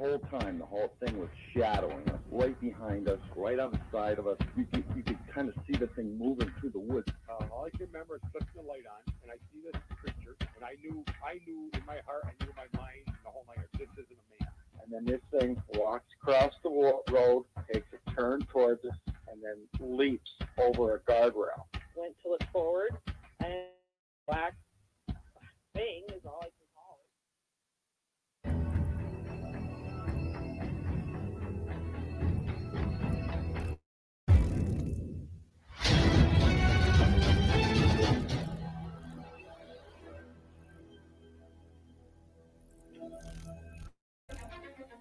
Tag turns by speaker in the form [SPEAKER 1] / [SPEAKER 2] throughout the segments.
[SPEAKER 1] whole time, the whole thing was shadowing us, right behind us, right on the side of us. You could, you could kind of see the thing moving through the woods.
[SPEAKER 2] Uh, all I can remember is flipping the light on, and I see this creature, and I knew, I knew in my heart, I knew in my mind, the whole night, this isn't a man.
[SPEAKER 1] And then this thing walks across the wa- road, takes a turn towards us, and then leaps over a guardrail.
[SPEAKER 3] went to look forward, and black thing is all I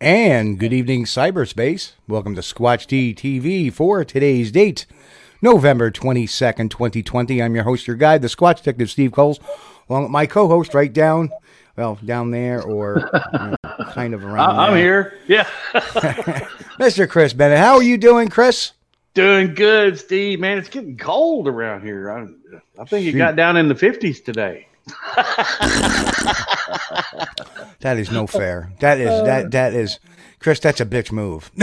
[SPEAKER 4] And good evening, cyberspace. Welcome to Squatch D TV for today's date, November 22nd, 2020. I'm your host, your guide, the Squatch Detective Steve Kulls, along with my co host right down, well, down there or you know, kind of around.
[SPEAKER 5] I'm
[SPEAKER 4] there.
[SPEAKER 5] here. Yeah.
[SPEAKER 4] Mr. Chris Bennett. How are you doing, Chris?
[SPEAKER 5] Doing good, Steve. Man, it's getting cold around here. I, I think it got down in the 50s today.
[SPEAKER 4] That is no fair. That is that that is Chris, that's a bitch move.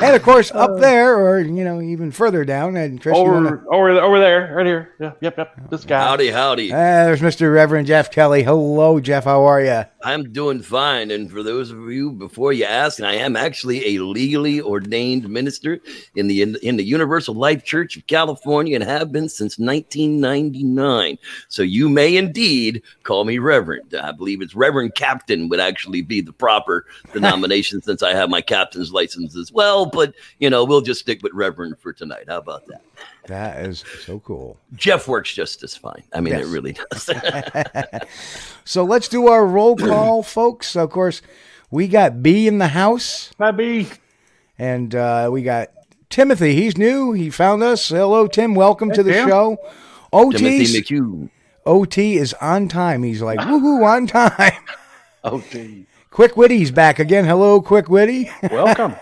[SPEAKER 4] and of course, up there, or you know, even further down, and Chris, you wanna-
[SPEAKER 5] Over, over, over there, right here. Yeah, yep, yep. This guy.
[SPEAKER 6] Howdy, howdy.
[SPEAKER 4] Ah, there's Mr. Reverend Jeff Kelly. Hello, Jeff. How are you?
[SPEAKER 6] I'm doing fine. And for those of you, before you ask, I am actually a legally ordained minister in the in the Universal Life Church of California and have been since 1999. So you may indeed call me Reverend. I believe it's Reverend Captain would actually be the proper denomination since I have my captain's license as well. But you know, we'll just stick with Reverend for tonight. How about that?
[SPEAKER 4] That is so cool.
[SPEAKER 6] Jeff works just as fine. I mean,
[SPEAKER 4] Yes.
[SPEAKER 6] it really does.
[SPEAKER 4] So let's do our roll call, folks. Of course, we got B in the house,
[SPEAKER 5] Hi, B.
[SPEAKER 4] and uh, we got Timothy. He's new. He found us. Hello, Tim. Welcome to the
[SPEAKER 5] Tim.
[SPEAKER 4] show. OT,
[SPEAKER 6] Timothy McHugh.
[SPEAKER 4] OT is on time. He's like, woohoo, on time.
[SPEAKER 5] Oh, T.
[SPEAKER 4] Quick Witty's back again. Hello, Quick Witty.
[SPEAKER 5] Welcome.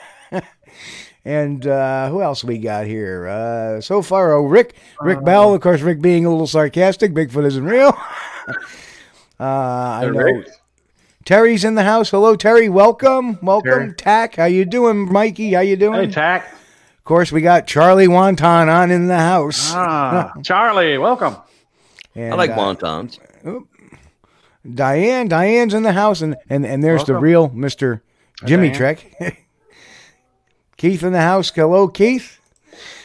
[SPEAKER 4] And uh, who else we got here? Uh, so far, oh, Rick, Rick Bell. Of course, Rick being a little sarcastic. Bigfoot isn't real. uh, I know
[SPEAKER 5] Rick.
[SPEAKER 4] Terry's in the house. Hello, Terry. Welcome, welcome.
[SPEAKER 5] Terry.
[SPEAKER 4] Tack, how you doing, Mikey? How you doing?
[SPEAKER 5] Hey, Tack.
[SPEAKER 4] of course, we got Charlie Wonton on in the house.
[SPEAKER 5] Ah, Charlie, welcome.
[SPEAKER 4] And,
[SPEAKER 6] I like
[SPEAKER 4] uh,
[SPEAKER 6] wontons.
[SPEAKER 4] Diane, Diane's in the house, and and, and there's the real Mister Jimmy
[SPEAKER 5] Diane.
[SPEAKER 4] Trek. Keith in the house. Hello, Keith.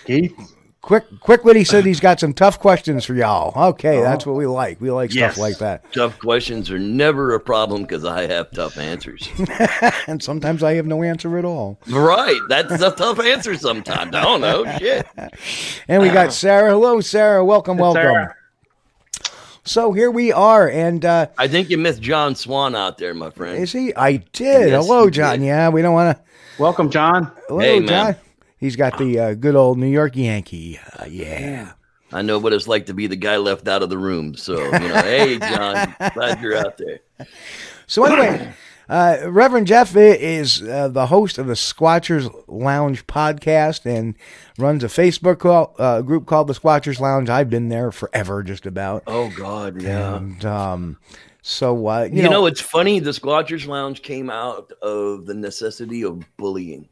[SPEAKER 5] Keith.
[SPEAKER 4] Quick, quick, Witty said he's got some tough questions for y'all. Okay, that's what we like. We like
[SPEAKER 5] Yes.
[SPEAKER 4] stuff like that.
[SPEAKER 6] Tough questions are never a problem because I have tough answers.
[SPEAKER 4] And sometimes I have no answer at all.
[SPEAKER 6] right. That's a tough answer sometimes. I don't know. Shit.
[SPEAKER 4] And we got Sarah. Hello, Sarah. Welcome, welcome.
[SPEAKER 5] Sarah.
[SPEAKER 4] So here we are, and uh,
[SPEAKER 6] I think you missed John Swan out there, my friend.
[SPEAKER 4] is he? I did.
[SPEAKER 6] Yes,
[SPEAKER 4] Hello, John.
[SPEAKER 6] did.
[SPEAKER 4] Yeah, we don't want to.
[SPEAKER 5] Welcome, John.
[SPEAKER 4] Hello,
[SPEAKER 6] Hey, man.
[SPEAKER 4] John. He's got the uh, good old New York Yankee. Uh, yeah.
[SPEAKER 6] I know what it's like to be the guy left out of the room. So, you know, hey, John, glad you're out there.
[SPEAKER 4] So anyway, uh, Reverend Jeff is uh, the host of the Squatchers Lounge podcast and runs a Facebook call, uh, group called the Squatchers Lounge. I've been there forever, just about.
[SPEAKER 6] Oh, God, yeah.
[SPEAKER 4] And um, so uh, you,
[SPEAKER 6] You,
[SPEAKER 4] know,
[SPEAKER 6] know, it's funny. The Squatchers Lounge came out of the necessity of bullying.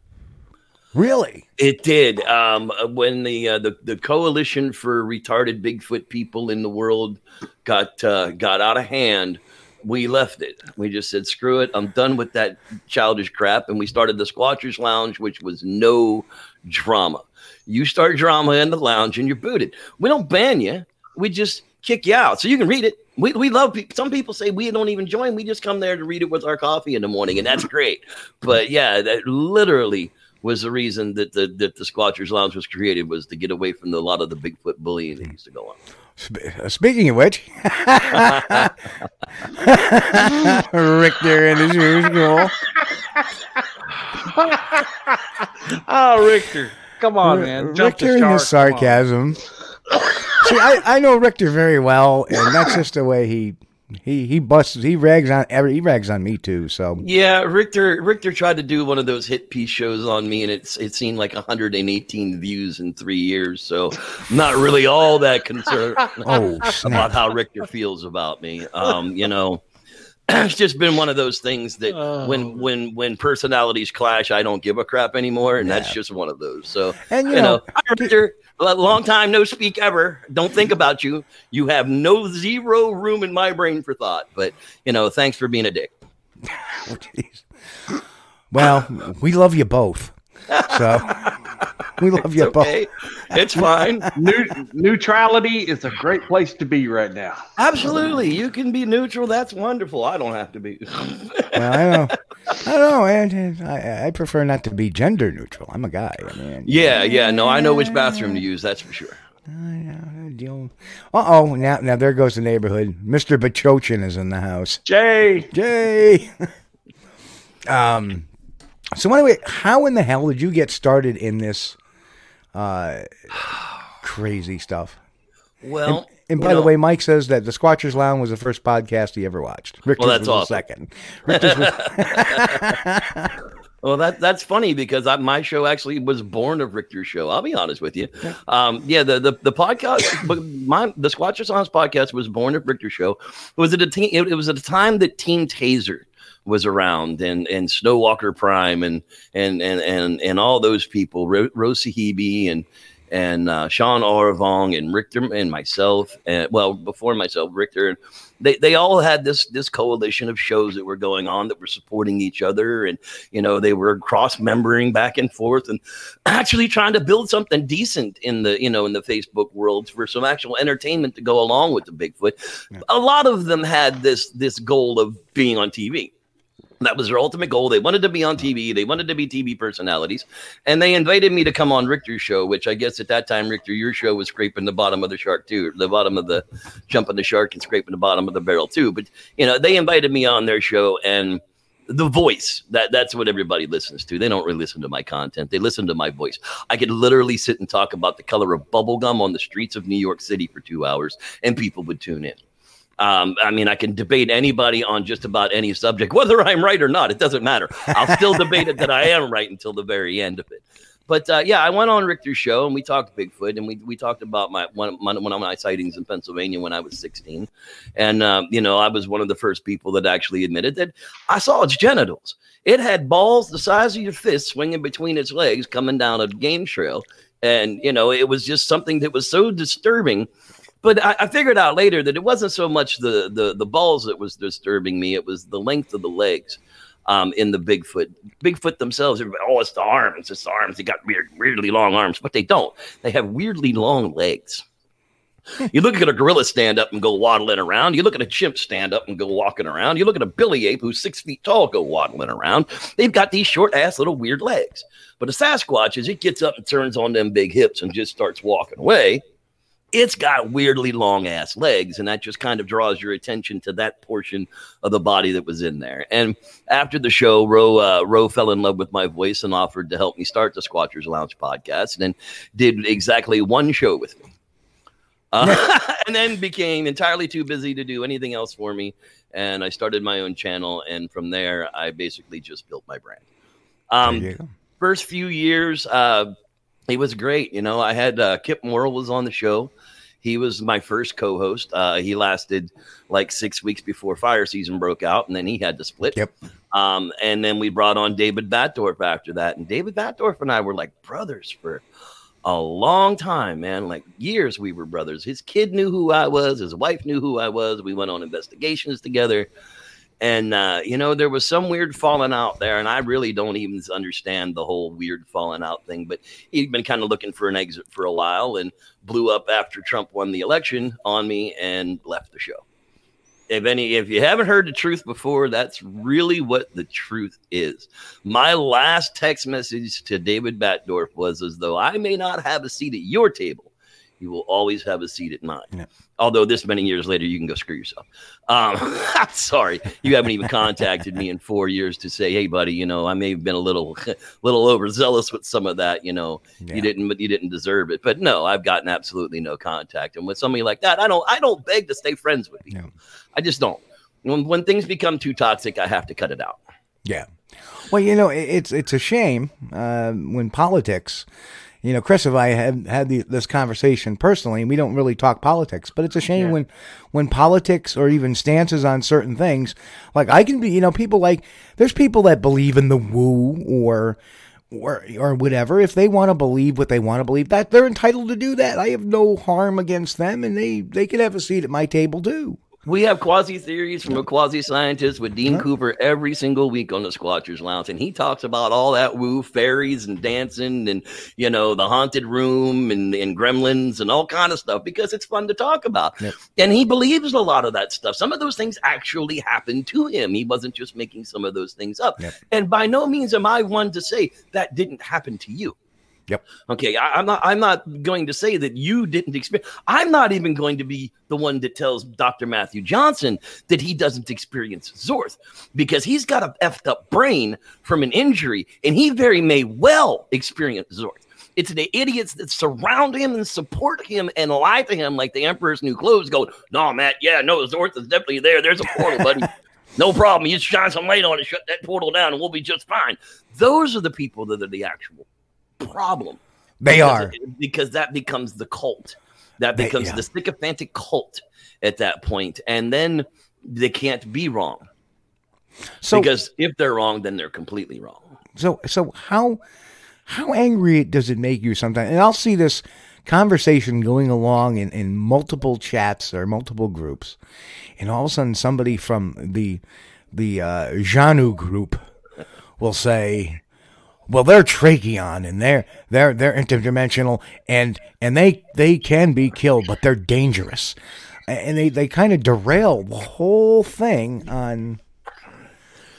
[SPEAKER 4] really,
[SPEAKER 6] It did. Um, when the, uh, the the coalition for retarded Bigfoot people in the world got uh, got out of hand, we left it. We just said, "Screw it! I'm done with that childish crap," and we started the Squatchers Lounge, which was no drama. You start drama in the lounge, and you're booted. We don't ban you. We just kick you out, so you can read it. We, we love pe- some people say we don't even join. We just come there to read it with our coffee in the morning, and that's great. But yeah, that literally was the reason that the that the Squatchers Lounge was created was to get away from the, a lot of the Bigfoot bullying that used to go on.
[SPEAKER 4] Uh, speaking of which, Richter and his usual.
[SPEAKER 5] Oh, Richter. Come on, man. Jump the
[SPEAKER 4] Richter and
[SPEAKER 5] shark.
[SPEAKER 4] his
[SPEAKER 5] Come on.
[SPEAKER 4] sarcasm. See, I, I know Richter very well, and that's just the way he he he busts. He rags on every. He rags on me too. So
[SPEAKER 6] Yeah, Richter Richter tried to do one of those hit piece shows on me, and it's it seemed like 118 views in three years. So not really all that concerned
[SPEAKER 4] oh
[SPEAKER 6] about how Richter feels about me. Um, you know, it's just been one of those things that
[SPEAKER 5] Oh.
[SPEAKER 6] when when when personalities clash, I don't give a crap anymore, and that's just one of those. So
[SPEAKER 4] And you,
[SPEAKER 6] you
[SPEAKER 4] know,
[SPEAKER 6] know, long time no speak ever. Don't think about you. You have no zero room in my brain for thought. But you know, thanks for being a dick.
[SPEAKER 4] oh, well, we love you both. So we love you both.
[SPEAKER 6] Okay, it's fine.
[SPEAKER 5] Neu- neutrality is a great place to be right now.
[SPEAKER 6] Absolutely, you can be neutral. That's wonderful. I don't have to be.
[SPEAKER 4] Well, I know. I don't know. and I, I prefer not to be gender neutral. I'm a guy. I mean,
[SPEAKER 6] yeah, yeah. No, I know which bathroom to use. That's for sure.
[SPEAKER 4] Uh oh! Now, now there goes the neighborhood. Mister Bachochin is in the house.
[SPEAKER 5] Jay.
[SPEAKER 4] Jay. um. So anyway, how in the hell did you get started in this uh, crazy stuff?
[SPEAKER 6] Well,
[SPEAKER 4] And
[SPEAKER 6] you
[SPEAKER 4] by the
[SPEAKER 6] know,
[SPEAKER 4] way, Mike says that the Squatchers Lounge was the first podcast he ever watched. Richter's
[SPEAKER 6] Well, that's
[SPEAKER 4] was the
[SPEAKER 6] awesome.
[SPEAKER 4] second. Richter's was,
[SPEAKER 6] Well, that that's funny because I, my show actually was born of Richter's show. I'll be honest with you. Um, yeah, the the, the podcast, but my the Squatchers Lounge podcast was born of Richter's show. It was at a te- it, it was at a time that Team Taser was around and and Snowwalker Prime and and and and and all those people, Ro- Rosie Hebe and and uh, Sean Orvong and Richter and myself, and well, before myself, Richter, they, they all had this this coalition of shows that were going on that were supporting each other, and you know they were cross membering back and forth, and actually trying to build something decent in the you know in the Facebook world for some actual entertainment to go along with the Bigfoot. A lot of them had this this goal of being on TV. That was their ultimate goal. They wanted to be on TV. They wanted to be TV personalities. And they invited me to come on Richter's show, which I guess at that time, Richter, your show was scraping the bottom of the shark too, the bottom of the jumping the shark and scraping the bottom of the barrel too. But you know, they invited me on their show and the voice that that's what everybody listens to. They don't really listen to my content. They listen to my voice. I could literally sit and talk about the color of bubblegum on the streets of New York City for two hours and people would tune in. Um, I mean, I can debate anybody on just about any subject, whether I'm right or not. It doesn't matter. I'll still debate it that I am right until the very end of it. But uh, yeah, I went on Richter's show and we talked Bigfoot and we, we talked about my one, my one of my sightings in Pennsylvania when I was 16. And, um, you know, I was one of the first people that actually admitted that I saw its genitals. It had balls the size of your fist swinging between its legs coming down a game trail. And, you know, it was just something that was so disturbing but I, I figured out later that it wasn't so much the, the the balls that was disturbing me; it was the length of the legs. um, in the Bigfoot. Bigfoot themselves, oh, it's the arms, it's the arms. They got weird, weirdly long arms, but they don't. They have weirdly long legs. You look at a gorilla stand up and go waddling around. You look at a chimp stand up and go walking around. You look at a Bili ape who's six feet tall go waddling around. They've got these short ass little weird legs. But a Sasquatch, as it gets up and turns on them big hips and just starts walking away, it's got weirdly long ass legs. And that just kind of draws your attention to that portion of the body that was in there. And after the show, Ro, uh, Ro fell in love with my voice and offered to help me start the Squatchers Lounge podcast and then did exactly one show with me. Uh, and then became entirely too busy to do anything else for me. And I started my own channel. And from there, I basically just built my brand. Um,
[SPEAKER 4] There you go.
[SPEAKER 6] first few years, uh, it was great. You know, I had uh, Kip Morrill was on the show. He was my first co-host. Uh, he lasted like six weeks before fire season broke out, and then he had to split.
[SPEAKER 4] Yep.
[SPEAKER 6] Um, and then we brought on David Batdorf after that, and David Batdorf and I were like brothers for a long time, man. Like years, we were brothers. His kid knew who I was. His wife knew who I was. We went on investigations together. And uh, you know, there was some weird falling out there, and I really don't even understand the whole weird falling out thing. But he'd been kind of looking for an exit for a while, and blew up after Trump won the election on me and left the show. If any, if you haven't heard the truth before, that's really what the truth is. My last text message to David Batdorf was as though I may not have a seat at your table, you will always have a seat at mine.
[SPEAKER 4] Yeah.
[SPEAKER 6] Although this many years later, you can go screw yourself. Um, I'm sorry, you haven't even contacted me in four years to say, "Hey, buddy, you know, I may have been a little, little overzealous with some of that. You know,
[SPEAKER 4] Yeah.
[SPEAKER 6] you didn't, but you didn't deserve it." But no, I've gotten absolutely no contact. And with somebody like that, I don't, I don't beg to stay friends with you.
[SPEAKER 4] No.
[SPEAKER 6] I just don't. When when things become too toxic, I have to cut it out.
[SPEAKER 4] Yeah. Well, you know, it's it's a shame uh, when politics. You know, Chris and I have had the, this conversation personally, and we don't really talk politics. But it's a shame when when politics or even stances on certain things, like I can be, you know, people like there's people that believe in the woo or or or whatever. If they want to believe what they want to believe, that they're entitled to do that. I have no harm against them, and they they can have a seat at my table too.
[SPEAKER 6] We have quasi theories from a quasi scientist with Dean Cooper every single week on the Squatchers Lounge, and he talks about all that woo fairies and dancing and you know the haunted room and, and gremlins and all kind of stuff because it's fun to talk about.
[SPEAKER 4] Yep.
[SPEAKER 6] And he believes a lot of that stuff. Some of those things actually happened to him. He wasn't just making some of those things up.
[SPEAKER 4] Yep.
[SPEAKER 6] And by no means am I one to say that didn't happen to you.
[SPEAKER 4] Yep.
[SPEAKER 6] Okay, I, I'm not. I'm not going to say that you didn't experience. I'm not even going to be the one that tells Dr. Matthew Johnson that he doesn't experience Zorth because he's got a effed up brain from an injury, and he very may well experience Zorth. It's the idiots that surround him and support him and lie to him like the Emperor's new clothes. Going, no, Matt. Yeah, no, Zorth is definitely there. There's a portal, buddy. No problem. You just shine some light on it, shut that portal down, and we'll be just fine. Those are the people that are the actual problem.
[SPEAKER 4] They are.
[SPEAKER 6] it- because that becomes the cult. That
[SPEAKER 4] They-
[SPEAKER 6] becomes
[SPEAKER 4] yeah.
[SPEAKER 6] the sycophantic cult at that point, and then they can't be wrong
[SPEAKER 4] So
[SPEAKER 6] because if they're wrong, then they're completely wrong.
[SPEAKER 4] So so how how angry does it make you sometimes? And I'll see this conversation going along in, in multiple chats or multiple groups, and all of a sudden somebody from the the uh, Janu group will say, "Well, they're tracheon and they're they're they're interdimensional and and they they can be killed, but they're dangerous." And they, they kind of derail the whole thing on,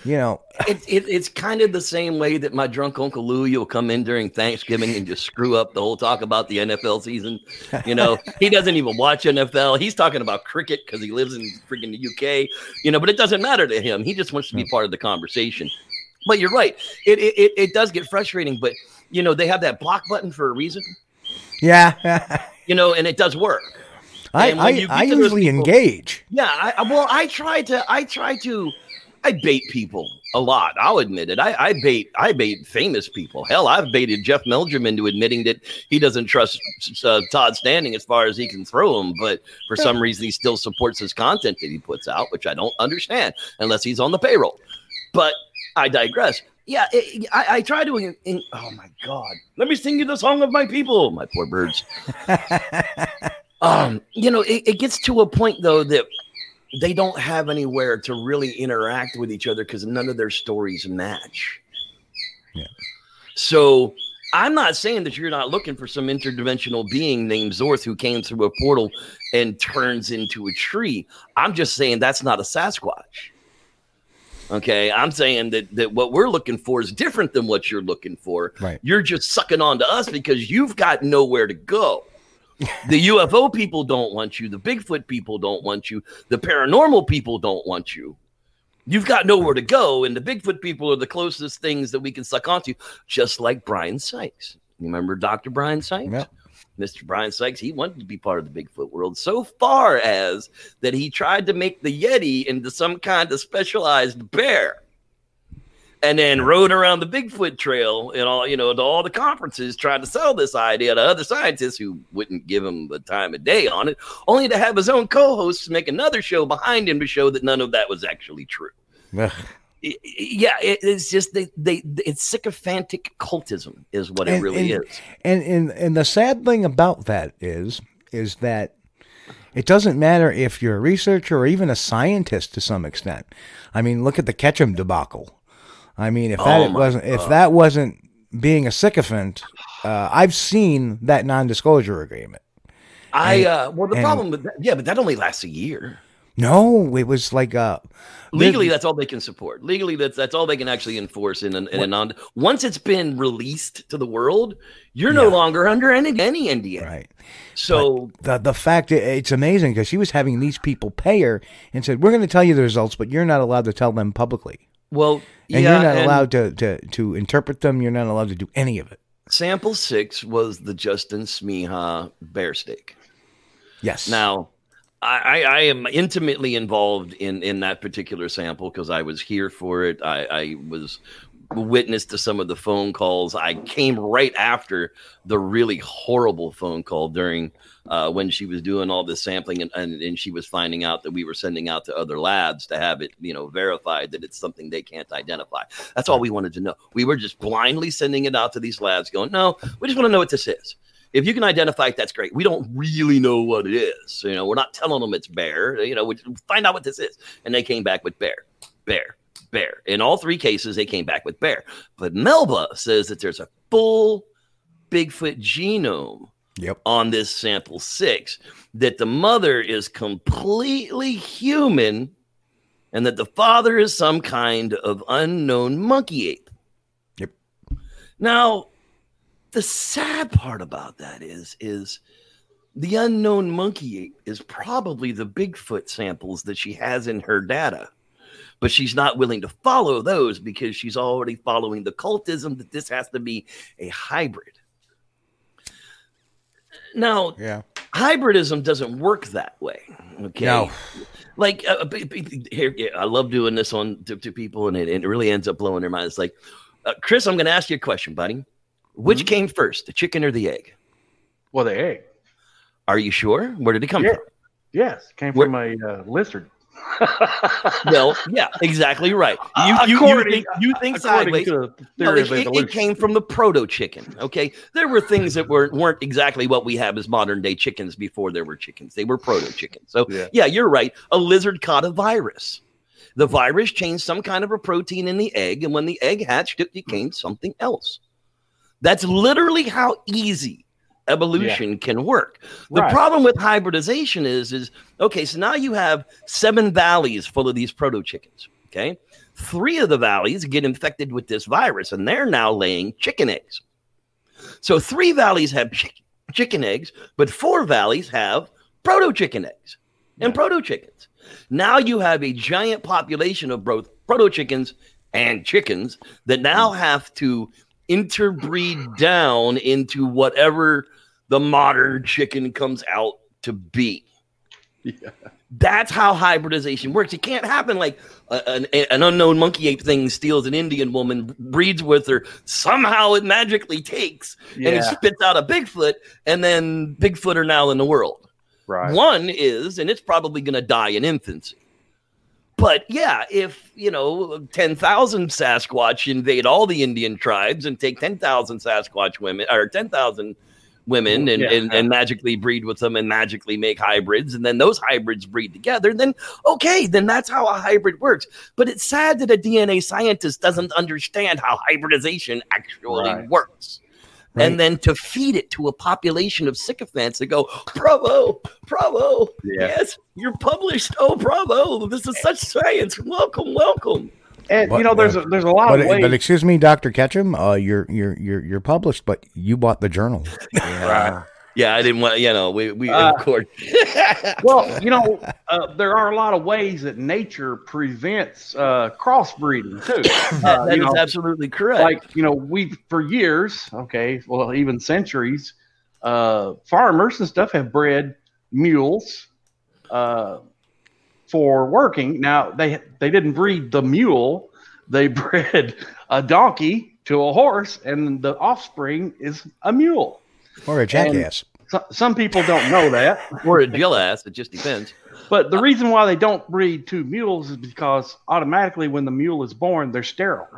[SPEAKER 4] you know,
[SPEAKER 6] It, it, it's kind of the same way that my drunk Uncle Louie will come in during Thanksgiving and just screw up the whole talk about the NFL season. You know, he doesn't even watch NFL. He's talking about cricket because he lives in freaking the UK, you know, but it doesn't matter to him. He just wants to be part of the conversation. But you're right. It, it, it, it does get frustrating, but, you know, they have that block button for a reason,
[SPEAKER 4] yeah.
[SPEAKER 6] you know, and it does work.
[SPEAKER 4] I, I, I
[SPEAKER 6] get to those
[SPEAKER 4] usually
[SPEAKER 6] people-
[SPEAKER 4] engage.
[SPEAKER 6] Yeah, I, I- well, I try to, I try to, I bait people a lot. I'll admit it. I, I bait, I bait famous people. Hell, I've baited Jeff Meldrum into admitting that he doesn't trust uh, Todd Standing as far as he can throw him, but for some reason he still supports his content that he puts out, which I don't understand unless he's on the payroll. But I digress. Yeah, it, I, I try to. In, in- oh my God! Let me sing you the song of my people, my poor birds. um, you know, it, it gets to a point though that they don't have anywhere to really interact with each other because none of their stories match.
[SPEAKER 4] Yeah.
[SPEAKER 6] So I'm not saying that you're not looking for some interdimensional being named Zorth who came through a portal and turns into a tree. I'm just saying that's not a Sasquatch. Okay, I'm saying that that what we're looking for is different than what you're looking for.
[SPEAKER 4] Right.
[SPEAKER 6] You're just sucking on to us because you've got nowhere to go. the UFO people don't want you. The Bigfoot people don't want you. The paranormal people don't want you. You've got nowhere to go, and the Bigfoot people are the closest things that we can suck onto, just like Brian Sykes. You remember Dr. Brian Sykes?
[SPEAKER 4] Yep.
[SPEAKER 6] Mr. Brian Sykes, he wanted to be part of the Bigfoot world so far as that he tried to make the Yeti into some kind of specialized bear. And then rode around the Bigfoot trail and all, you know, to all the conferences trying to sell this idea to other scientists who wouldn't give him the time of day on it, only to have his own co-hosts make another show behind him to show that none of that was actually true.
[SPEAKER 4] Ugh.
[SPEAKER 6] I- I- Yeah, it, it's just they, they it's sycophantic cultism is what it
[SPEAKER 4] And-
[SPEAKER 6] really
[SPEAKER 4] and-
[SPEAKER 6] is.
[SPEAKER 4] And and and the sad thing about that is is that it doesn't matter if you're a researcher or even a scientist to some extent. I mean, look at the Ketchum debacle. I mean, if that
[SPEAKER 6] Oh
[SPEAKER 4] wasn't if that wasn't being a sycophant, uh, I've seen that non-disclosure agreement.
[SPEAKER 6] I
[SPEAKER 4] And-
[SPEAKER 6] uh well the
[SPEAKER 4] and-
[SPEAKER 6] problem with that, yeah, but that only lasts a year.
[SPEAKER 4] No, it was like uh
[SPEAKER 6] Legally, that's all they can support. Legally, that's that's all they can actually enforce in, an, in a non. Once it's been released to the world, you're no longer under any any NDA.
[SPEAKER 4] right.
[SPEAKER 6] So
[SPEAKER 4] The the fact it's amazing because she was having these people pay her and said, "We're going to tell you the results, but you're not allowed to tell them publicly,
[SPEAKER 6] well,
[SPEAKER 4] and
[SPEAKER 6] yeah,
[SPEAKER 4] you're not
[SPEAKER 6] and
[SPEAKER 4] allowed to, to to interpret them. You're not allowed to do any of it."
[SPEAKER 6] Sample six was the Justin Smeja bear steak.
[SPEAKER 4] Yes.
[SPEAKER 6] Now, I, I, am intimately involved in in that particular sample because I was here for it. I, I was witness to some of the phone calls. I came right after the really horrible phone call during uh, when she was doing all this sampling and, and, and she was finding out that we were sending out to other labs to have it, you know, verified that it's something they can't identify. That's all we wanted to know. We were just blindly sending it out to these labs going, no, we just want to know what this is. If you can identify it, that's great. We don't really know what it is. You know, we're not telling them it's bear. You know, we find out what this is. And they came back with bear, bear, bear. In all three cases, they came back with bear. But Melba says that there's a full Bigfoot genome
[SPEAKER 4] Yep.
[SPEAKER 6] on this sample six, that the mother is completely human, and that the father is some kind of unknown monkey ape.
[SPEAKER 4] Yep.
[SPEAKER 6] Now, the sad part about that is, is the unknown monkey ape is probably the Bigfoot samples that she has in her data. But she's not willing to follow those because she's already following the cultism that this has to be a hybrid. Now,
[SPEAKER 4] Yeah.
[SPEAKER 6] hybridism doesn't work that way. Okay.
[SPEAKER 4] No.
[SPEAKER 6] Like uh, here, yeah, I love doing this on to, to people, and it, it really ends up blowing their minds. Like, uh, Chris, I'm going to ask you a question, buddy. Which came first, the chicken or the egg?
[SPEAKER 5] Well, the egg.
[SPEAKER 6] Are you sure? Where did it come
[SPEAKER 5] Yeah.
[SPEAKER 6] from?
[SPEAKER 5] Yes, came
[SPEAKER 6] Where-
[SPEAKER 5] from a uh, lizard.
[SPEAKER 6] Well, yeah, exactly right. You you, you think you think sideways.
[SPEAKER 5] the
[SPEAKER 6] No, it, it- it came from the proto chicken. Okay, there were things that were weren't exactly what we have as modern day chickens before there were chickens. They were proto chickens. So
[SPEAKER 5] Yeah.
[SPEAKER 6] yeah, you're right. A lizard caught a virus. The virus changed some kind of a protein in the egg, and when the egg hatched, it became something else. That's literally how easy evolution can work. The
[SPEAKER 5] Right.
[SPEAKER 6] problem with hybridization is, is okay. So now you have seven valleys full of these proto chickens. Okay, three of the valleys get infected with this virus, and they're now laying chicken eggs. So three valleys have chick- chicken eggs, but four valleys have proto chicken eggs and proto chickens. Now you have a giant population of both proto chickens and chickens that now hmm. have to interbreed down into whatever the modern chicken comes out to be. That's how hybridization works. It can't happen like a- an, an unknown monkey ape thing steals an Indian woman, breeds with her. Somehow it magically takes and it spits out a Bigfoot, and then Bigfoot are now in the world.
[SPEAKER 5] Right.
[SPEAKER 6] One is, and it's probably going to die in infancy. But yeah, if you know ten thousand Sasquatch invade all the Indian tribes and take ten thousand Sasquatch women or ten thousand women and,
[SPEAKER 5] Yeah.
[SPEAKER 6] and, and magically breed with them and magically make hybrids and then those hybrids breed together then okay then that's how a hybrid works but it's sad that a dna scientist doesn't understand how hybridization actually
[SPEAKER 5] Right.
[SPEAKER 6] works
[SPEAKER 4] Right.
[SPEAKER 6] and then to feed it to a population of sycophants that go bravo bravo
[SPEAKER 5] Yeah.
[SPEAKER 6] yes you're published oh bravo this is such science welcome welcome
[SPEAKER 5] And
[SPEAKER 4] But-
[SPEAKER 5] you know, there's a, there's a lot
[SPEAKER 4] But,
[SPEAKER 5] of ways.
[SPEAKER 4] but excuse me, Doctor Ketchum, uh, you're you're you're you're published, but you bought the journal.
[SPEAKER 5] Right.
[SPEAKER 6] Yeah i didn't want you know we, we
[SPEAKER 5] Uh,
[SPEAKER 6] of course
[SPEAKER 5] Well, you know, uh, there are a lot of ways that nature prevents uh, crossbreeding too. Uh,
[SPEAKER 6] That
[SPEAKER 5] know,
[SPEAKER 6] absolutely correct
[SPEAKER 5] like you know, we for years, okay, well, even centuries, uh, farmers and stuff have bred mules uh, for working. Now they they didn't breed the mule; they bred a donkey to a horse, and the offspring is a mule.
[SPEAKER 4] Or a jackass.
[SPEAKER 5] So, some people don't know that.
[SPEAKER 6] or a Jill ass. It just depends.
[SPEAKER 5] But the reason why they don't breed two mules is because automatically when the mule is born, they're sterile.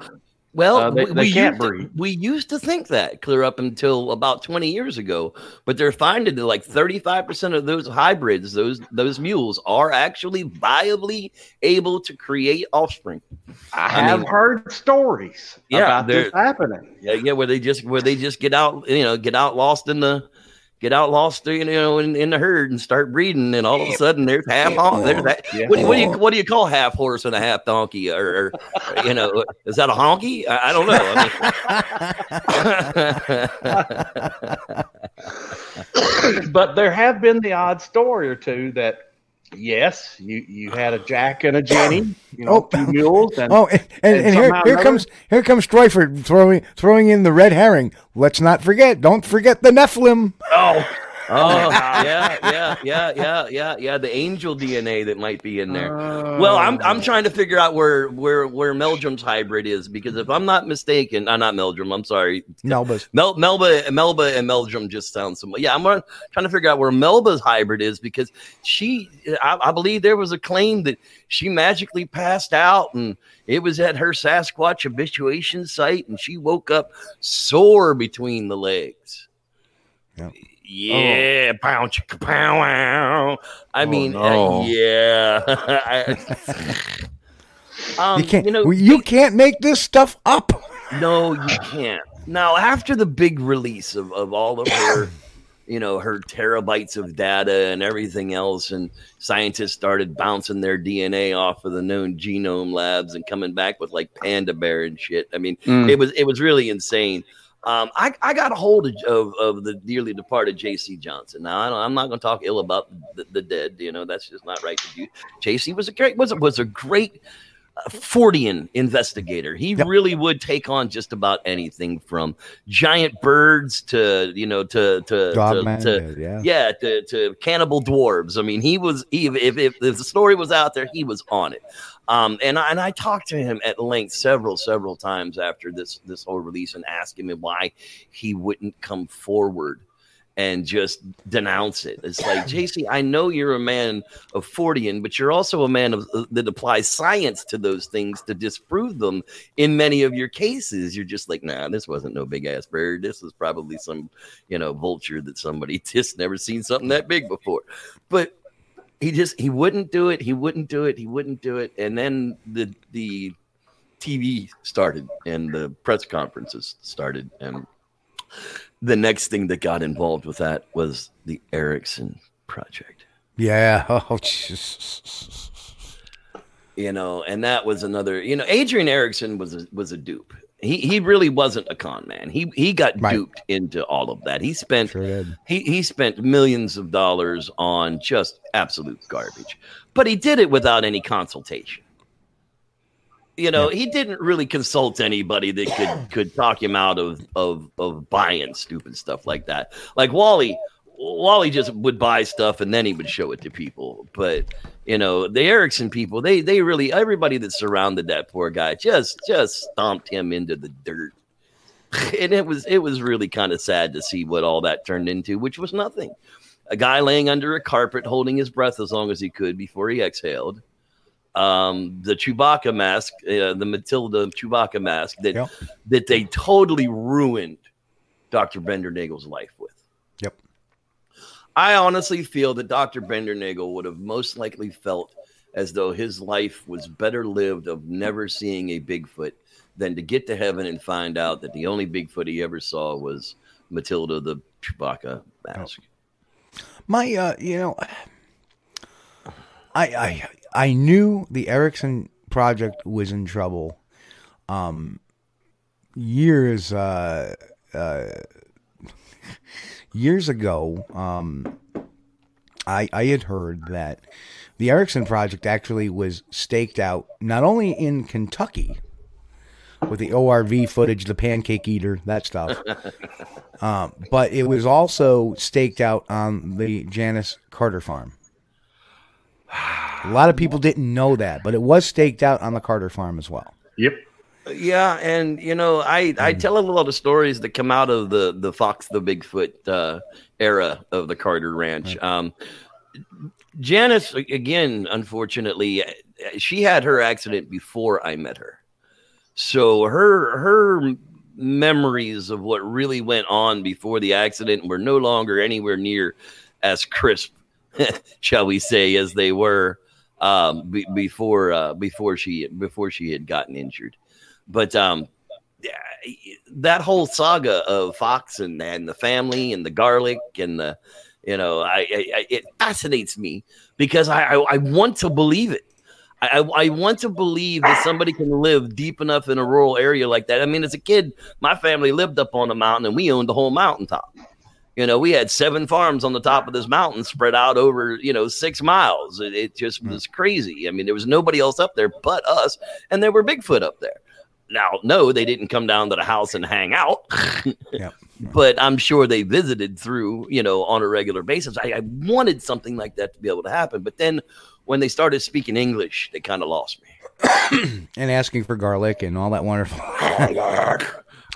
[SPEAKER 6] Well,
[SPEAKER 5] Uh, they-
[SPEAKER 6] we,
[SPEAKER 5] they
[SPEAKER 6] we
[SPEAKER 5] can't
[SPEAKER 6] used to, we used to think that clear up until about 20 years ago, but they're finding that like 35% of those hybrids, those those mules, are actually viably able to create offspring.
[SPEAKER 5] I
[SPEAKER 6] I
[SPEAKER 5] have
[SPEAKER 6] mean-
[SPEAKER 5] heard stories
[SPEAKER 6] Yeah,
[SPEAKER 5] about this happening.
[SPEAKER 6] Yeah, yeah, where they just where they just get out, you know, get out lost in the get out lost, you know, in, in the herd and start breeding, and all of a sudden there's half on there's that.
[SPEAKER 5] Yeah.
[SPEAKER 6] What, do you, what do you what do you call half horse and a half donkey, or, or you know, is that a honky? I, I don't know. I mean,
[SPEAKER 5] but there have been the odd story or two that yes, you you had a Jack and a Jenny, you know,
[SPEAKER 4] Oh.
[SPEAKER 5] two mules, and
[SPEAKER 4] Oh, and, and,
[SPEAKER 5] and
[SPEAKER 4] and here, here
[SPEAKER 5] another-
[SPEAKER 4] comes here comes Stroyford throwing throwing in the red herring. Let's not forget. Don't forget the Nephilim.
[SPEAKER 5] oh,
[SPEAKER 6] oh yeah, yeah, yeah, yeah, yeah, yeah. The angel DNA that might be in there. Well, I'm I'm oh. trying to figure out where where where Meldrum's hybrid is because if I'm not mistaken, I'm not Meldrum. I'm sorry,
[SPEAKER 4] Melba's.
[SPEAKER 6] Mel, Melba, Melba, and Meldrum just sound similar. Yeah, I'm trying to figure out where Melba's hybrid is because she, I, I believe there was a claim that she magically passed out and it was at her Sasquatch habituation site and she woke up sore between the legs.
[SPEAKER 4] Yeah.
[SPEAKER 6] Yeah, pow, chicka, pow, wow. I
[SPEAKER 5] Oh,
[SPEAKER 6] mean,
[SPEAKER 5] no.
[SPEAKER 6] uh, yeah. um,
[SPEAKER 4] you can't.
[SPEAKER 6] you know,
[SPEAKER 4] you can't make this stuff up.
[SPEAKER 6] no, you can't. Now, after the big release of, of all of her, you know, her terabytes of data and everything else, and scientists started bouncing their DNA off of the known genome labs and coming back with like panda bear and shit. I mean,
[SPEAKER 5] Mm.
[SPEAKER 6] it was it was really insane. Um, I, I got a hold of, of, of the dearly departed J.C. Johnson. Now I don't, I'm not going to talk ill about the, the dead. You know that's just not right to do. J.C. was a great was a, was a great uh, Fortean investigator. He
[SPEAKER 4] Yep.
[SPEAKER 6] really would take on just about anything from giant birds to you know to to, to, to
[SPEAKER 4] yeah.
[SPEAKER 6] yeah to, to cannibal dwarves i mean he was he, if, if, if the story was out there he was on it um and I, and I talked to him at length several several times after this this whole release and asked him why he wouldn't come forward and just denounce it. It's like jc i know you're a man of fortean but you're also a man of, uh, that applies science to those things to disprove them in many of your cases. You're just like nah this wasn't no big ass bird. This was probably some you know vulture that somebody just never seen something that big before. But he just he wouldn't do it he wouldn't do it he wouldn't do it and then the the tv started and the press conferences started and the next thing that got involved with that was the erickson project
[SPEAKER 4] Yeah. Oh, jeez.
[SPEAKER 6] you know and that was another you know adrian erickson was a, was a dupe he he really wasn't a con man. He he got
[SPEAKER 4] Right.
[SPEAKER 6] duped into all of that. He spent
[SPEAKER 4] Sure
[SPEAKER 6] he he spent millions of dollars on just absolute garbage but he did it without any consultation. You know he didn't really consult anybody that could could talk him out of of of buying stupid stuff like that. Like wally wally just would buy stuff and then he would show it to people. But you know the erickson people they they really everybody that surrounded that poor guy just just stomped him into the dirt. And it was it was really kind of sad to see what all that turned into which was nothing. A guy laying under a carpet holding his breath as long as he could before he exhaled. Um the chewbacca mask uh, the matilda chewbacca mask that
[SPEAKER 4] Yep.
[SPEAKER 6] that they totally ruined dr bender nagel's life with I honestly feel that Dr. Bendernagel would have most likely felt as though his life was better lived of never seeing a Bigfoot than to get to heaven and find out that the only Bigfoot he ever saw was Matilda the Chewbacca mask.
[SPEAKER 4] My, uh, you know, I, I, I knew the Erickson project was in trouble. Um, years, uh, uh, years ago, um, I, I had heard that the Erickson project actually was staked out not only in Kentucky with the ORV footage, the pancake eater, that stuff, um, but it was also staked out on the Janice Carter farm. A lot of people didn't know that, but it was staked out on the Carter farm as well.
[SPEAKER 5] Yep.
[SPEAKER 6] Yeah, and you know, I I tell a lot of stories that come out of the the Fox the Bigfoot uh, era of the Carter Ranch. Um, Janice, again, unfortunately, she had her accident before I met her, so her her memories of what really went on before the accident were no longer anywhere near as crisp, shall we say, as they were um, be, before uh, before she before she had gotten injured. But um, that whole saga of Fox and, and the family and the garlic and the, you know, I, I it fascinates me because I, I, I want to believe it. I, I want to believe that somebody can live deep enough in a rural area like that. I mean, as a kid, my family lived up on a mountain and we owned the whole mountaintop. You know, we had seven farms on the top of this mountain spread out over, you know, six miles. It, it just was crazy. I mean, there was nobody else up there but us, and there were Bigfoot up there. Now, no, they didn't come down to the house and hang out,
[SPEAKER 4] Yep.
[SPEAKER 6] but I'm sure they visited through, you know, on a regular basis. I, I wanted something like that to be able to happen. But then when they started speaking English, they kind of lost me.
[SPEAKER 4] And asking for garlic and all that wonderful.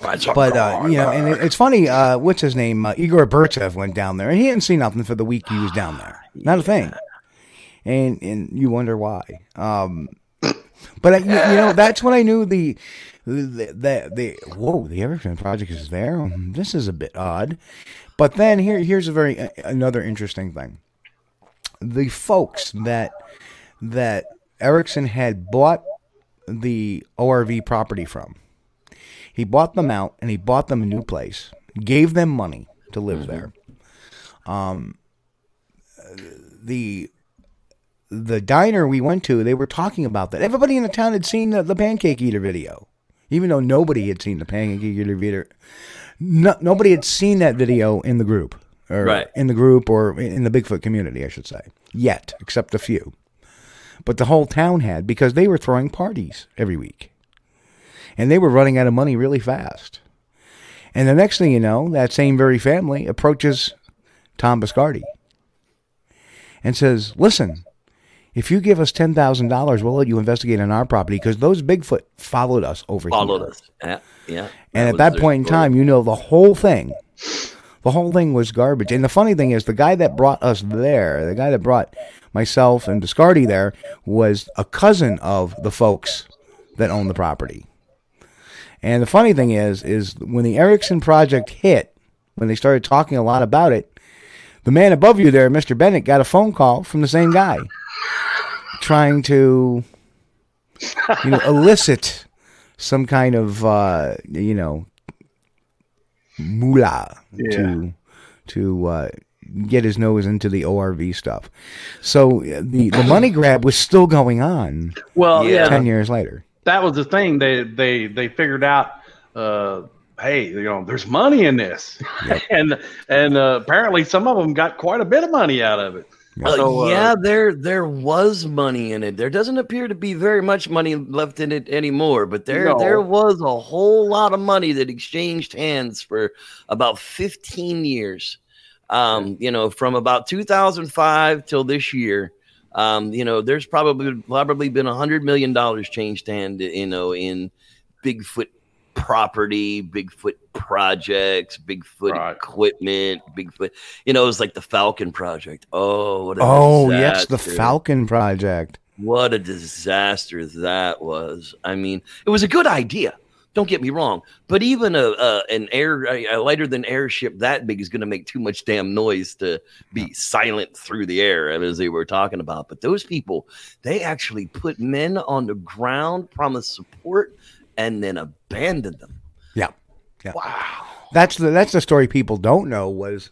[SPEAKER 6] but
[SPEAKER 4] But uh, you know, and it, it's funny. Uh, what's his name? Uh, Igor Burtsev went down there, and he didn't see nothing for the week he was down there. Not a thing. And and you wonder why. Um, but I, you, you know, that's when I knew the the the, the whoa, the Erickson project is there. This is a bit odd. But then here here's a very uh, another interesting thing. The folks that that Erickson had bought the ORV property from. He bought them out and he bought them a new place, gave them money to live there. Um, the the diner we went to, they were talking about that. Everybody in the town had seen the, the Pancake Eater video, even though nobody had seen the Pancake Eater video. No, nobody had seen that video in the group, or
[SPEAKER 6] Right.
[SPEAKER 4] in the group, or in the Bigfoot community, I should say, yet, except a few. But the whole town had because they were throwing parties every week and they were running out of money really fast. And the next thing you know, that same very family approaches Tom Biscardi and says, "Listen, if you give us ten thousand dollars, we'll let you investigate on our property because those Bigfoot followed us over here.
[SPEAKER 6] followed
[SPEAKER 4] here."
[SPEAKER 6] us. Yeah, yeah.
[SPEAKER 4] And at that point in
[SPEAKER 6] story.
[SPEAKER 4] time, you know the whole thing. The whole thing was garbage. And the funny thing is, the guy that brought us there, the guy that brought myself and Biscardi there, was a cousin of the folks that own the property. And the funny thing is, is when the Erickson project hit, when they started talking a lot about it, the man above you there, Mr. Bennett, got a phone call from the same guy, trying to, you know, elicit some kind of, uh, you know, moolah to to uh, get his nose into the ORV stuff. So uh, the the money grab was still going on
[SPEAKER 5] Well,
[SPEAKER 6] Yeah.
[SPEAKER 5] yeah,
[SPEAKER 4] ten years later.
[SPEAKER 5] that was the thing. They they they figured out. Uh, hey, you know, there's money in this, and and uh, apparently some of them got quite a bit of money out of it.
[SPEAKER 6] Uh,
[SPEAKER 5] uh,
[SPEAKER 6] yeah, there there was money in it. There doesn't appear to be very much money left in it anymore, but there
[SPEAKER 5] No.
[SPEAKER 6] there was a whole lot of money that exchanged hands for about 15 years. Um, you know, from about 2005 till this year. Um, you know, there's probably probably been a hundred million dollars changed hand, you know, in Bigfoot property, Bigfoot projects, Bigfoot
[SPEAKER 5] Right.
[SPEAKER 6] equipment, Bigfoot. You know, it was like the Falcon Project. Oh, what a
[SPEAKER 4] Oh yes, the. Falcon Project.
[SPEAKER 6] What a disaster that was. I mean, it was a good idea. Don't get me wrong, but even a, a an air a lighter than air ship that big is going to make too much damn noise to be silent through the air, as they were talking about. But those people, they actually put men on the ground, promised support, and then abandoned them.
[SPEAKER 4] Yeah. Yeah.
[SPEAKER 6] Wow.
[SPEAKER 4] That's the that's the story people don't know was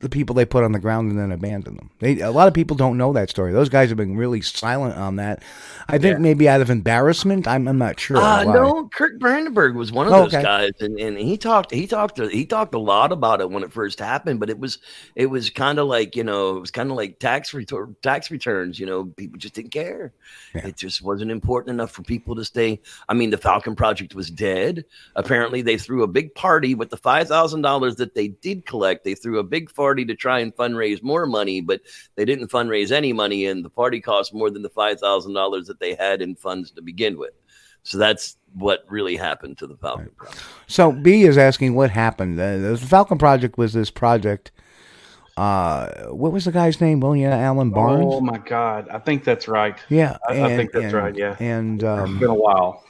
[SPEAKER 4] the people they put on the ground and then abandon them. They, a lot of people don't know that story. Those guys have been really silent on that. I think maybe out of embarrassment. I'm, I'm not sure.
[SPEAKER 6] Uh, no, Kirk Brandenburg was one of
[SPEAKER 4] Oh,
[SPEAKER 6] those
[SPEAKER 4] okay.
[SPEAKER 6] guys, and, and he talked he talked he talked a lot about it when it first happened. But it was it was kind of like you know it was kind of like tax return tax returns. You know, people just didn't care.
[SPEAKER 4] Yeah.
[SPEAKER 6] It just wasn't important enough for people to stay. I mean, the Falcon Project was dead. Apparently, they threw a big party with the five thousand dollars that they did collect. They threw a big party to try and fundraise more money, but they didn't fundraise any money, and the party cost more than the five thousand dollars that they had in funds to begin with. So that's what really happened to the Falcon Project.
[SPEAKER 4] So B is asking what happened. Uh, the Falcon Project was this project. Uh, what was the guy's name? William Allen Barnes.
[SPEAKER 5] Oh my God, I think that's right.
[SPEAKER 4] yeah,
[SPEAKER 5] I- I think that's right, yeah.
[SPEAKER 4] and
[SPEAKER 5] It's
[SPEAKER 4] um,
[SPEAKER 5] been a while.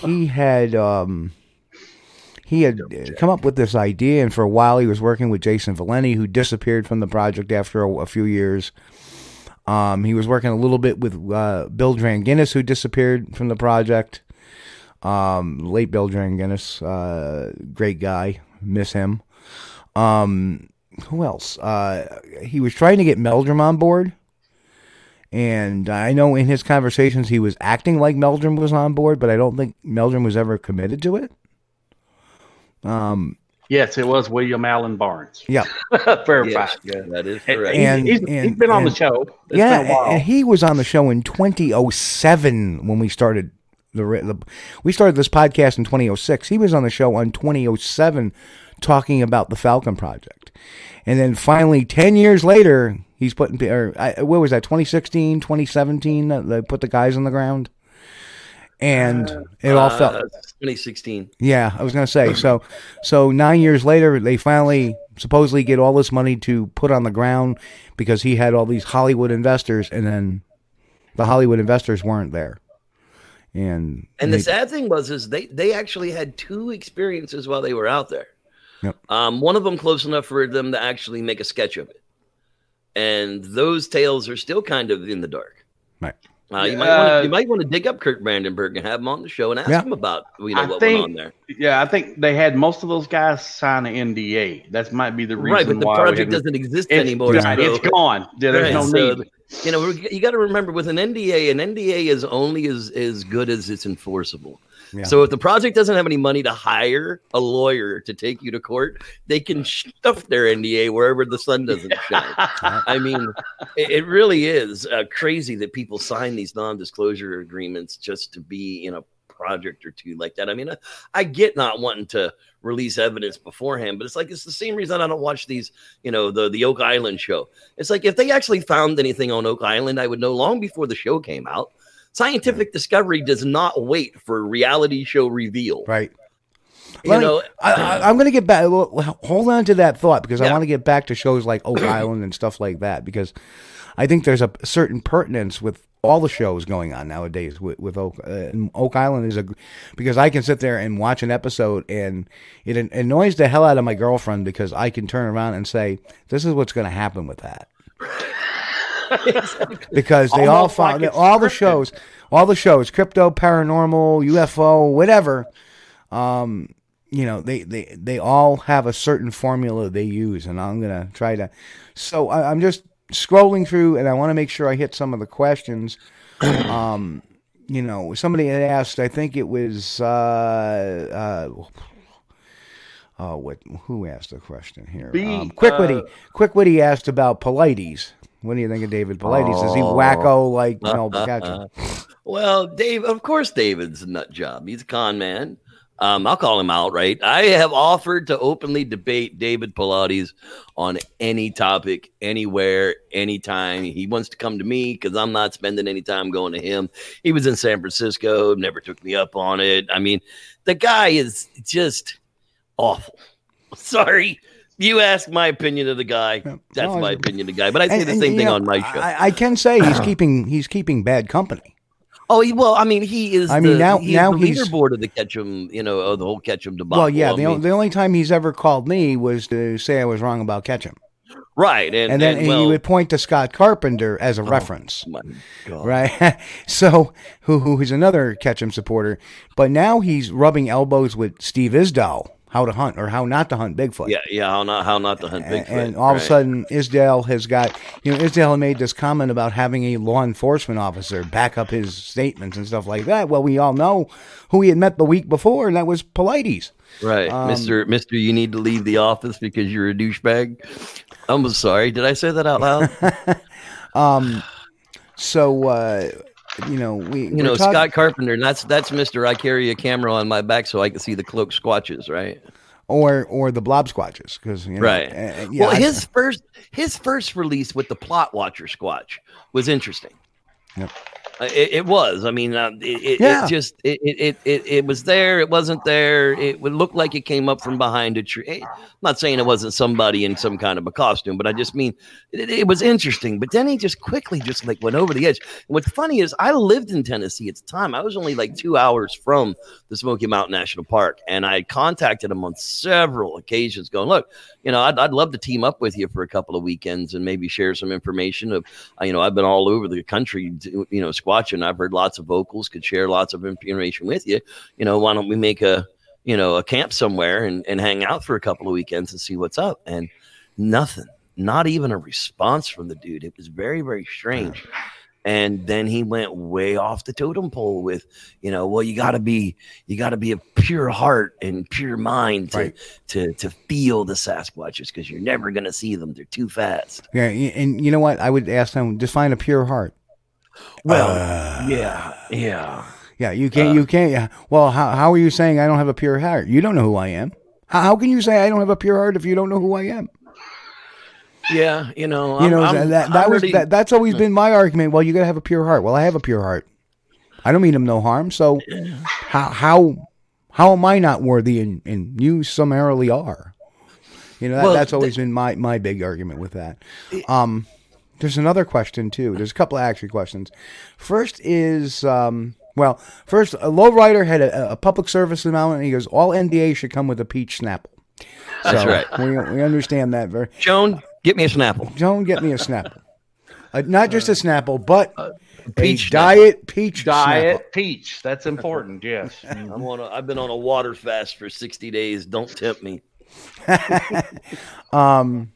[SPEAKER 4] he had um, he had uh, come up with this idea, and for a while he was working with Jason Valenti, who disappeared from the project after a, a few years. Um, he was working a little bit with uh, Bill Dranginis, who disappeared from the project. Um, late Bill Dranginis, uh, great guy, miss him. Um, who else? Uh, he was trying to get Meldrum on board. And I know in his conversations he was acting like Meldrum was on board, but I don't think Meldrum was ever committed to it. Um,
[SPEAKER 5] Yes, it was William Allen Barnes.
[SPEAKER 4] yeah,
[SPEAKER 5] Verified.
[SPEAKER 6] Yes,
[SPEAKER 5] Yeah.
[SPEAKER 6] that is
[SPEAKER 5] And,
[SPEAKER 6] correct.
[SPEAKER 4] And-
[SPEAKER 5] he's,
[SPEAKER 4] and-
[SPEAKER 5] he's been on the show. It's
[SPEAKER 4] yeah,
[SPEAKER 5] been a while.
[SPEAKER 4] and he was on the show in 2007 when we started the, the we started this podcast in 2006. He was on the show on 2007 talking about the Falcon project. And then finally 10 years later, he's putting or I, what was that 2016, 2017 they put the guys on the ground. And it all
[SPEAKER 6] Uh,
[SPEAKER 4] fell
[SPEAKER 6] 2016.
[SPEAKER 4] yeah, I was gonna say so. So nine years later, they finally supposedly get all this money to put on the ground because he had all these Hollywood investors, and then the Hollywood investors weren't there. And
[SPEAKER 6] And the sad thing was, is they they actually had two experiences while they were out there.
[SPEAKER 4] Yep.
[SPEAKER 6] Um, one of them close enough for them to actually make a sketch of it, and those tales are still kind of in the dark.
[SPEAKER 4] Right.
[SPEAKER 6] Uh, you might want
[SPEAKER 5] Uh,
[SPEAKER 6] to you might want to dig up Kurt Brandenburg and have him on the show and ask
[SPEAKER 4] Yeah.
[SPEAKER 6] him about you know
[SPEAKER 5] I
[SPEAKER 6] what
[SPEAKER 5] think-
[SPEAKER 6] went on there.
[SPEAKER 5] yeah, I think they had most of those guys sign an NDA. That might be the reason why.
[SPEAKER 6] Right, but the
[SPEAKER 5] why
[SPEAKER 6] project doesn't exist
[SPEAKER 5] it's,
[SPEAKER 6] anymore.
[SPEAKER 5] right,
[SPEAKER 6] so-
[SPEAKER 5] it's gone. Yeah, there's
[SPEAKER 6] Right,
[SPEAKER 5] no
[SPEAKER 6] so
[SPEAKER 5] need.
[SPEAKER 6] you know you got to remember with an NDA, an NDA is only as as good as it's enforceable.
[SPEAKER 4] Yeah.
[SPEAKER 6] So if the project doesn't have any money to hire a lawyer to take you to court, they can stuff their NDA wherever the sun doesn't shine. I mean, it, it really is uh, crazy that people sign these non-disclosure agreements just to be in a project or two like that. I mean, I, I get not wanting to release evidence beforehand, but it's like it's the same reason I don't watch these, you know, the the Oak Island show. It's like if they actually found anything on Oak Island, I would know long before the show came out. Scientific discovery does not wait for reality show reveal.
[SPEAKER 4] right.
[SPEAKER 6] You
[SPEAKER 4] me-
[SPEAKER 6] know,
[SPEAKER 4] I, I, I'm going to get back. well, Hold on to that thought because I want to get back to shows like Oak Island and stuff like that because I think there's a certain pertinence with all the shows going on nowadays with, with Oak uh, Oak Island is a because I can sit there and watch an episode and it annoys the hell out of my girlfriend because I can turn around and say this is what's going to happen with that because they all
[SPEAKER 5] Almost like
[SPEAKER 4] found
[SPEAKER 5] it's
[SPEAKER 4] all the shows all the shows crypto paranormal UFO whatever um you know they they they all have a certain formula they use and i'm gonna try to so I, i'm just scrolling through and i want to make sure i hit some of the questions um you know somebody had asked i think it was uh uh Oh, what? Who asked the question here?
[SPEAKER 5] B,
[SPEAKER 4] um, Quickwitty.
[SPEAKER 5] uh,
[SPEAKER 4] Quickwitty asked about Paulides. What do you think of David Paulides? Is he
[SPEAKER 6] Oh.
[SPEAKER 4] wacko like you know?
[SPEAKER 6] Well, Dave, of course, David's a nut job. He's a con man. Um, I'll call him out, right? I have offered to openly debate David Paulides on any topic, anywhere, anytime. He wants to come to me because I'm not spending any time going to him. He was in San Francisco, never took me up on it. I mean, the guy is just awful. Sorry. You ask my opinion of the guy.
[SPEAKER 4] Yeah.
[SPEAKER 6] That's
[SPEAKER 4] No,
[SPEAKER 6] my opinion of the guy. But I say
[SPEAKER 4] And-
[SPEAKER 6] the same thing
[SPEAKER 4] know,
[SPEAKER 6] on my show.
[SPEAKER 4] I, I can say he's uh-huh. keeping he's keeping bad company.
[SPEAKER 6] Oh, he, well, I mean, he is.
[SPEAKER 4] I mean,
[SPEAKER 6] the,
[SPEAKER 4] now-
[SPEAKER 6] he's
[SPEAKER 4] now
[SPEAKER 6] the
[SPEAKER 4] he's-
[SPEAKER 6] leaderboard of the Ketchum, you know, of the whole Ketchum debacle.
[SPEAKER 4] Well, yeah.
[SPEAKER 6] I
[SPEAKER 4] The, o-
[SPEAKER 6] mean,
[SPEAKER 4] the only time he's ever called me was to say I was wrong about Ketchum,
[SPEAKER 6] right, and,
[SPEAKER 4] and then
[SPEAKER 6] and, well, Oh.
[SPEAKER 4] he would point to Scott Carpenter as a oh reference.
[SPEAKER 6] my God.
[SPEAKER 4] right? so, who who is another Ketchum supporter, but now he's rubbing elbows with Steve Isdahl, how to hunt or how not to hunt Bigfoot.
[SPEAKER 6] Yeah, yeah. How not? How not to hunt Bigfoot?
[SPEAKER 4] and all of a sudden, Isdahl has got you know Isdahl made this comment about having a law enforcement officer back up his statements and stuff like that. Well, we all know who he had met the week before, and that was Paulides.
[SPEAKER 6] right,
[SPEAKER 4] um,
[SPEAKER 6] Mister, Mister, you need to leave the office because you're a douchebag. I'm sorry. Did I say that out loud?
[SPEAKER 4] Um, so uh, you know we
[SPEAKER 6] you know, Scott Carpenter. and That's that's Mister. I carry a camera on my back so I can see the cloak squatches. Right.
[SPEAKER 4] or or the blob squatches because you know,
[SPEAKER 6] Right.
[SPEAKER 4] uh, yeah,
[SPEAKER 6] well,
[SPEAKER 4] I-
[SPEAKER 6] his first his first release with the Plot Watcher Squatch was interesting.
[SPEAKER 4] Yep.
[SPEAKER 6] Uh, It, it was. I mean, uh, it, it,
[SPEAKER 4] Yeah.
[SPEAKER 6] it just it, it, it, it, was there. It wasn't there. It would look like it came up from behind a tree. I'm not saying it wasn't somebody in some kind of a costume, but I just mean it, it was interesting. But then he just quickly just like went over the edge. And what's funny is I lived in Tennessee at the time. I was only like two hours from the Smoky Mountain National Park, and I contacted him on several occasions, going, "Look, you know, I'd, I'd love to team up with you for a couple of weekends and maybe share some information of, uh, you know, I've been all over the country, you know, squatching. I've heard lots of vocals, could share lots of information with you. You know, why don't we make a, you know, a camp somewhere and, and hang out for a couple of weekends and see what's up? And nothing, not even a response from the dude. It was very, very strange. And then he went way off the totem pole with, you know, well, you gotta be, you gotta be a pure heart and pure mind to
[SPEAKER 4] Right.
[SPEAKER 6] to to feel the Sasquatches because you're never gonna see them. They're too fast.
[SPEAKER 4] yeah, and you know what? I would ask them define a pure heart.
[SPEAKER 6] Well,
[SPEAKER 4] Uh,
[SPEAKER 6] yeah, yeah.
[SPEAKER 4] Yeah, you can't. you can't. Yeah. Well, how how are you saying I don't have a pure heart? You don't know who I am. How, how can you say I don't have a pure heart if you don't know who I am?
[SPEAKER 6] Yeah, you know,
[SPEAKER 4] You
[SPEAKER 6] I'm-
[SPEAKER 4] know
[SPEAKER 6] I'm-
[SPEAKER 4] that that
[SPEAKER 6] I'm
[SPEAKER 4] was that, that's always been my argument. Well, you gotta have a pure heart. Well, I have a pure heart. I don't mean him no harm. So how how how am I not worthy and, and you summarily are? You know that,
[SPEAKER 6] Well,
[SPEAKER 4] that's always been my my big argument with that. Um, there's another question too. There's a couple of actually questions. First is um, well, first a lowrider had a, a public service announcement. And he goes, all NDA should come with a peach snapple.
[SPEAKER 6] That's
[SPEAKER 4] So,
[SPEAKER 6] right.
[SPEAKER 4] We, we understand that very.
[SPEAKER 6] Joan, get me a Snapple.
[SPEAKER 4] Don't get me a Snapple. Uh, not just a Snapple, but
[SPEAKER 6] peach
[SPEAKER 4] a diet peach
[SPEAKER 5] Diet peach. That's important. Yes.
[SPEAKER 6] I'm on. A, I've been on a water fast for 60 days. Don't tempt me.
[SPEAKER 4] Um,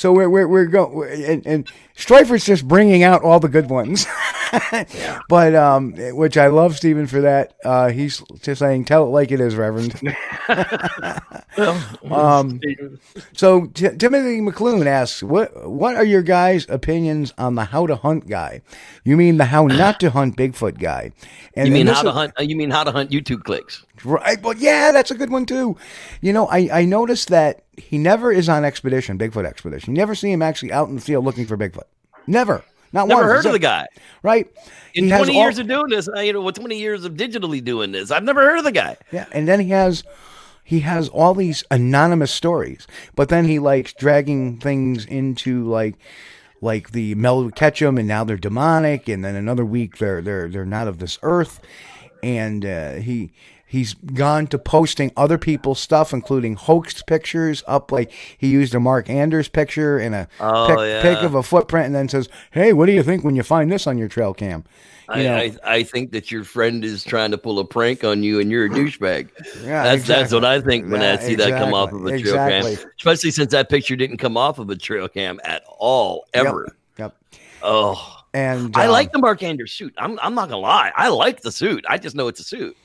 [SPEAKER 4] so we're we're we're going and, and Strifer's just bringing out all the good ones. But um, which I love Stephen for that. Uh, he's just saying, "Tell it like it is, Reverend." um, so T- Timothy McClune asks, "What what are your guys' opinions on the how to hunt guy? You mean the how not to hunt Bigfoot guy? And
[SPEAKER 6] You mean how to hunt? uh, You mean how to hunt YouTube clicks?
[SPEAKER 4] Right. Well, yeah, that's a good one too. You know, I, I noticed that he never is on expedition, Bigfoot expedition. You never see him actually out in the field looking for Bigfoot. Never. Not
[SPEAKER 6] Never
[SPEAKER 4] once.
[SPEAKER 6] heard of the guy.
[SPEAKER 4] Right.
[SPEAKER 6] In
[SPEAKER 4] He has
[SPEAKER 6] 20
[SPEAKER 4] all-
[SPEAKER 6] years of doing this, uh, you know, with 20 years of digitally doing this, I've never heard of the guy.
[SPEAKER 4] Yeah, and then he has he has all these anonymous stories, but then he likes dragging things into like like the Mel Ketchum, and now they're demonic, and then another week they're they're they're not of this earth, and uh, he he's gone to posting other people's stuff, including hoaxed pictures up. Like he used a Mark Anders picture and a
[SPEAKER 6] Oh,
[SPEAKER 4] pic,
[SPEAKER 6] yeah.
[SPEAKER 4] pic of a footprint, and then says, "Hey, what do you think when you find this on your trail cam?" You
[SPEAKER 6] I,
[SPEAKER 4] know,
[SPEAKER 6] I, I think that your friend is trying to pull a prank on you and you're a douchebag.
[SPEAKER 4] Yeah,
[SPEAKER 6] that's that's what I think when
[SPEAKER 4] Yeah,
[SPEAKER 6] I see that come off of a trail
[SPEAKER 4] exactly.
[SPEAKER 6] cam. Especially since that picture didn't come off of a trail cam at all, ever.
[SPEAKER 4] Yep.
[SPEAKER 6] Oh.
[SPEAKER 4] And
[SPEAKER 6] I
[SPEAKER 4] um,
[SPEAKER 6] like the Mark Anders suit. I'm I'm not gonna lie. I like the suit. I just know it's a suit.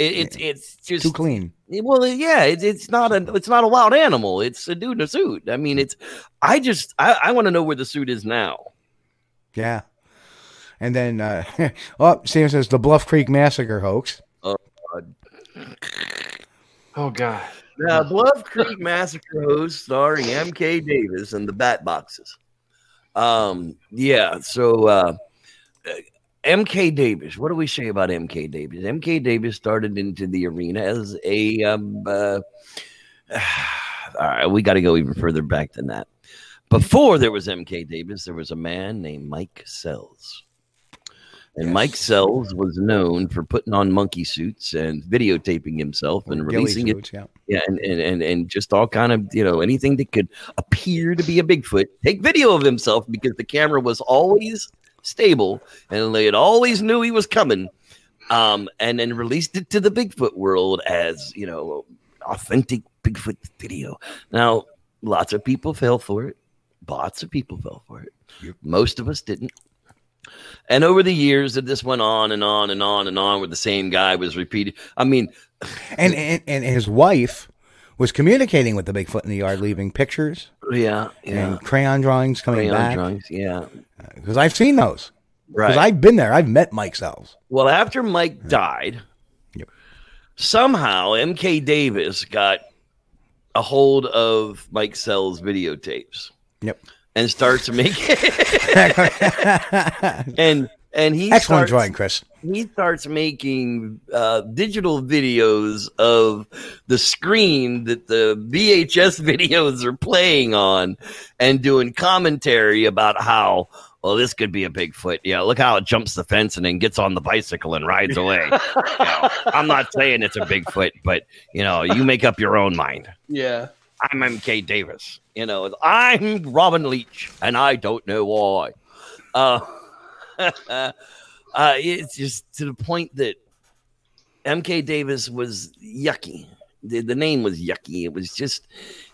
[SPEAKER 4] Yeah.
[SPEAKER 6] It, it's it's just
[SPEAKER 4] too clean.
[SPEAKER 6] Well, yeah, it's it's not a it's not a wild animal. It's a dude in a suit. I mean, it's. I just I, I want to know where the suit is now.
[SPEAKER 4] Yeah. And then, uh, oh, Sam says the Bluff Creek Massacre hoax.
[SPEAKER 5] Oh God.
[SPEAKER 6] Now, Bluff Creek Massacre host starring M.K. Davis and the Bat Boxes. Um, yeah. So, uh, M.K. Davis. What do we say about M.K. Davis? M.K. Davis started into the arena as a. Um, uh, all right, we got to go even further back than that. Before there was M.K. Davis, there was a man named Mike Sells. And
[SPEAKER 4] Yes.
[SPEAKER 6] Mike Sells was known for putting on monkey suits and videotaping himself and releasing it
[SPEAKER 4] yeah.
[SPEAKER 6] yeah, and, and and and just all kind of you know anything that could appear to be a Bigfoot. Take video of himself because the camera was always stable and they had always knew he was coming. Um, and then released it to the Bigfoot world as you know authentic Bigfoot video. Now, lots of people fell for it. Lots of people fell for it.
[SPEAKER 4] Yep.
[SPEAKER 6] Most of us didn't. And over the years that this went on and on and on and on, where the same guy was repeated. I mean,
[SPEAKER 4] And, and and his wife was communicating with the Bigfoot in the yard, leaving pictures
[SPEAKER 6] yeah, yeah.
[SPEAKER 4] and crayon drawings coming
[SPEAKER 6] Crayon
[SPEAKER 4] back.
[SPEAKER 6] drawings, yeah.
[SPEAKER 4] Uh, because I've seen those. Because
[SPEAKER 6] Right.
[SPEAKER 4] I've been there. I've met Mike Sells.
[SPEAKER 6] well, after Mike died,
[SPEAKER 4] Yep.
[SPEAKER 6] somehow MK Davis got a hold of Mike Sell's videotapes
[SPEAKER 4] Yep.
[SPEAKER 6] and starts making and and he
[SPEAKER 4] Excellent
[SPEAKER 6] starts,
[SPEAKER 4] drawing, Chris.
[SPEAKER 6] he starts making uh, digital videos of the screen that the VHS videos are playing on and doing commentary about how, well, this could be a Bigfoot. Yeah, look how it jumps the fence and then gets on the bicycle and rides away. You know, I'm not saying it's a Bigfoot, but, you know, you make up your own mind.
[SPEAKER 5] Yeah.
[SPEAKER 6] I'm MK Davis. You know, I'm Robin Leach, and I don't know why. Uh, uh, it's just to the point that MK Davis was yucky. The, the name was yucky. It was just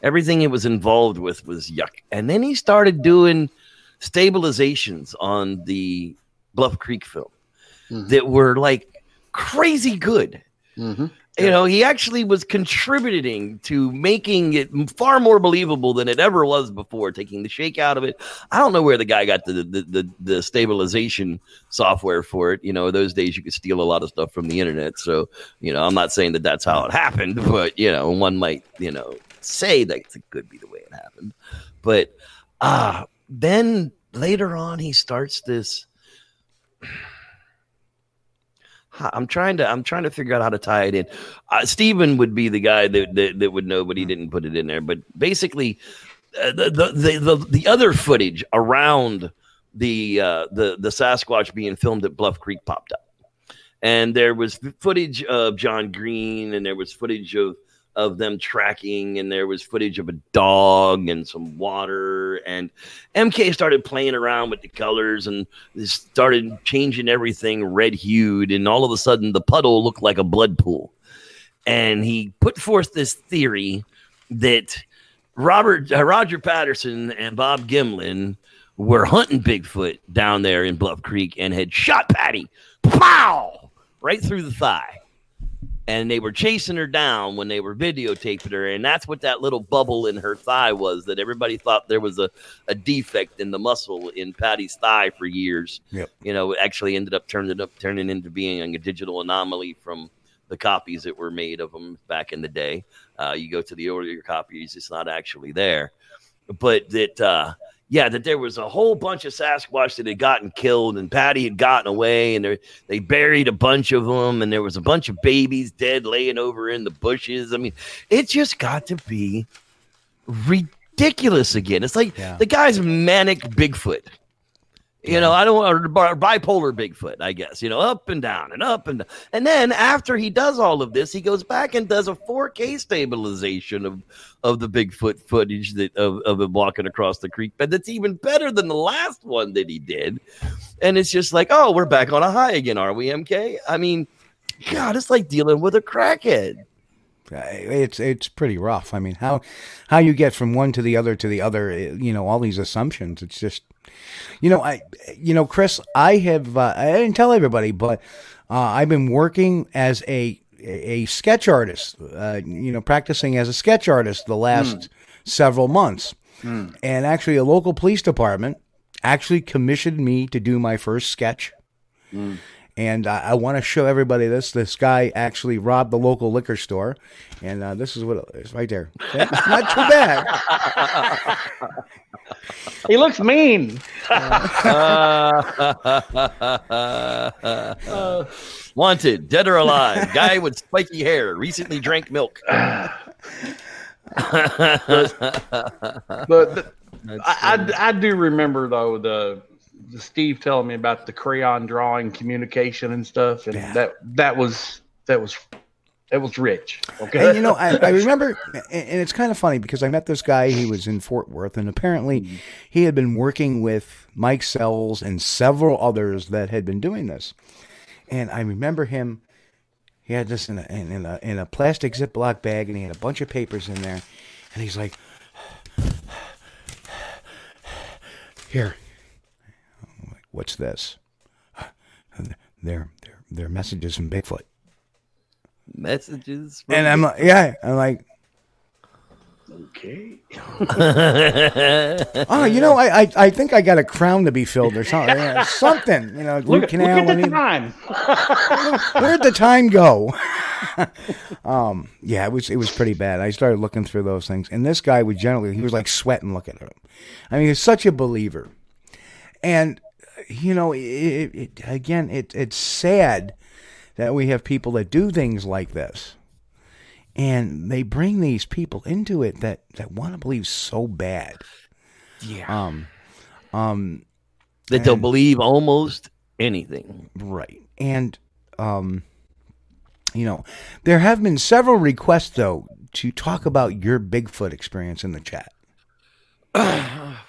[SPEAKER 6] everything it was involved with was yuck. And then he started doing stabilizations on the Bluff Creek film
[SPEAKER 5] Mhm.
[SPEAKER 6] that were like crazy good
[SPEAKER 5] Mm-hmm.
[SPEAKER 6] You know he actually was contributing to making it far more believable than it ever was before taking the shake out of it. I don't know where the guy got the the, the, the stabilization software for it. You know those days you could steal a lot of stuff from the internet. So you know i'm not saying that that's how it happened but you know one might you know say that it could be the way it happened. But uh then later on he starts this I'm trying to I'm trying to figure out how to tie it in. Uh, Steven would be the guy that, that that would know, but he didn't put it in there. But basically, uh, the, the the the the other footage around the uh, the the Sasquatch being filmed at Bluff Creek popped up, and there was footage of John Green, and there was footage of of them tracking, and there was footage of a dog and some water, and MK started playing around with the colors and started changing everything red hued, and all of a sudden the puddle looked like a blood pool. And he put forth this theory that Robert uh, Roger Patterson and Bob Gimlin were hunting Bigfoot down there in Bluff Creek and had shot Patty, pow, right through the thigh. And they were chasing her down when they were videotaping her, and that's what that little bubble in her thigh was. That everybody thought there was a, a defect in the muscle in Patty's thigh for years.
[SPEAKER 4] Yep.
[SPEAKER 6] You know, actually ended up turning up turning into being a digital anomaly from the copies that were made of them back in the day. Uh, you go to the earlier copies, it's not actually there. But that, uh, yeah, that there was a whole bunch of Sasquatch that had gotten killed, and Patty had gotten away, and they they buried a bunch of them, and there was a bunch of babies dead laying over in the bushes. I mean, it just got to be ridiculous again. It's like
[SPEAKER 4] Yeah.
[SPEAKER 6] the guy's manic Bigfoot. You know, I don't want bipolar Bigfoot, I guess. You know, up and down and up and down. And then after he does all of this, he goes back and does a 4K stabilization of of the Bigfoot footage that of, of him walking across the creek bed. That's even better than the last one that he did. And it's just like, oh, we're back on a high again, are we, MK? I mean, God, it's like dealing with a crackhead.
[SPEAKER 4] It's it's pretty rough. I mean, how how you get from one to the other to the other, eh, you know, all these assumptions. It's just, you know, I, you know, Chris, I have uh, I didn't tell everybody, but uh, I've been working as a a sketch artist, uh, you know, practicing as a sketch artist the last several months, and actually, a local police department actually commissioned me to do my first sketch. And I, I want to show everybody this. This guy actually robbed the local liquor store, and uh, this is what it is right there. Okay? Not too bad.
[SPEAKER 5] He looks mean.
[SPEAKER 6] Wanted, dead or alive, guy with spiky hair, recently drank milk.
[SPEAKER 5] But the, I, I I do remember though the Steve telling me about the crayon drawing communication and stuff, and
[SPEAKER 4] Yeah.
[SPEAKER 5] that that was that was that was rich. Okay,
[SPEAKER 4] And you know, I, I remember, and it's kind of funny because I met this guy. He was in Fort Worth, and apparently, mm-hmm. he had been working with Mike Sells and several others that had been doing this. And I remember him. He had this in a in, a in a plastic Ziploc bag, and he had a bunch of papers in there. And he's like, "Here, what's this? They're they're they're messages from Bigfoot."
[SPEAKER 6] Messages.
[SPEAKER 4] And I'm like, "Yeah," I'm like.
[SPEAKER 5] okay.
[SPEAKER 4] Oh, you know, I, I I think I got a crown to be filled or something. Yeah, something, you know,
[SPEAKER 5] Look,
[SPEAKER 4] root
[SPEAKER 5] at-
[SPEAKER 4] canal.
[SPEAKER 5] look at the
[SPEAKER 4] mean,
[SPEAKER 5] time.
[SPEAKER 4] where'd the time go? um, yeah, it was it was pretty bad. I started looking through those things, and this guy would generally he was like sweating looking at him. I mean, he's such a believer, and you know, it, it, again, it it's sad that we have people that do things like this. And they bring these people into it that, that want to believe so bad.
[SPEAKER 6] Yeah.
[SPEAKER 4] Um, um,
[SPEAKER 6] that they'll believe almost anything.
[SPEAKER 4] Right. And um you know, there have been several requests though to talk about your Bigfoot experience in the chat.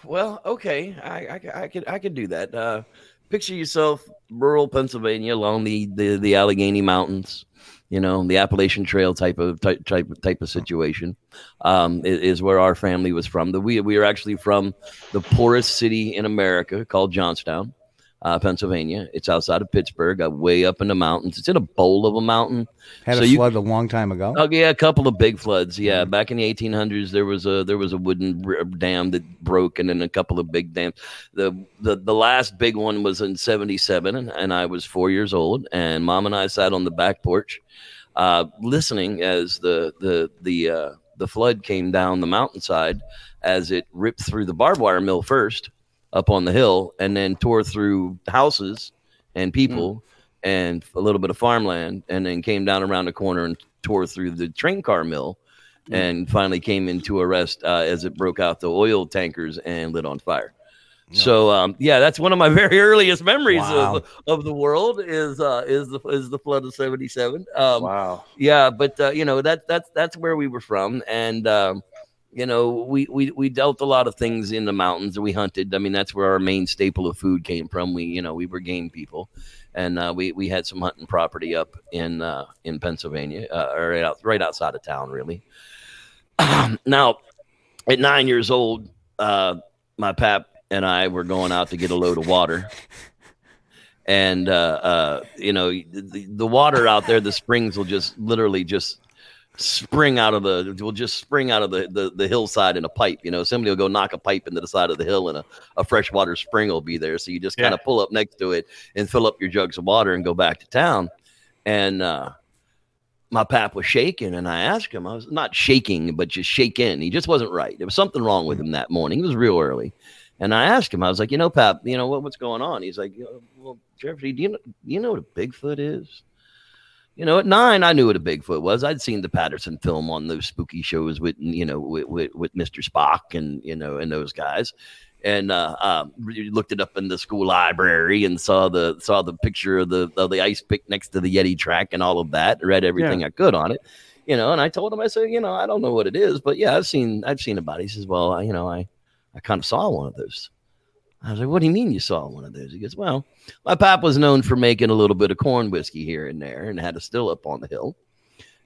[SPEAKER 6] well, okay, I, I, I could I could do that. Uh, picture yourself rural Pennsylvania along the, the, the Allegheny Mountains, you know, the Appalachian Trail type of type type, of situation. Um, is, is where our family was from. The we we are actually from the poorest city in America called Johnstown, uh, Pennsylvania. It's outside of Pittsburgh, uh, way up in the mountains. It's in a bowl of a mountain.
[SPEAKER 4] Had
[SPEAKER 6] So
[SPEAKER 4] a
[SPEAKER 6] you-
[SPEAKER 4] flood a long time ago.
[SPEAKER 6] Oh yeah, a couple of big floods. Yeah, back in the 1800s, there was a there was a wooden dam that broke, and then a couple of big dams. The the the last big one was in 77, and, and I was four years old, and mom and I sat on the back porch, uh, listening as the the the uh, the flood came down the mountainside, as it ripped through the barbed wire mill first up on the hill, and then tore through houses and people and a little bit of farmland, and then came down around the corner and tore through the train car mill, and finally came into arrest uh, as it broke out the oil tankers and lit on fire. So um, yeah, that's one of my very earliest memories
[SPEAKER 4] Wow.
[SPEAKER 6] of, of the world is uh, is the is the flood of seventy seven. Um,
[SPEAKER 5] Wow.
[SPEAKER 6] yeah, but uh, you know that that's that's where we were from, and um, you know we, we we dealt a lot of things in the mountains, we hunted. I mean, that's where our main staple of food came from. We you know we were game people, and uh, we we had some hunting property up in uh, in Pennsylvania, uh, right, out, right outside of town, really. now, at nine years old, uh, my pap and I were going out to get a load of water. And uh, uh, you know the, the water out there, the springs will just literally just spring out of the will just spring out of the, the, the hillside in a pipe. You know, somebody will go knock a pipe into the side of the hill, and a, a freshwater spring will be there. So you just kind of
[SPEAKER 5] Yeah.
[SPEAKER 6] pull up next to it and fill up your jugs of water and go back to town. And uh, my pap was shaking, and I asked him, I was not shaking, but just shaking. He just wasn't right. There was something wrong with him that morning. It was real early. And I asked him, I was like, you know, Pap, you know what, what's going on? He's like, well, Jeffrey, do you know, you know what a Bigfoot is? You know, at nine, I knew what a Bigfoot was. I'd seen the Patterson film on those spooky shows with, you know, with, with, with Mr. Spock and, you know, and those guys. And uh, um, we looked it up in the school library and saw the saw the picture of the of the ice pick next to the Yeti track and all of that. Read everything I could on it, you know. And I told him, I said, you know, I don't know what it is, but yeah, I've seen I've seen a body. He says, well, I, you know, I I kind of saw one of those. I was like, what do you mean you saw one of those? He goes, well, my pap was known for making a little bit of corn whiskey here and there and had a still up on the hill.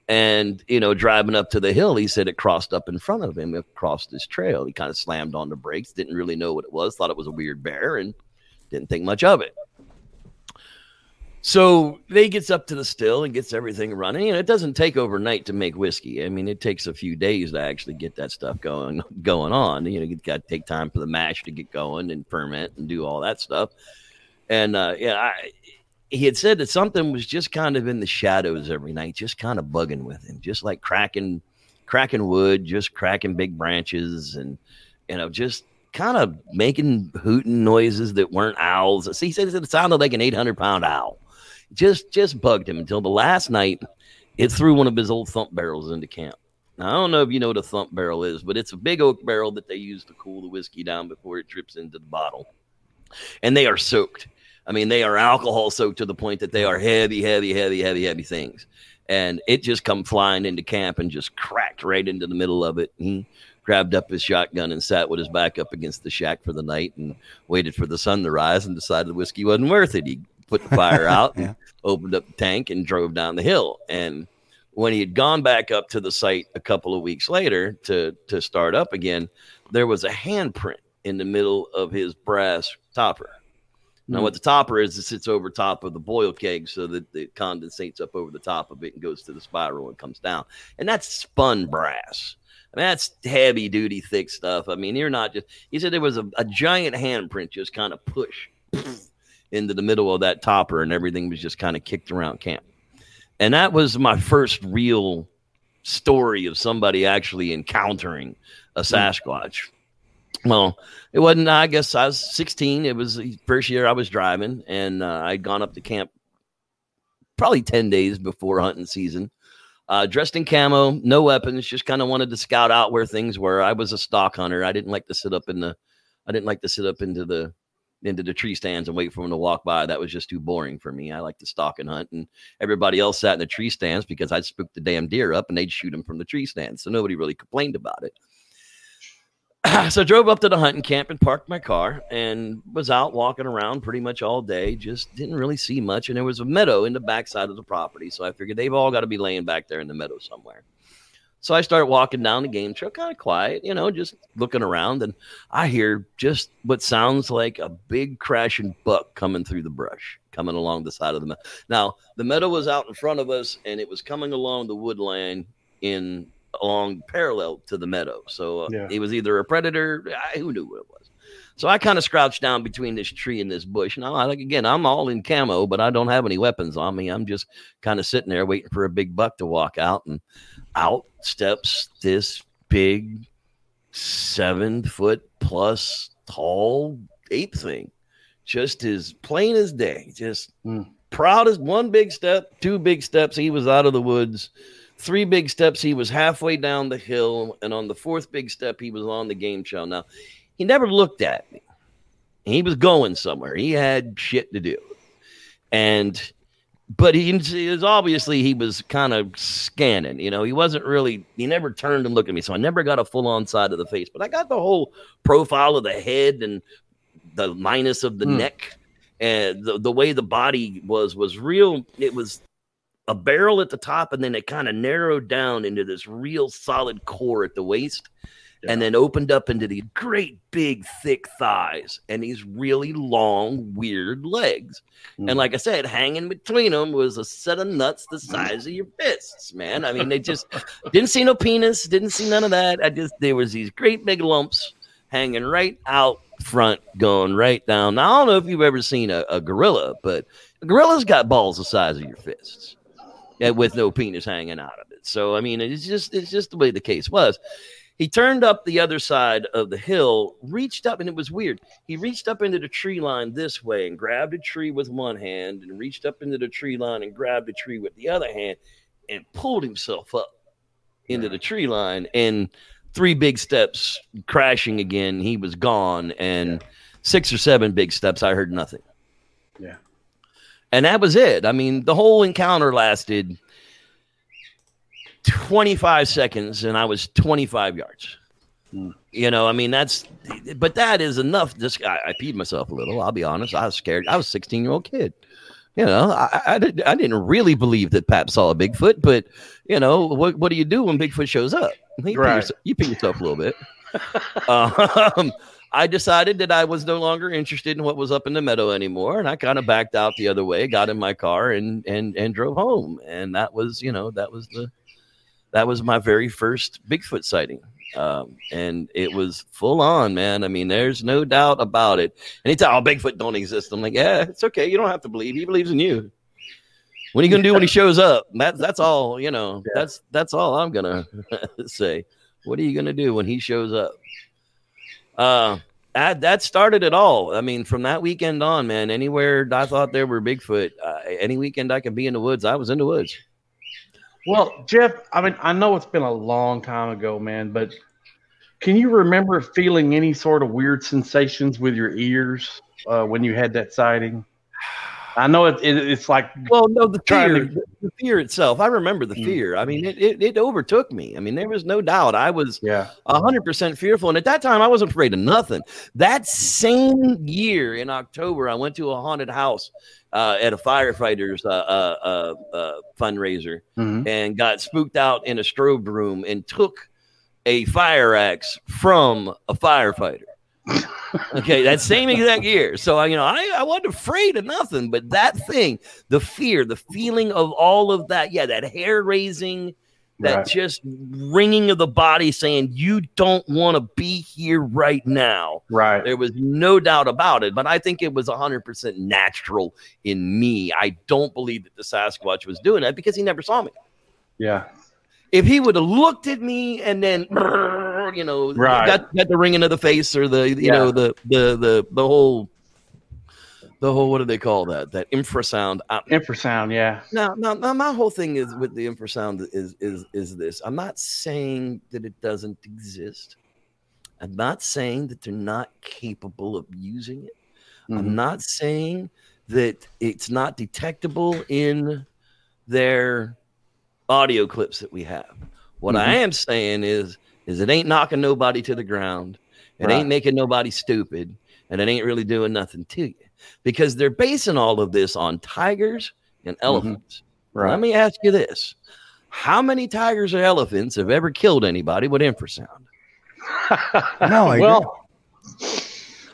[SPEAKER 6] And, you know, driving up to the hill, he said it crossed up in front of him across this trail. He kind of slammed on the brakes, didn't really know what it was, thought it was a weird bear, and didn't think much of it. So they gets up to the still and gets everything running. And it doesn't take overnight to make whiskey. I mean, it takes a few days to actually get that stuff going going on. You know, you got to take time for the mash to get going and ferment and do all that stuff. And uh, yeah, I, he had said that something was just kind of in the shadows every night, just kind of bugging with him, just like cracking cracking wood, just cracking big branches, and you know, just kind of making hooting noises that weren't owls. See, he said it sounded like an 800 pound owl. Just just bugged him until the last night it threw one of his old thump barrels into camp. Now, I don't know if you know what a thump barrel is, but it's a big oak barrel that they use to cool the whiskey down before it drips into the bottle. and they are soaked. I mean, they are alcohol soaked to the point that they are heavy, heavy, heavy, heavy, heavy things. And it just come flying into camp and just cracked right into the middle of it. He grabbed up his shotgun and sat with his back up against the shack for the night and waited for the sun to rise and decided the whiskey wasn't worth it. He put the fire out,
[SPEAKER 4] Yeah.
[SPEAKER 6] Opened up the tank, and drove down the hill. And when he had gone back up to the site a couple of weeks later to to start up again, there was a handprint in the middle of his brass topper. Now,
[SPEAKER 5] Hmm.
[SPEAKER 6] what the topper is, it sits over top of the boil keg so that it condensates up over the top of it and goes to the spiral and comes down. And that's spun brass. I mean, that's heavy duty, thick stuff. I mean, you're not just, he said there was a, a giant handprint just kind of push into the middle of that topper and everything was just kind of kicked around camp. And that was my first real story of somebody actually encountering a Sasquatch. Well, it wasn't. I guess I was 16. It was the first year I was driving, and uh, I'd gone up to camp probably 10 days before hunting season. Uh, dressed in camo, no weapons, just kind of wanted to scout out where things were. I was a stalk hunter. I didn't like to sit up in the, I didn't like to sit up into the, into the tree stands and wait for them to walk by. That was just too boring for me. I like to stalk and hunt, and everybody else sat in the tree stands because I'd spook the damn deer up and they'd shoot them from the tree stands. So nobody really complained about it. so I drove up to the hunting camp and parked my car and was out walking around pretty much all day. Just didn't really see much. And there was a meadow in the backside of the property. So I figured they've all got to be laying back there in the meadow somewhere. So I start walking down the game trail, kind of quiet, you know, just looking around. And I hear just what sounds like a big crashing buck coming through the brush, coming along the side of the meadow. Now, the meadow was out in front of us and it was coming along the woodland in along parallel to the meadow. So uh,
[SPEAKER 5] Yeah.
[SPEAKER 6] it was either a predator. I, who knew what it was? So I kind of crouched down between this tree and this bush. Now, I, like again, I'm all in camo, but I don't have any weapons on me. I'm just kind of sitting there waiting for a big buck to walk out, and out steps this big, seven foot plus tall ape thing, just as plain as day, just
[SPEAKER 5] Hmm.
[SPEAKER 6] proud as one big step, two big steps. He was out of the woods. Three big steps, he was halfway down the hill, and on the fourth big step, he was on the game show. Now, he never looked at me. He was going somewhere. He had shit to do, and but he was obviously he was kind of scanning. You know, he wasn't really. He never turned and looked at me, so I never got a full on side of the face. But I got the whole profile of the head and the minus of the
[SPEAKER 5] Hmm.
[SPEAKER 6] neck, and the the way the body was was real. It was a barrel at the top, and then it kind of narrowed down into this real solid core at the waist, and then opened up into the great big thick thighs and these really long weird legs.
[SPEAKER 5] Mm.
[SPEAKER 6] And like I said, hanging between them was a set of nuts the size of your fists, man. I mean, they just didn't see no penis, didn't see none of that. I just there was these great big lumps hanging right out front, going right down. Now I don't know if you've ever seen a, a gorilla, but a gorilla's got balls the size of your fists, yeah, with no penis hanging out of it. So I mean, it's just it's just the way the case was. He turned up the other side of the hill, reached up, and it was weird. He reached up into the tree line this way and grabbed a tree with one hand, and reached up into the tree line and grabbed a tree with the other hand, and pulled himself up into the tree line. And three big steps, crashing again, he was gone. And six or seven big steps, I heard nothing.
[SPEAKER 5] Yeah.
[SPEAKER 6] And that was it. I mean, the whole encounter lasted 25 seconds and I was 25 yards.
[SPEAKER 5] Hmm.
[SPEAKER 6] You know, I mean, that's, but that is enough. Just, I, I peed myself a little. I'll be honest. I was scared. I was a 16 year old kid. You know, I, I, did, I didn't really believe that Pap saw a Bigfoot, but, you know, what, what do you do when Bigfoot shows up? You pee, yourself, you pee yourself a little bit. um, I decided that I was no longer interested in what was up in the meadow anymore, and I kind of backed out the other way, got in my car, and and and drove home. And that was, you know, that was the that was my very first Bigfoot sighting. Um, and it was full on, man. I mean, there's no doubt about it. Anytime, oh, Bigfoot don't exist. I'm like, yeah, it's okay. You don't have to believe. He believes in you. What are you gonna do when he shows up? That's that's all. You know,
[SPEAKER 5] Yeah.
[SPEAKER 6] that's that's all I'm gonna say. What are you gonna do when he shows up? Uh, that that started it all. I mean, from that weekend on, man. Anywhere I thought there were Bigfoot, uh, any weekend I could be in the woods, I was in the woods.
[SPEAKER 5] Well, Jeff, I mean, I know it's been a long time ago, man, but can you remember feeling any sort of weird sensations with your ears? uh, when you had that sighting? I know it, it, it's like
[SPEAKER 6] Well, no, the fear,
[SPEAKER 5] to-
[SPEAKER 6] the fear itself. I remember the
[SPEAKER 5] Mm.
[SPEAKER 6] fear. I mean, it, it, it overtook me. I mean, there was no doubt. I was
[SPEAKER 5] yeah,
[SPEAKER 6] hundred percent fearful, and at that time, I wasn't afraid of nothing. That same year in October, I went to a haunted house uh, at a firefighters uh, uh, uh, uh, fundraiser
[SPEAKER 5] Mhm.
[SPEAKER 6] and got spooked out in a strobe room and took a fire axe from a firefighter. okay, that same exact year. So I, you know, I, I wasn't afraid of nothing, but that thing, the fear, the feeling of all of that, yeah, that hair raising, that
[SPEAKER 5] Right.
[SPEAKER 6] just ringing of the body saying, you don't want to be here right now.
[SPEAKER 5] right.
[SPEAKER 6] There was no doubt about it, but I think it was 100% natural in me. I don't believe that the Sasquatch was doing that because he never saw me.
[SPEAKER 5] Yeah,
[SPEAKER 6] If he would have looked at me and then, you know,
[SPEAKER 5] Right.
[SPEAKER 6] got, got the ringing of the face or the, you
[SPEAKER 5] Yeah.
[SPEAKER 6] know, the, the, the, the whole, the whole, what do they call that? That infrasound.
[SPEAKER 5] Infrasound. Yeah,
[SPEAKER 6] now, now, now, my whole thing is with the infrasound is is is this. I'm not saying that it doesn't exist. I'm not saying that they're not capable of using it.
[SPEAKER 5] Mhm.
[SPEAKER 6] I'm not saying that it's not detectable in their audio clips that we have. What I am saying is is it ain't knocking nobody to the ground. It
[SPEAKER 5] Right.
[SPEAKER 6] ain't making nobody stupid, and it ain't really doing nothing to you because they're basing all of this on tigers and mm-hmm. elephants.
[SPEAKER 5] right.
[SPEAKER 6] Let me ask you this: How many tigers or elephants have ever killed anybody with infrasound?
[SPEAKER 4] No, I
[SPEAKER 5] well,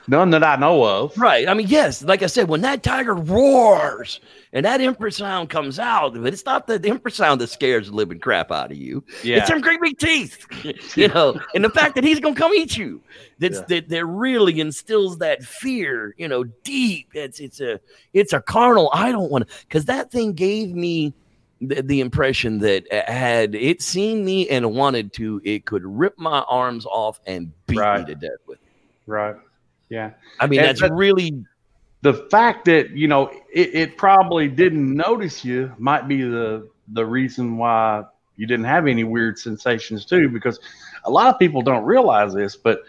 [SPEAKER 5] none that I know of.
[SPEAKER 6] Right. I mean, yes, like I said, when that tiger roars and that infrasound comes out, but it's not the infrasound that scares the living crap out of you.
[SPEAKER 5] Yeah,
[SPEAKER 6] It's them great big teeth, you know, and the fact that he's gonna come eat you. That's
[SPEAKER 5] Yeah.
[SPEAKER 6] that that really instills that fear, you know, deep. It's it's a it's a carnal. I don't want to because that thing gave me the, the impression that uh, had it seen me and wanted to, it could rip my arms off and beat
[SPEAKER 5] Right.
[SPEAKER 6] me to death with. It.
[SPEAKER 5] Right. Yeah.
[SPEAKER 6] I mean,
[SPEAKER 5] And
[SPEAKER 6] that's
[SPEAKER 5] that-
[SPEAKER 6] really
[SPEAKER 5] the fact that you know it, it probably didn't notice you might be the the reason why you didn't have any weird sensations too because a lot of people don't realize this but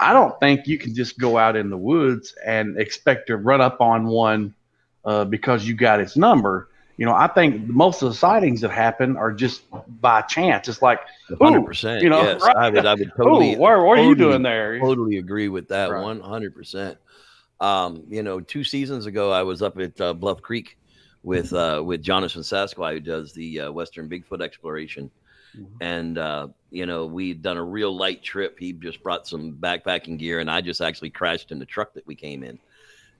[SPEAKER 5] i don't think you can just go out in the woods and expect to run up on one uh, because you got its number you know i think most of the sightings that happen are just by chance it's like
[SPEAKER 6] hundred percent.
[SPEAKER 5] you know,
[SPEAKER 6] yes,
[SPEAKER 5] right.
[SPEAKER 6] I would, I would totally,
[SPEAKER 5] what, what are you doing there
[SPEAKER 6] totally agree with that.
[SPEAKER 5] Right.
[SPEAKER 6] One hundred percent. Um, you know, two seasons ago, I was up at uh, Bluff Creek with uh, with Jonathan Sasquatch, who does the uh, Western Bigfoot exploration,
[SPEAKER 5] Mhm.
[SPEAKER 6] and uh, you know, we'd done a real light trip. He just brought some backpacking gear, and I just actually crashed in the truck that we came in.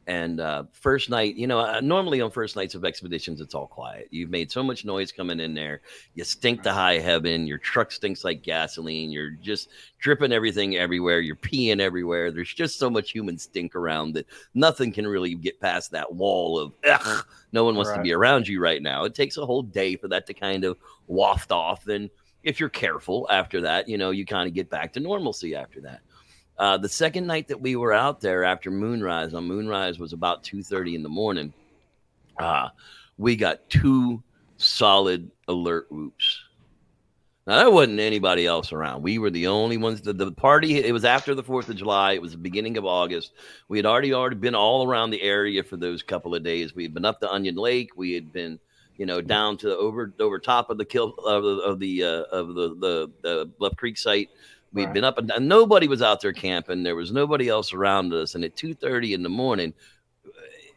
[SPEAKER 6] And uh, first night, you know, uh, normally on first nights of expeditions, it's all quiet. You've made so much noise coming in there. You stink to high heaven. Your truck stinks like gasoline. You're just dripping everything everywhere. You're peeing everywhere. There's just so much human stink around that nothing can really get past that wall of, Ugh, no one wants to be around you right now. It takes a whole day for that to kind of waft off. And if you're careful after that, you know, you kind of get back to normalcy after that. Uh, the second night that we were out there after moonrise, on moonrise was about 2.30 in the morning, uh, we got two solid alert whoops. Now there wasn't anybody else around. We were the only ones. The, the party. It was after the Fourth of July. It was the beginning of August. We had already already been all around the area for those couple of days. We had been up to Onion Lake. We had been, you know, down to over over top of the kill of the of the uh, of the, the the Bluff Creek site. We'd
[SPEAKER 5] Right.
[SPEAKER 6] been up and down. Nobody was out there camping. There was nobody else around us. And at two thirty in the morning,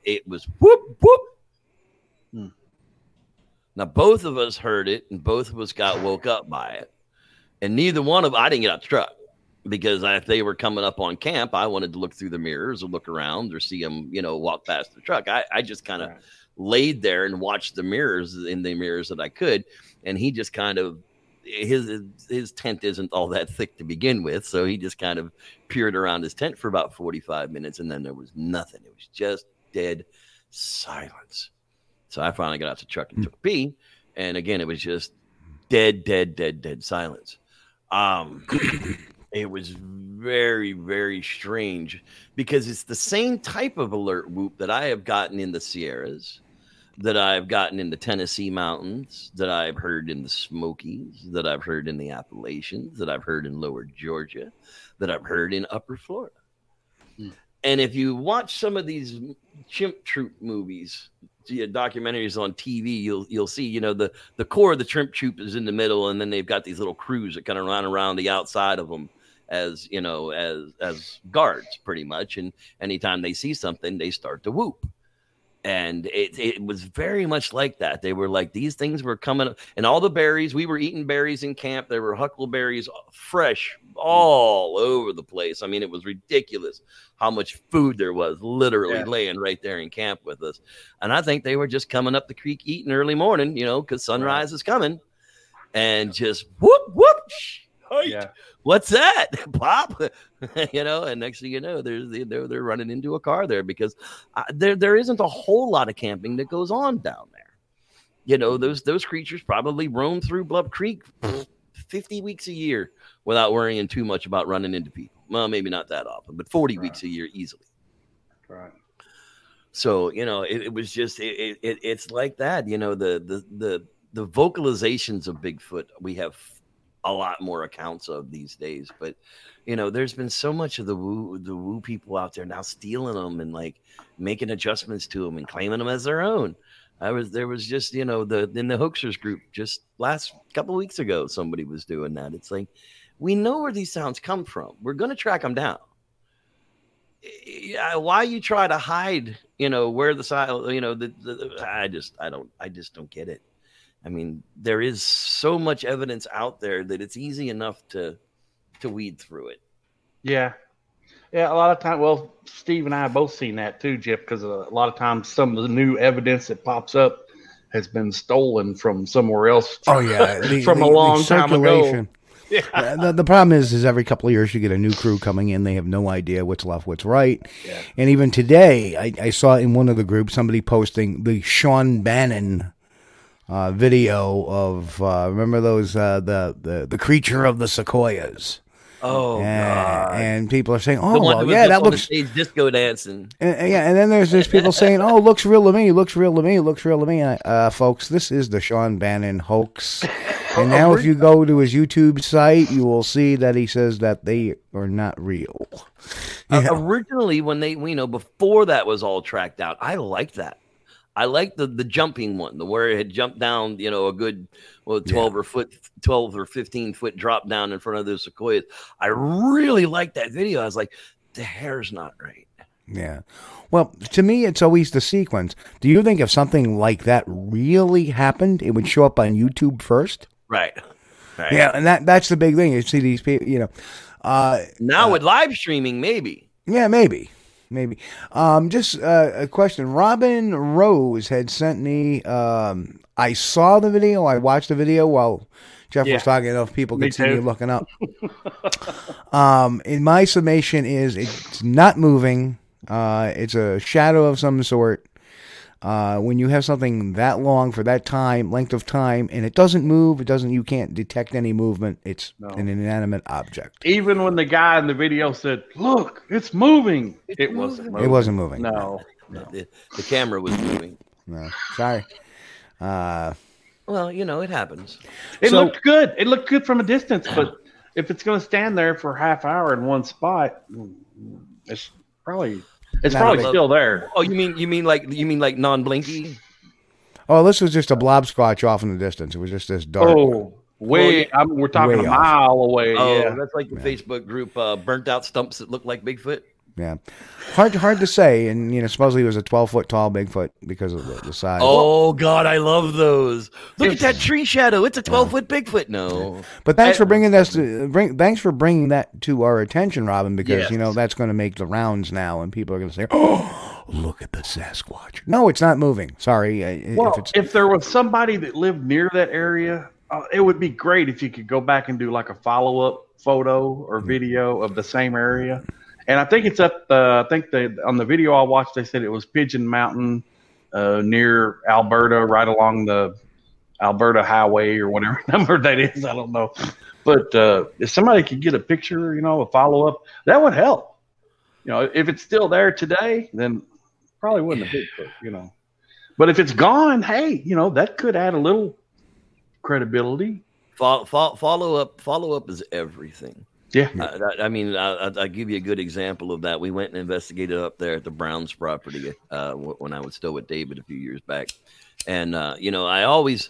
[SPEAKER 6] it was whoop whoop.
[SPEAKER 5] Hmm.
[SPEAKER 6] Now both of us heard it, and both of us got woke up by it. And neither one of I didn't get out the truck because if they were coming up on camp, I wanted to look through the mirrors or look around or see them, you know, walk past the truck. I, I just kind of
[SPEAKER 5] Right.
[SPEAKER 6] laid there and watched the mirrors in the mirrors that I could, and he just kind of his his tent isn't all that thick to begin with, so he just kind of peered around his tent for about forty five minutes, and then there was nothing. It was just dead silence. So I finally got out the truck and took a pee, and again it was just dead, dead, dead, dead silence. Um, it was very, very strange because it's the same type of alert whoop that I have gotten in the Sierras, that I've gotten in the Tennessee mountains, that I've heard in the Smokies, that I've heard in the Appalachians, that I've heard in Lower Georgia, that I've heard in Upper Florida.
[SPEAKER 5] Hmm.
[SPEAKER 6] And if you watch some of these chimp troop movies, documentaries on TV, you'll you'll see, you know, the the core of the chimp troop is in the middle, and then they've got these little crews that kind of run around the outside of them as you know as as guards pretty much and anytime they see something they start to whoop and it, it was very much like that. They were like these things were coming up and all the berries we were eating berries in camp. There were huckleberries uh, fresh all over the place. I mean it was ridiculous how much food there was literally
[SPEAKER 5] Yeah.
[SPEAKER 6] laying right there in camp with us. And i think they were just coming up the creek eating early morning you know because sunrise is coming. And just whoop whoop Hey,
[SPEAKER 5] Yeah.
[SPEAKER 6] what's that pop? You know and next thing you know there's they're, they're running into a car there because uh, there there isn't a whole lot of camping that goes on down there. You know those those creatures probably roam through bluff creek 50 weeks a year without worrying too much about running into people. Well maybe not that often but 40 weeks a year easily.
[SPEAKER 5] Right.
[SPEAKER 6] so you know it, it was just it, it it's like that you know the the the the vocalizations of bigfoot we have a lot more accounts of these days but you know there's been so much of the woo the woo people out there now stealing them and like making adjustments to them and claiming them as their own. I was there was just you know the in the hoaxers group just last couple weeks ago somebody was doing that. It's like we know where these sounds come from. We're going to track them down. Yeah, why you try to hide, you know, where the side, you know, the, the I just, I don't, I just don't get it. I mean, there is so much evidence out there that it's easy enough to, to weed through it.
[SPEAKER 5] Yeah. Yeah, a lot of time. Well, Steve and I have both seen that too, Jeff, because a lot of times some of the new evidence that pops up has been stolen from somewhere else.
[SPEAKER 4] Oh yeah, the-
[SPEAKER 5] from
[SPEAKER 4] the-
[SPEAKER 5] a
[SPEAKER 4] the
[SPEAKER 5] long time ago.
[SPEAKER 4] circulation. Uh, the, the problem is, is every couple of years you get a new crew coming in. They have no idea what's left, what's right.
[SPEAKER 5] Yeah.
[SPEAKER 4] And even today, I, I saw in one of the groups somebody posting the Sean Bannon uh, video of uh, remember those uh, the, the the creature of the sequoias.
[SPEAKER 6] Oh,
[SPEAKER 4] and, and people are saying, "Oh, well, yeah, that looks
[SPEAKER 6] disco dancing.
[SPEAKER 4] and, and yeah." And then there's there's people saying, "Oh, looks real to me. Looks real to me. Looks real to me." I- Uh, folks, this is the Sean Bannon hoax. And now, if you go to his YouTube site, you will see that he says that they are not real.
[SPEAKER 6] Uh,
[SPEAKER 4] Yeah.
[SPEAKER 6] originally, when they, you know, before that was all tracked out, I liked that. I liked the the jumping one, the where it had jumped down, you know, a good well, twelve or foot, twelve or fifteen foot drop down in front of those sequoias. I really liked that video. I was like, the hair's not right.
[SPEAKER 4] Yeah. Well, to me, it's always the sequence. Do you think if something like that really happened, it would show up on YouTube first?
[SPEAKER 6] Right. Right.
[SPEAKER 4] Yeah, and that that's the big thing. You see these people, you know. Uh,
[SPEAKER 6] Now with live streaming, maybe.
[SPEAKER 4] yeah, maybe, maybe. Um, just uh, a question. Robin Rose had sent me. Um, I saw the video. I watched the video while Jeff
[SPEAKER 5] Yeah.
[SPEAKER 4] was talking. Enough people
[SPEAKER 5] Me
[SPEAKER 4] could see me looking up. um, in my summation is it's not moving. Uh, it's a shadow of some sort. Uh, when you have something that long for that time, length of time, and it doesn't move, it doesn't. You can't detect any movement. It's
[SPEAKER 5] No.
[SPEAKER 4] an inanimate object.
[SPEAKER 5] Even when the guy in the video said, "Look, it's moving," it wasn't. Moving.
[SPEAKER 4] It wasn't moving.
[SPEAKER 5] No.
[SPEAKER 6] The, the camera was moving.
[SPEAKER 4] No, sorry. Uh,
[SPEAKER 6] Well, you know, it happens.
[SPEAKER 5] It
[SPEAKER 4] So-
[SPEAKER 5] looked good. It looked good from a distance, but if it's going to stand there for a half hour in one spot, it's probably it's
[SPEAKER 4] Not
[SPEAKER 5] probably
[SPEAKER 4] a-
[SPEAKER 5] still there.
[SPEAKER 6] Oh, you mean you mean like you mean like non-blinky?
[SPEAKER 4] oh, this was just a blob squatch off in the distance. It was just this dark.
[SPEAKER 5] Oh, way! I'm, we're talking
[SPEAKER 4] Way
[SPEAKER 5] a
[SPEAKER 4] off.
[SPEAKER 5] mile away.
[SPEAKER 6] Oh,
[SPEAKER 5] yeah.
[SPEAKER 6] that's like the Facebook group uh, burnt out stumps that look like Bigfoot.
[SPEAKER 4] Yeah, hard hard to say. And you know, supposedly it was a twelve foot tall Bigfoot because of the, the size.
[SPEAKER 6] Oh God, I love those. Look at that tree shadow. It's a twelve foot Bigfoot. No,
[SPEAKER 4] But thanks for bringing this to bring. Thanks for bringing that to our attention, Robin, because
[SPEAKER 6] Yes.
[SPEAKER 4] you know that's going to make the rounds now, and people are going to say, "Oh, look at the Sasquatch." No, it's not moving. Sorry, uh,
[SPEAKER 5] Well,
[SPEAKER 4] if
[SPEAKER 5] if, there was somebody that lived near that area, uh, it would be great if you could go back and do like a follow up photo or video of the same area. And I think it's up. The, I think on the video I watched, they said it was Pigeon Mountain uh, near Alberta, right along the Alberta Highway or whatever number that is. I don't know. But uh, if somebody could get a picture, you know, a follow up, that would help. You know, if it's still there today, then probably wouldn't a Bigfoot. You know. But if it's gone, hey, you know, that could add a little credibility.
[SPEAKER 6] follow, follow, follow up. Follow up is everything.
[SPEAKER 5] Yeah.
[SPEAKER 6] Uh, I mean, I, I- I'll give you a good example of that. We went and investigated up there at the Browns property uh, when I was still with David a few years back, and uh, you know, I always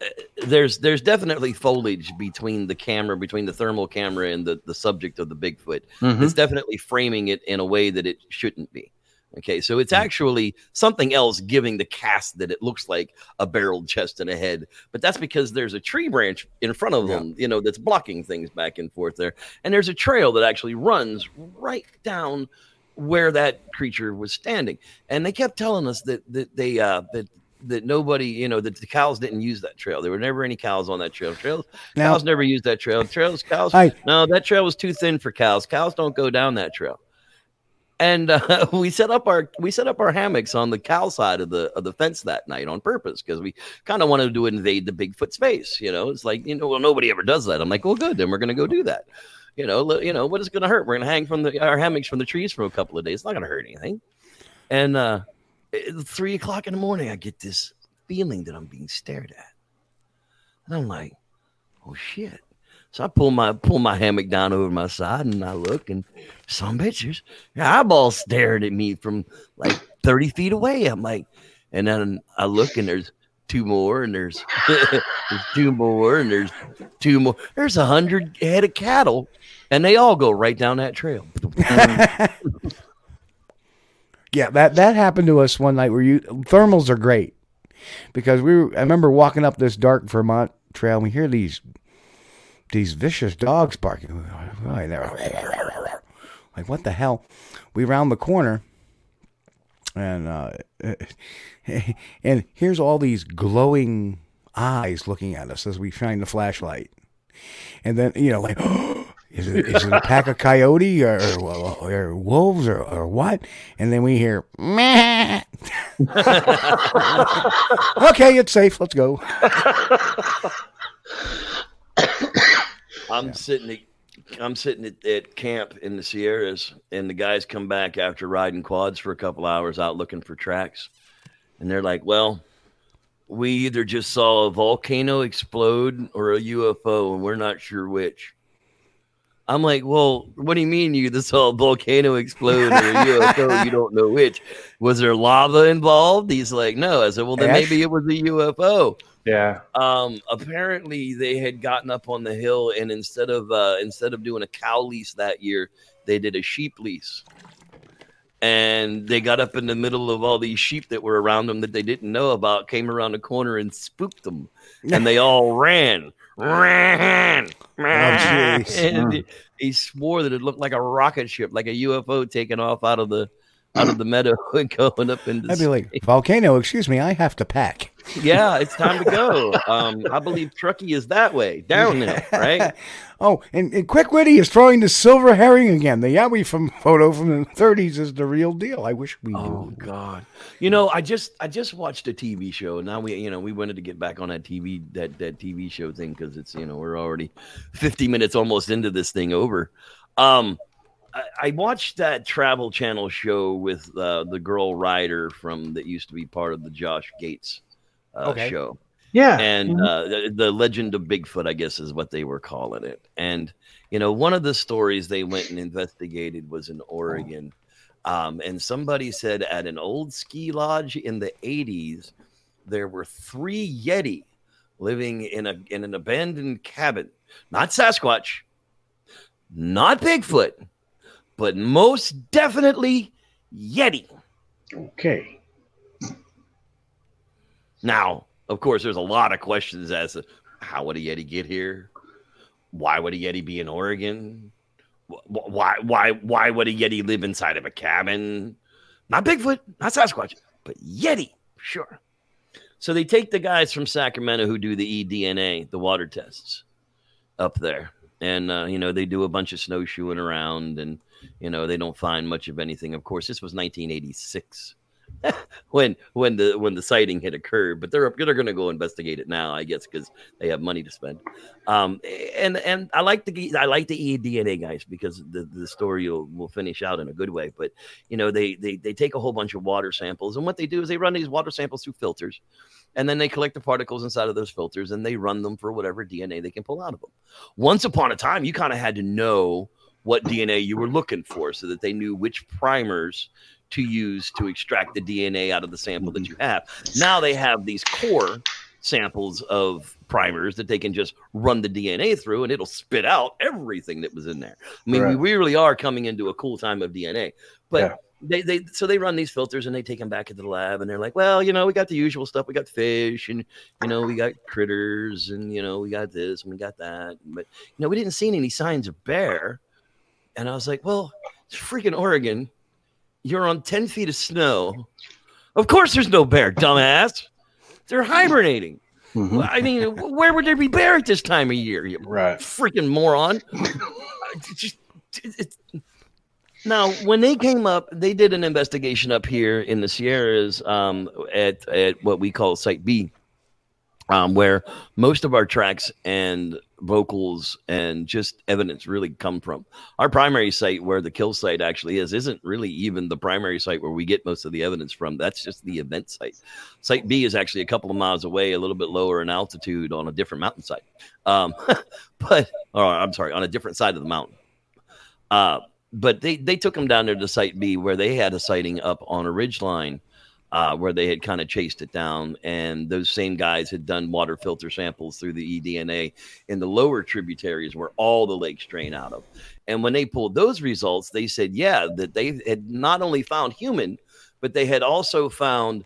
[SPEAKER 6] uh, there's there's definitely foliage between the camera, between the thermal camera and the the subject of the Bigfoot.
[SPEAKER 5] Mhm.
[SPEAKER 6] It's definitely framing it in a way that it shouldn't be. Okay, so it's actually something else giving the cast that it looks like a barreled chest and a head, but that's because there's a tree branch in front of them, you know, that's blocking things back and forth there, and there's a trail that actually runs right down where that creature was standing, and they kept telling us that that they uh that that nobody, you know, that the cows didn't use that trail. There were never any cows on that trail. Trails,
[SPEAKER 4] Now-
[SPEAKER 6] cows never used that trail. Trails, cows.
[SPEAKER 4] Hi.
[SPEAKER 6] No, that trail was too thin for cows. Cows don't go down that trail. And uh, we set up our we set up our hammocks on the cow side of the of the fence that night on purpose because we kind of wanted to invade the Bigfoot space. You know, it's like you know, well, nobody ever does that. I'm like, well, good, then we're gonna go do that. You know, you know, what is gonna hurt? We're gonna hang from the our hammocks from the trees for a couple of days. It's not gonna hurt anything. And uh, three o'clock in the morning, I get this feeling that I'm being stared at, and I'm like, oh shit. So I pull my pull my hammock down over my side and I look and some bitches, eyeballs staring at me from like 30 feet away. I'm like, and then I look and there's two more and there's, there's two more and there's two more. There's a hundred head of cattle and they all go right down that trail.
[SPEAKER 4] Yeah, that that happened to us one night. Where you thermals are great because we. Were, I remember walking up this dark Vermont trail. and We hear these these vicious dogs barking. Like what the hell? We round the corner, and uh, and here's all these glowing eyes looking at us as we shine the flashlight, and then you know like. Is it, is it a pack of coyote or, or, or wolves or, or what? And then we hear, Meh. okay, it's safe. Let's go.
[SPEAKER 6] I'm sitting at I'm sitting at, at camp in the Sierras, and the guys come back after riding quads for a couple hours out looking for tracks, and they're like, "Well, we either just saw a volcano explode or a UFO, and we're not sure which." I'm like, "Well, what do you mean you either saw a volcano explode or a UFO? You don't know which? Was there lava involved?" He's like, "No." I said, "Well, then
[SPEAKER 4] Ash?
[SPEAKER 6] maybe it was a UFO."
[SPEAKER 5] Yeah.
[SPEAKER 6] um apparently they had gotten up on the hill and instead of uh instead of doing a cow lease that year they did a sheep lease and they got up in the middle of all these sheep that were around them that they didn't know about came around the corner and spooked them and they all ran ran, ran.
[SPEAKER 4] jeez.
[SPEAKER 6] and he, he swore that it looked like a rocket ship like a ufo taking off out of the out of the meadow and going up into
[SPEAKER 4] I'd be like, volcano, excuse me, I have to pack.
[SPEAKER 6] yeah, it's time to go. Um, I believe Truckee is that way, downhill, right?
[SPEAKER 4] Oh, and, and Quick Witty is throwing the silver herring again. The Yowie from photo from the 30s is the real deal. I wish we
[SPEAKER 6] Oh
[SPEAKER 4] knew.
[SPEAKER 6] God! You know, I just I just watched a TV show. Now we you know we wanted to get back on that TV that that TV show thing because it's you know we're already fifty minutes almost into this thing over. Um, I, I watched that Travel Channel show with uh, the girl Ryder from that used to be part of the Josh Gates uh,
[SPEAKER 4] Okay.
[SPEAKER 6] show.
[SPEAKER 5] Yeah.
[SPEAKER 6] and uh, the, the legend of Bigfoot, I guess, is what they were calling it. And you know, one of the stories they went and investigated was in Oregon, um, and somebody said at an old ski lodge in the '80s there were three Yeti living in a in an abandoned cabin, not Sasquatch, not Bigfoot, but most definitely Yeti.
[SPEAKER 5] okay.
[SPEAKER 6] Now, of course, there's a lot of questions as to how would a Yeti get here? Why would a Yeti be in Oregon? Wh- wh- Why why why would a Yeti live inside of a cabin? Not Bigfoot, not Sasquatch, but Yeti, sure. So they take the guys from Sacramento who do the eDNA, the water tests, up there, and uh, you know they do a bunch of snowshoeing around, and you know they don't find much of anything. Of course, this was 1986 when when the when the sighting had occurred. But they're they're going to go investigate it now, I guess, because they have money to spend. Um, and and I like the I like the DNA guys because the, the story will, will finish out in a good way. But you know, they they they take a whole bunch of water samples, and what they do is they run these water samples through filters. And then they collect the particles inside of those filters and they run them for whatever DNA they can pull out of them. Once upon a time, you kind of had to know what DNA you were looking for so that they knew which primers to use to extract the DNA out of the sample that mm-hmm. you have. Now they have these core samples of primers that they can just run the DNA through and it'll spit out everything that was in there. I mean,
[SPEAKER 5] Right.
[SPEAKER 6] we really are coming into a cool time of DNA. But
[SPEAKER 5] Yeah.
[SPEAKER 6] they, they so they run these filters and they take them back into the lab and they're like, well, you know, we got the usual stuff. We got fish and you know, we got critters and you know, we got this and we got that. But you know, we didn't see any signs of bear. And I was like, well, it's freaking Oregon. You're on 10 feet of snow. Of course there's no bear, dumbass. They're hibernating.
[SPEAKER 5] Mhm.
[SPEAKER 6] I mean, where would there be bear at this time of year? You
[SPEAKER 5] Right.
[SPEAKER 6] freaking moron. Just- it's- now, when they came up, they did an investigation up here in the Sierras um, at at what we call Site B, um, where most of our tracks and vocals and just evidence really come from. Our primary site, where the kill site actually is, isn't really even the primary site where we get most of the evidence from. That's just the event site. Site B is actually a couple of miles away, a little bit lower in altitude on a different mountainside. Um, but, or I'm sorry, on a different side of the mountain. Uh, but they, they took them down there to Site B where they had a sighting up on a ridge line uh, where they had kind of chased it down. And those same guys had done water filter samples through the eDNA in the lower tributaries where all the lakes drain out of. And when they pulled those results, they said, yeah, that they had not only found human, but they had also found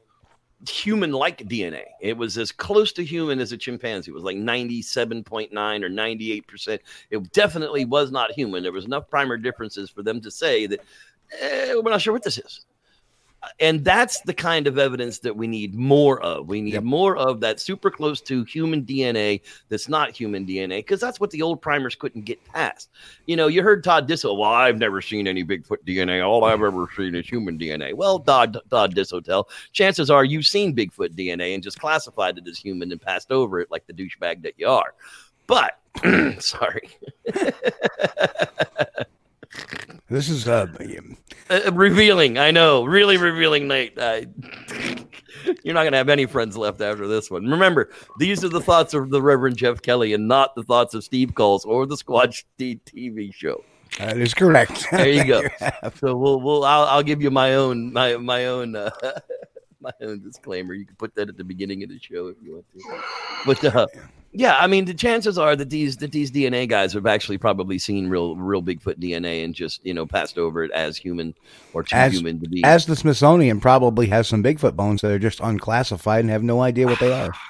[SPEAKER 6] human like DNA. It was as close to human as a chimpanzee. It was like 97.9 or 98%. It definitely was not human. There was enough primer differences for them to say that eh, we're not sure what this is. And that's the kind of evidence that we need more of. We need
[SPEAKER 4] Yep.
[SPEAKER 6] more of that super close to human DNA that's not human DNA because that's what the old primers couldn't get past. You know, you heard Todd Disso. Well, I've never seen any Bigfoot DNA. All I've ever seen is human DNA. Well, Todd, Todd Disotell, chances are you've seen Bigfoot DNA and just classified it as human and passed over it like the douchebag that you are. But sorry,
[SPEAKER 4] This is uh,
[SPEAKER 6] uh, revealing. I know, really revealing night. I, you're not going to have any friends left after this one. Remember, these are the thoughts of the Reverend Jeff Kelly and not the thoughts of Steve Kulls or the Squatch D- TV show.
[SPEAKER 4] that is correct.
[SPEAKER 6] There you go. so we'll, we'll, I'll, I'll give you my own, my, my own, uh, my own disclaimer. You can put that at the beginning of the show if you want to. But uh, yeah, I mean, the chances are that these that these DNA guys have actually probably seen real, real Bigfoot DNA and just you know passed over it as human or too
[SPEAKER 4] As-
[SPEAKER 6] human to be.
[SPEAKER 4] As the Smithsonian probably has some Bigfoot bones that are just unclassified and have no idea what they are.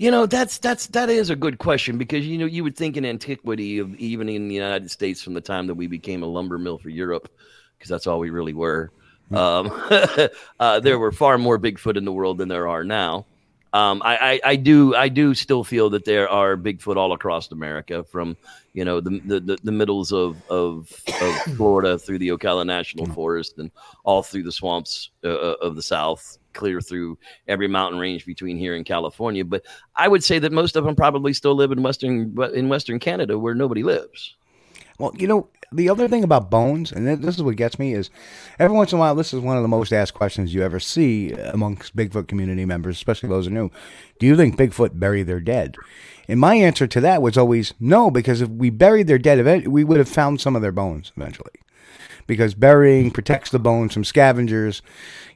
[SPEAKER 6] You know, that's that's that is a good question because you know you would think in antiquity of even in the United States from the time that we became a lumber mill for Europe, because that's all we really were. Um, uh, there were far more Bigfoot in the world than there are now. Um, I, I, I do I do still feel that there are Bigfoot all across America, from you know the the, the, middles of, of of Florida through the Ocala National Forest and all through the swamps uh, of the South, clear through every mountain range between here and California. But I would say that most of them probably still live in western in Western Canada, where nobody lives.
[SPEAKER 4] Well, you know, the other thing about bones, and this is what gets me, is every once in a while, this is one of the most asked questions you ever see amongst Bigfoot community members, especially those who are new. Do you think Bigfoot bury their dead? And my answer to that was always no, because if we buried their dead, we would have found some of their bones eventually. Because burying protects the bones from scavengers.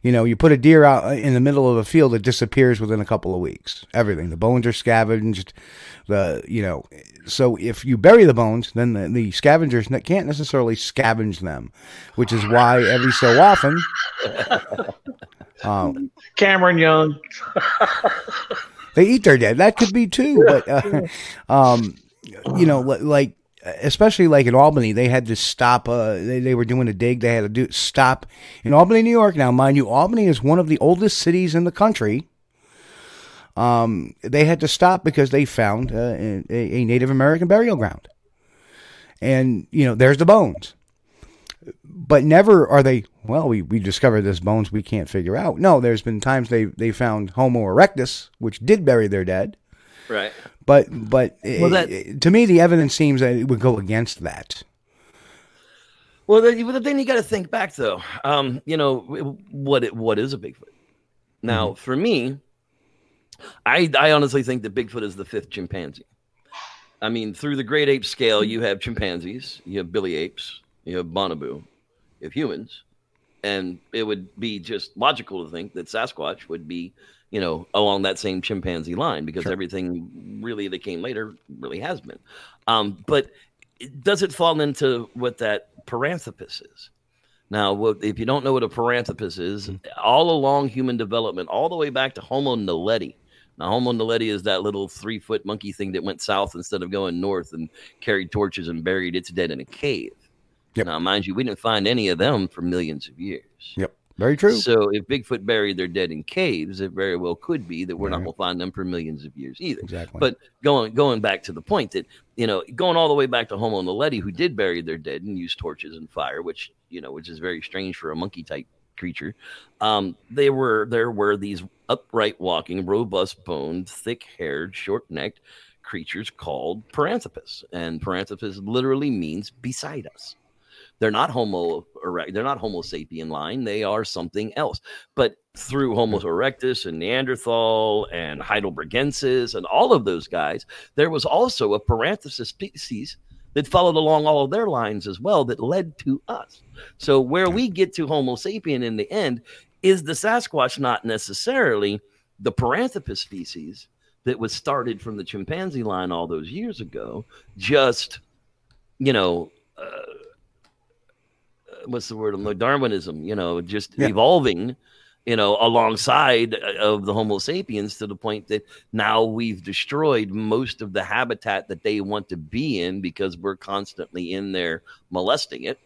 [SPEAKER 4] You know, you put a deer out in the middle of a field, it disappears within a couple of weeks. Everything. The bones are scavenged. The, you know, so if you bury the bones, then the, the scavengers ne- can't necessarily scavenge them, which is why every so often, um,
[SPEAKER 5] Cameron Young.
[SPEAKER 4] they eat their dead. That could be too, but uh, um, you know, like especially like in Albany, they had to stop. Uh, they they were doing a dig. They had to do stop in Albany, New York. Now, mind you, Albany is one of the oldest cities in the country. Um, they had to stop because they found uh, a, a Native American burial ground, and you know, there's the bones. but never are they. Well, we, we discovered this bones we can't figure out. No, there's been times they they found Homo erectus, which did bury their dead.
[SPEAKER 6] Right.
[SPEAKER 4] But but
[SPEAKER 6] Well, that-
[SPEAKER 4] eh, to me, the evidence seems that it would go against that.
[SPEAKER 6] Well, the, well, then you got to think back though. Um, you know what it, what is a Bigfoot? Now,
[SPEAKER 4] Mm-hmm.
[SPEAKER 6] for me, I I honestly think that Bigfoot is the fifth chimpanzee. I mean, through the great ape scale, you have chimpanzees, you have Bili apes, you have bonobo, you have humans, and it would be just logical to think that Sasquatch would be, you know, along that same chimpanzee line because everything really that came later really has been. Um, but does it fall into what that paranthropus is? Now, if you don't know what a paranthropus is, all along human development, all the way back to Homo naledi. Now, Homo naledi is that little three foot monkey thing that went south instead of going north and carried torches and buried its dead in a cave.
[SPEAKER 4] Yep.
[SPEAKER 6] Now, mind you, we didn't find any of them for millions of years.
[SPEAKER 4] Yep, very true.
[SPEAKER 6] So, if Bigfoot buried their dead in caves, it very well could be that we're not going to find them for millions of years either.
[SPEAKER 4] exactly.
[SPEAKER 6] But going going back to the point that you know, going all the way back to Homo naledi, who did bury their dead and use torches and fire, which you know, which is very strange for a monkey type creature. Um, they were there were these upright walking, robust boned, thick haired, short necked creatures called Paranthropus, and Paranthropus literally means beside us. They're not Homo erect. They're not Homo sapien line. They are something else. But through Homo erectus and Neanderthal and Heidelbergensis and all of those guys, there was also a Paranthropus species that followed along all of their lines as well that led to us. So where we get to Homo sapien in the end is the Sasquatch not necessarily the Paranthropus species that was started from the chimpanzee line all those years ago, just you know, uh, uh, what's the word? Like Darwinism, you know, just
[SPEAKER 4] Yeah.
[SPEAKER 6] evolving, you know, alongside uh, of the Homo sapiens to the point that now we've destroyed most of the habitat that they want to be in because we're constantly in there molesting it.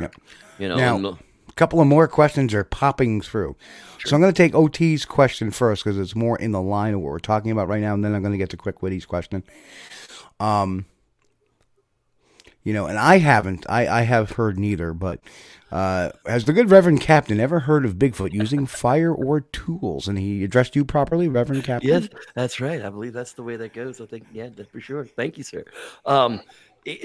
[SPEAKER 4] Yep.
[SPEAKER 6] You know,
[SPEAKER 4] Now-
[SPEAKER 6] and-
[SPEAKER 4] A couple of more questions are popping through. So I'm going to take OT's question first because it's more in the line of what we're talking about right now, and then I'm going to get to Quick Witty's question. Um, you know, and I haven't, I, I have heard neither, but uh, has the good Reverend Captain ever heard of Bigfoot using fire or tools? And he addressed you properly, Reverend Captain?
[SPEAKER 6] Yes, that's right. I believe that's the way that goes. I think, yeah, for sure. Thank you, sir. Um,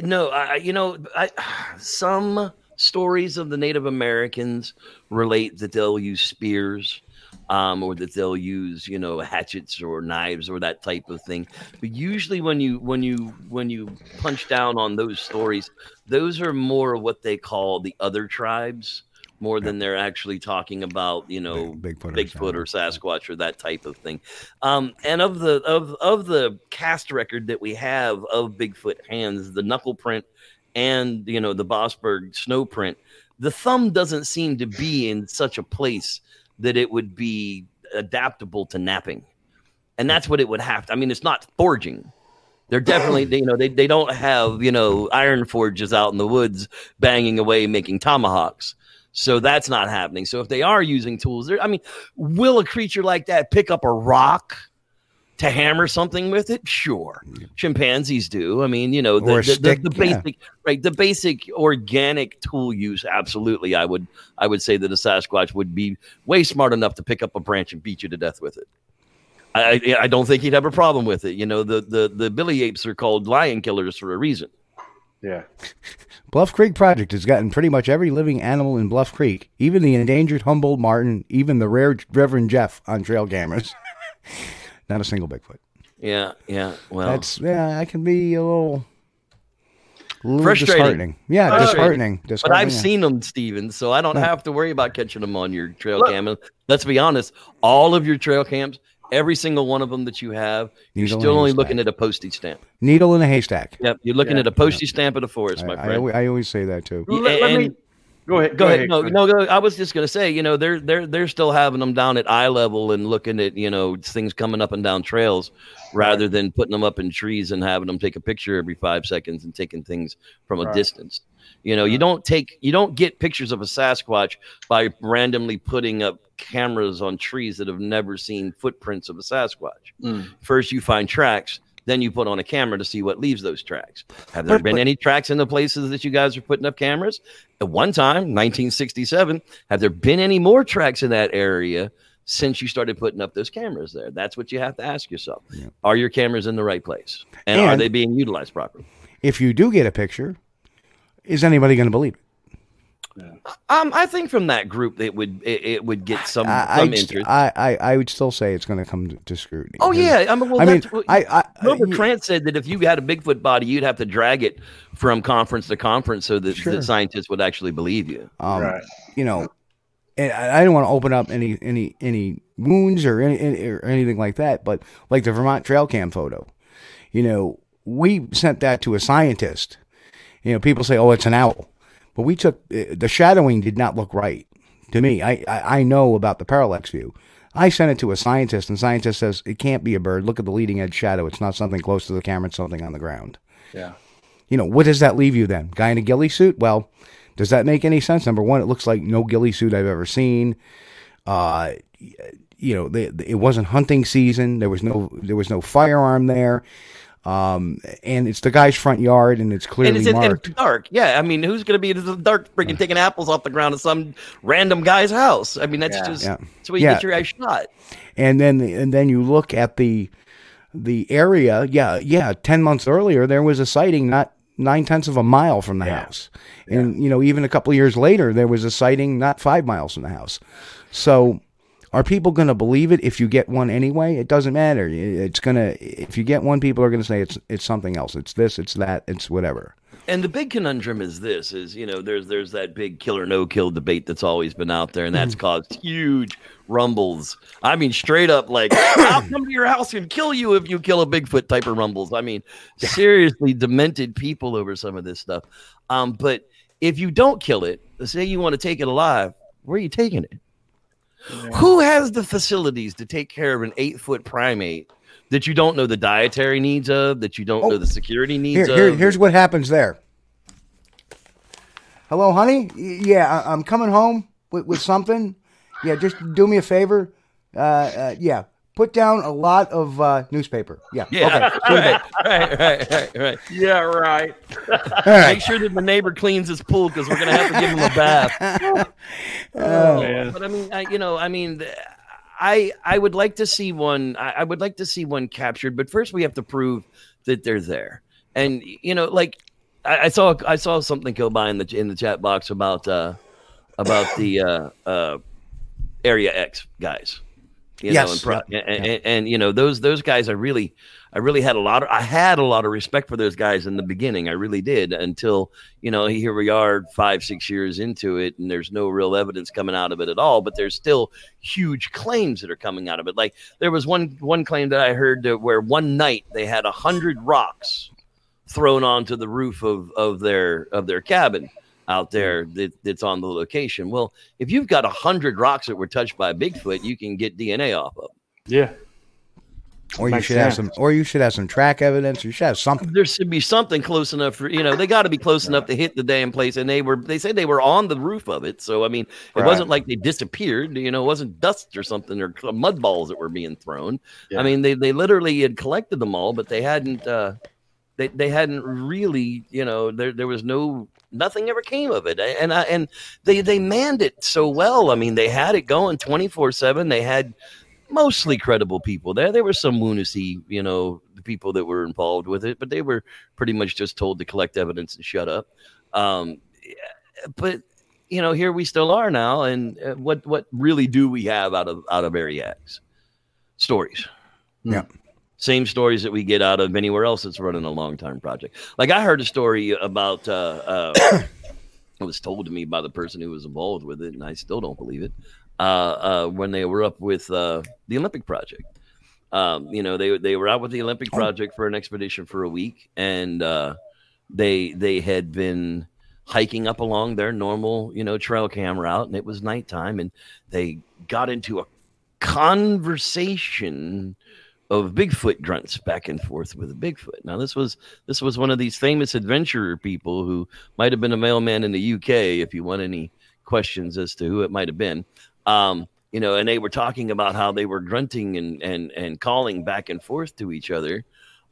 [SPEAKER 6] no, I, I- you know, I, some stories of the Native Americans relate that they'll use spears, um, or that they'll use, you know, hatchets or knives or that type of thing. But usually, when you when you when you punch down on those stories, those are more what they call the other tribes. More than they're actually talking about, you know,
[SPEAKER 4] Big- Bigfoot or
[SPEAKER 6] Bigfoot or
[SPEAKER 4] Sasquatch.
[SPEAKER 6] Sasquatch or that type of thing. Um, and of the of of the cast record that we have of Bigfoot hands, the knuckle print and you know the Bossburg snow print, the thumb doesn't seem to be in such a place that it would be adaptable to knapping, and that's hmm. what it would have to. I mean, it's not forging. They're definitely, you know, they, they don't have, you know, iron forges out in the woods banging away making tomahawks. So that's not happening. So if they are using tools, I mean, will a creature like that pick up a rock to hammer something with it? Sure. Mm. Chimpanzees do. I mean, you know, the,
[SPEAKER 4] Or a
[SPEAKER 6] the, the-
[SPEAKER 4] stick, yeah.
[SPEAKER 6] basic, right? The basic organic tool use. Absolutely. I would, I would say that a Sasquatch would be way smart enough to pick up a branch and beat you to death with it. I, I- I don't think he'd have a problem with it. You know, the, the, the Bili apes are called lion killers for a reason.
[SPEAKER 5] Yeah.
[SPEAKER 4] Bluff Creek Project has gotten pretty much every living animal in Bluff Creek, even the endangered Humboldt Marten, even the rare Reverend Jeff on trail cameras. Not a single Bigfoot.
[SPEAKER 6] Yeah. Yeah. Well,
[SPEAKER 4] That's yeah, I can be a little, a little
[SPEAKER 6] Frustrating.
[SPEAKER 4] disheartening. Yeah,
[SPEAKER 6] Frustrating.
[SPEAKER 4] disheartening.
[SPEAKER 6] But. I've
[SPEAKER 4] yeah.
[SPEAKER 6] seen them, Steven, so I don't
[SPEAKER 4] Yeah.
[SPEAKER 6] have to worry about catching them on your trail
[SPEAKER 5] Look.
[SPEAKER 6] cam. And let's be honest, all of your trail cams, every single one of them that you have, you're still only
[SPEAKER 4] haystack.
[SPEAKER 6] looking at a postage stamp.
[SPEAKER 4] needle in a haystack.
[SPEAKER 6] Yep, you're looking
[SPEAKER 5] Yeah.
[SPEAKER 6] at a postage stamp of the forest,
[SPEAKER 4] I,
[SPEAKER 6] my friend.
[SPEAKER 4] always, I always say that too.
[SPEAKER 6] Yeah,
[SPEAKER 5] Let- let me- Go ahead.
[SPEAKER 6] Go ahead. No, no, go. I was just gonna say, you know, they're they're they're still having them down at eye level and looking at you know things coming up and down trails, rather than putting them up in trees and having them take a picture every five seconds and taking things from a
[SPEAKER 5] Right.
[SPEAKER 6] distance. You know, you don't take you don't get pictures of a Sasquatch by randomly putting up cameras on trees that have never seen footprints of a Sasquatch.
[SPEAKER 5] Mm.
[SPEAKER 6] First, you find tracks, Then you put on a camera to see what leaves those tracks. Have there
[SPEAKER 4] But-
[SPEAKER 6] been
[SPEAKER 4] but-
[SPEAKER 6] any tracks in the places that you guys are putting up cameras? At one time, 1967, have there been any more tracks in that area since you started putting up those cameras there? That's what you have to ask yourself.
[SPEAKER 4] Yeah.
[SPEAKER 6] Are your cameras in the right place? And, are they being utilized properly?
[SPEAKER 4] If you do get a picture, is anybody going to believe it?
[SPEAKER 6] Um, I think from that group, it would it, it would get some
[SPEAKER 4] I,
[SPEAKER 6] some
[SPEAKER 4] I'd st-
[SPEAKER 6] interest.
[SPEAKER 4] I, I, I would still say it's going to come to, to scrutiny.
[SPEAKER 6] oh yeah, I mean, well,
[SPEAKER 4] I mean,
[SPEAKER 6] what-
[SPEAKER 4] I, I,
[SPEAKER 6] Robert
[SPEAKER 4] you-
[SPEAKER 6] Trent said that if you had a Bigfoot body, you'd have to drag it from conference to conference so that,
[SPEAKER 4] Sure.
[SPEAKER 6] that scientists would actually believe you.
[SPEAKER 4] um,
[SPEAKER 5] Right.
[SPEAKER 4] you know, and I I don't want to open up any any any wounds or any, any or anything like that, but like the Vermont trail cam photo, you know, we sent that to a scientist. You know, people say, "Oh, it's an owl," but we took uh, the shadowing did not look right to me. I, I I know about the parallax view. I sent it to a scientist, and scientist says it can't be a bird. Look at the leading edge shadow. It's not something close to the camera. It's something on the ground.
[SPEAKER 5] Yeah.
[SPEAKER 4] You know, what does that leave you then? Guy in a ghillie suit? Well, does that make any sense? Number one, it looks like no ghillie suit I've ever seen. Uh, you know, the, the- it wasn't hunting season. There was no there was no firearm there. Um, and it's the guy's front yard, and it's
[SPEAKER 6] And
[SPEAKER 4] clearly
[SPEAKER 6] it's, and
[SPEAKER 4] marked.
[SPEAKER 6] it's dark. Yeah, I mean, who's going to be in the dark freaking taking apples off the ground of some random guy's house? I mean, that's
[SPEAKER 5] Yeah.
[SPEAKER 6] just
[SPEAKER 4] Yeah.
[SPEAKER 6] that's where you
[SPEAKER 4] Yeah.
[SPEAKER 6] get your guy shot.
[SPEAKER 4] and then and then you look at the the area. Yeah, yeah. Ten months earlier, there was a sighting not nine tenths of a mile from the house, and you know even a couple of years later, there was a sighting not five miles from the house. So, are people going to believe it if you get one anyway? It doesn't matter. It's gonna if you get one, people are going to say it's it's something else. It's this. It's that. It's whatever.
[SPEAKER 6] And the big conundrum is this: is you know, there's there's that big kill or no kill debate that's always been out there, and that's caused huge rumbles. I mean, straight up like, I'll come to your house and kill you if you kill a Bigfoot type of rumbles. I mean, seriously demented people over some of this stuff. Um, but if you don't kill it, say you want to take it alive, where are you taking it? Who has the facilities to take care of an eight foot primate that you don't know the dietary needs of, that you don't
[SPEAKER 4] Oh,
[SPEAKER 6] know the security needs
[SPEAKER 4] Here, here,
[SPEAKER 6] of?
[SPEAKER 4] here's what happens there. Hello, honey. Yeah, I- I'm coming home with, with something. Yeah, just do me a favor. Uh, uh, yeah, put down a lot of uh, newspaper. Yeah.
[SPEAKER 6] Yeah,
[SPEAKER 4] Okay.
[SPEAKER 6] right, right, right, right, right.
[SPEAKER 5] Yeah, right.
[SPEAKER 4] All right.
[SPEAKER 6] Make sure that the neighbor cleans his pool because we're gonna have to give him a bath.
[SPEAKER 4] Oh,
[SPEAKER 5] man.
[SPEAKER 6] But I mean, I, you know, I mean, I I would like to see one. I, I would like to see one captured, but first we have to prove that they're there. And you know, like I, I saw I saw something go by in the in the chat box about uh about the uh uh Area X guys. You know,
[SPEAKER 4] Yes,
[SPEAKER 6] and, pro-
[SPEAKER 4] yeah,
[SPEAKER 6] and, and, and, you know those those guys. I really, I really had a lot of I had a lot of respect for those guys in the beginning. I really did until you know here we are five six years into it, and there's no real evidence coming out of it at all. But there's still huge claims that are coming out of it. Like there was one one claim that I heard that where one night they had a hundred rocks thrown onto the roof of of their of their cabin out there that, that's on the location. Well, if you've got a hundred rocks that were touched by Bigfoot, you can get DNA off of. them.
[SPEAKER 5] Yeah.
[SPEAKER 4] Or you
[SPEAKER 5] Makes
[SPEAKER 4] should have some. Or you should have some track evidence. Or You should have something.
[SPEAKER 6] There should be something close enough for you know they got to be close enough to hit the damn place, and they were they said they were on the roof of it. So I mean, it
[SPEAKER 5] Right.
[SPEAKER 6] wasn't like they disappeared. You know, it wasn't dust or something or mud balls that were being thrown.
[SPEAKER 5] Yeah.
[SPEAKER 6] I mean, they they literally had collected them all, but they hadn't. uh they, they hadn't really, you know, there there was no nothing ever came of it, and I and they they manned it so well. I mean, they had it going twenty four seven. They had mostly credible people there. There were some lunacy, you know, the people that were involved with it, but they were pretty much just told to collect evidence and shut up. Um, but you know, here we still are now, and uh, what what really do we have out of out of X? Stories.
[SPEAKER 4] Yeah.
[SPEAKER 6] Same stories that we get out of anywhere else that's running a long term project. Like I heard a story about uh, uh, it was told to me by the person who was involved with it, and I still don't believe it. Uh, uh, when they were up with uh, the Olympic project, um, you know, they they were out with the Olympic project for an expedition for a week, and uh, they they had been hiking up along their normal, you know, trail cam route, and it was nighttime, and they got into a conversation of Bigfoot grunts back and forth with a Bigfoot. Now this was this was one of these famous adventurer people who might have been a mailman in the UK. If you want any questions as to who it might have been, um, you know, and they were talking about how they were grunting and and and calling back and forth to each other.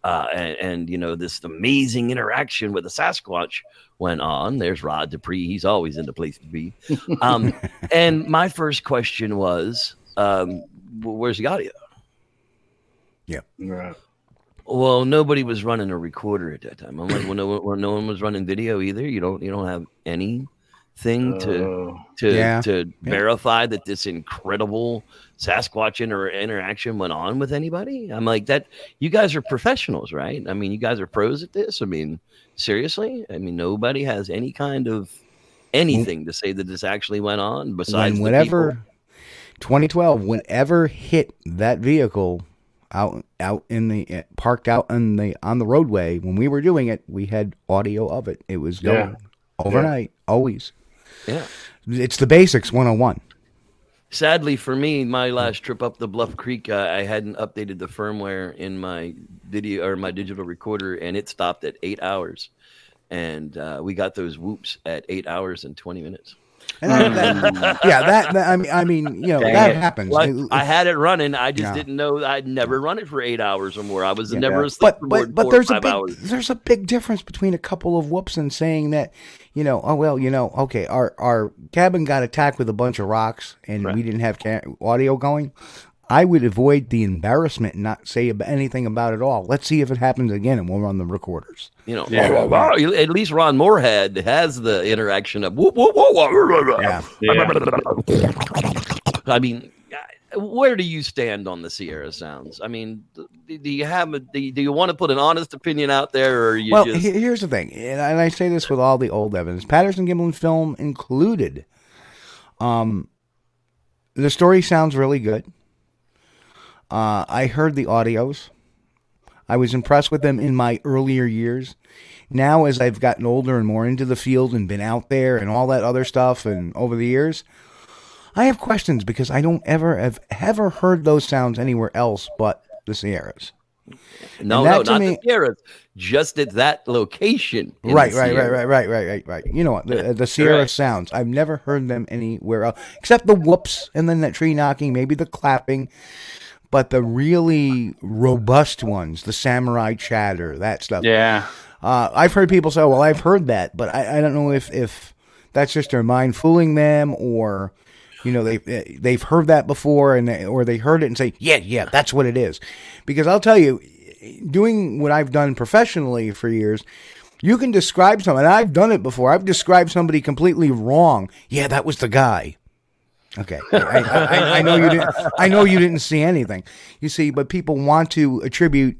[SPEAKER 6] uh, and, and you know this amazing interaction with the Sasquatch went on. There's Rod Dupree; he's always in the place to be. Um, and my first question was, um, "Where's the audio?"
[SPEAKER 5] Right.
[SPEAKER 6] Well, nobody was running a recorder at that time. I'm like, well, no, well, no one was running video either. You don't, you don't have anything to
[SPEAKER 5] Oh.
[SPEAKER 6] to
[SPEAKER 4] Yeah.
[SPEAKER 6] to verify that this incredible Sasquatch inter- interaction went on with anybody. I'm like that. You guys are professionals, right? I mean, you guys are pros at this. I mean, seriously. I mean, nobody has any kind of anything to say that this actually went on besides
[SPEAKER 4] when
[SPEAKER 6] the
[SPEAKER 4] whenever 2012 whenever hit that vehicle out out in the uh, parked out on the on the roadway when we were doing it we had audio of it it was going
[SPEAKER 5] Yeah.
[SPEAKER 4] overnight always
[SPEAKER 6] Yeah.
[SPEAKER 4] it's the basics 101
[SPEAKER 6] Sadly for me, my last trip up the Bluff Creek, uh, I hadn't updated the firmware in my video or my digital recorder, and it stopped at eight hours. And uh, we got those whoops at eight hours and twenty minutes.
[SPEAKER 4] And that, that- um, yeah that, that- I mean I mean you know
[SPEAKER 6] Dang
[SPEAKER 4] that
[SPEAKER 6] it.
[SPEAKER 4] happens
[SPEAKER 6] Well,
[SPEAKER 4] It-
[SPEAKER 6] I had it running. I just
[SPEAKER 4] Yeah.
[SPEAKER 6] didn't know I'd never run it for eight hours or more. I was
[SPEAKER 4] Yeah.
[SPEAKER 6] never asleep
[SPEAKER 4] but
[SPEAKER 6] for
[SPEAKER 4] but
[SPEAKER 6] than
[SPEAKER 4] but
[SPEAKER 6] four or
[SPEAKER 4] there's a big
[SPEAKER 6] hours.
[SPEAKER 4] there's a big difference between a couple of whoops and saying that you know oh well you know okay our our cabin got attacked with a bunch of rocks and we didn't have ca- audio going I would avoid the embarrassment and not say anything about it all. Let's see if it happens again, and we'll run the recorders.
[SPEAKER 6] You know,
[SPEAKER 5] Yeah.
[SPEAKER 6] wow, wow, wow. at least Ron Morehead has the interaction of whoop, whoop, whoop, whoop.
[SPEAKER 4] Yeah.
[SPEAKER 6] I mean, uh, where do you stand on the Sierra Sounds? I mean, do, do you have a, do, do you want to put an honest opinion out there, or you
[SPEAKER 4] well,
[SPEAKER 6] just
[SPEAKER 4] here's the thing, and I, and I say this with all the old evidence, Patterson Gimlin film included. Um, the story sounds really good. Uh, I heard the audios. I was impressed with them in my earlier years. Now, as I've gotten older and more into the field and been out there and all that other stuff, and over the years, I have questions because I don't ever have ever heard those sounds anywhere else but the Sierras.
[SPEAKER 6] no, no, not
[SPEAKER 4] me-
[SPEAKER 6] the Sierras, just at that location.
[SPEAKER 4] Right, right, right, right, right, right, right, right. You know what? The, the Sierra
[SPEAKER 6] Right.
[SPEAKER 4] sounds. I've never heard them anywhere else except the whoops and then that tree knocking, maybe the clapping. But the really robust ones, the samurai chatter, that stuff.
[SPEAKER 5] Yeah.
[SPEAKER 4] Uh, I've heard people say, "Well, I've heard that," but I, I don't know if if that's just their mind fooling them, or you know they they've heard that before, and they, or they heard it and say, "Yeah, yeah, that's what it is." Because I'll tell you, doing what I've done professionally for years, you can describe someone. And I've done it before. I've described somebody completely wrong. Yeah, that was the guy. Okay, I, I, I know you didn't. I know you didn't see anything. You see, but people want to attribute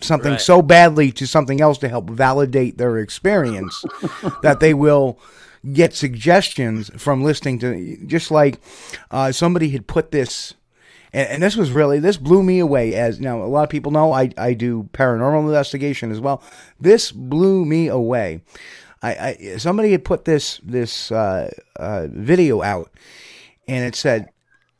[SPEAKER 4] something
[SPEAKER 6] Right.
[SPEAKER 4] so badly to something else to help validate their experience that they will get suggestions from listening to. Just like uh, somebody had put this, and, and this was really this blew me away. As now, a lot of people know I I do paranormal investigation as well. This blew me away. I, I somebody had put this this uh, uh, video out, and it said,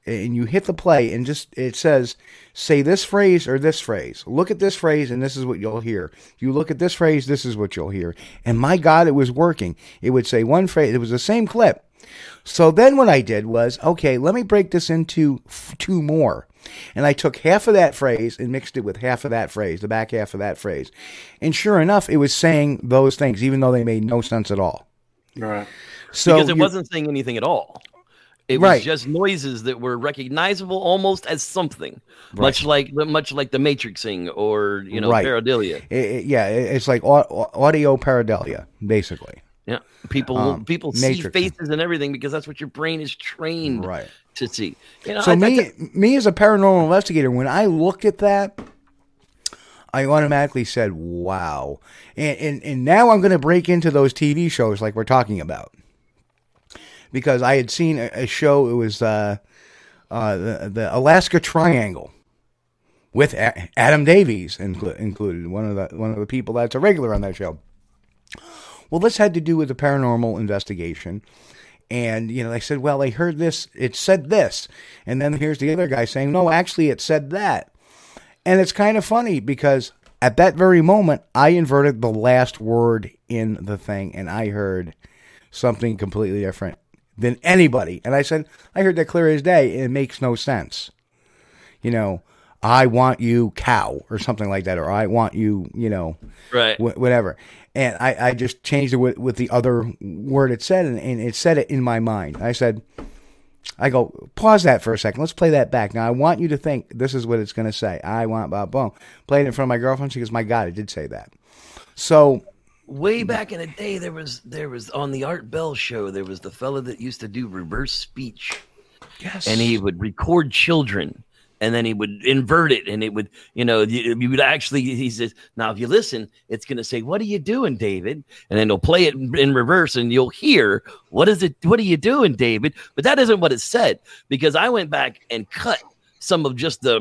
[SPEAKER 4] and you hit the play, and just it says, say this phrase or this phrase. Look at this phrase, and this is what you'll hear. You look at this phrase, this is what you'll hear. And my God, it was working. It would say one phrase. It was the same clip. So then what I did was, okay, let me break this into f- two more. And I took half of that phrase and mixed it with half of that phrase, the back half of that phrase. And sure enough, it was saying those things, even though they made no sense at all.
[SPEAKER 5] Right.
[SPEAKER 4] So
[SPEAKER 6] because it wasn't saying anything at all. It
[SPEAKER 4] Right.
[SPEAKER 6] was just noises that were recognizable almost as something, much like the much like the Matrixing or you know
[SPEAKER 4] Right.
[SPEAKER 6] pareidolia.
[SPEAKER 4] it- it- yeah, it's like au- au- audio pareidolia, basically.
[SPEAKER 6] Yeah, people
[SPEAKER 4] Um,
[SPEAKER 6] people see faces and everything because that's what your brain is trained
[SPEAKER 4] Right.
[SPEAKER 6] to see. You know,
[SPEAKER 4] So
[SPEAKER 6] I- I-
[SPEAKER 4] me, me as a paranormal investigator, when I looked at that, I automatically said, "Wow!" And and, and now I'm going to break into those TV shows like we're talking about, because I had seen a, a show. It was uh, uh, the the Alaska Triangle with a- Adam Davies inclu- included, one of the one of the people that's a regular on that show. Well, this had to do with a paranormal investigation. And, you know, they said, well, they heard this, it said this. And then here's the other guy saying, no, actually, it said that. And it's kind of funny because at that very moment, I inverted the last word in the thing and I heard something completely different than anybody. And I said, I heard that clear as day. It makes no sense. You know, I want you cow or something like that, or I want you, you know,
[SPEAKER 6] Right.
[SPEAKER 4] wh- whatever. And I, I just changed it with, with the other word it said, and, and it said it in my mind. I said, I go, pause that for a second. Let's play that back. Now, I want you to think this is what it's going to say. I want, blah, boom. Played it in front of my girlfriend. She goes, my God, it did say that. So,
[SPEAKER 6] Way hmm. back in the day, there was there was on the Art Bell show. There was the fella that used to do reverse speech,
[SPEAKER 4] yes.
[SPEAKER 6] and he would record children, and then he would invert it, and it would, you know, you, you would actually. He says, "Now, if you listen, it's going to say, what are you doing, David?" And then he'll play it in, in reverse, and you'll hear, "What is it? What are you doing, David?" But that isn't what it said because I went back and cut some of just the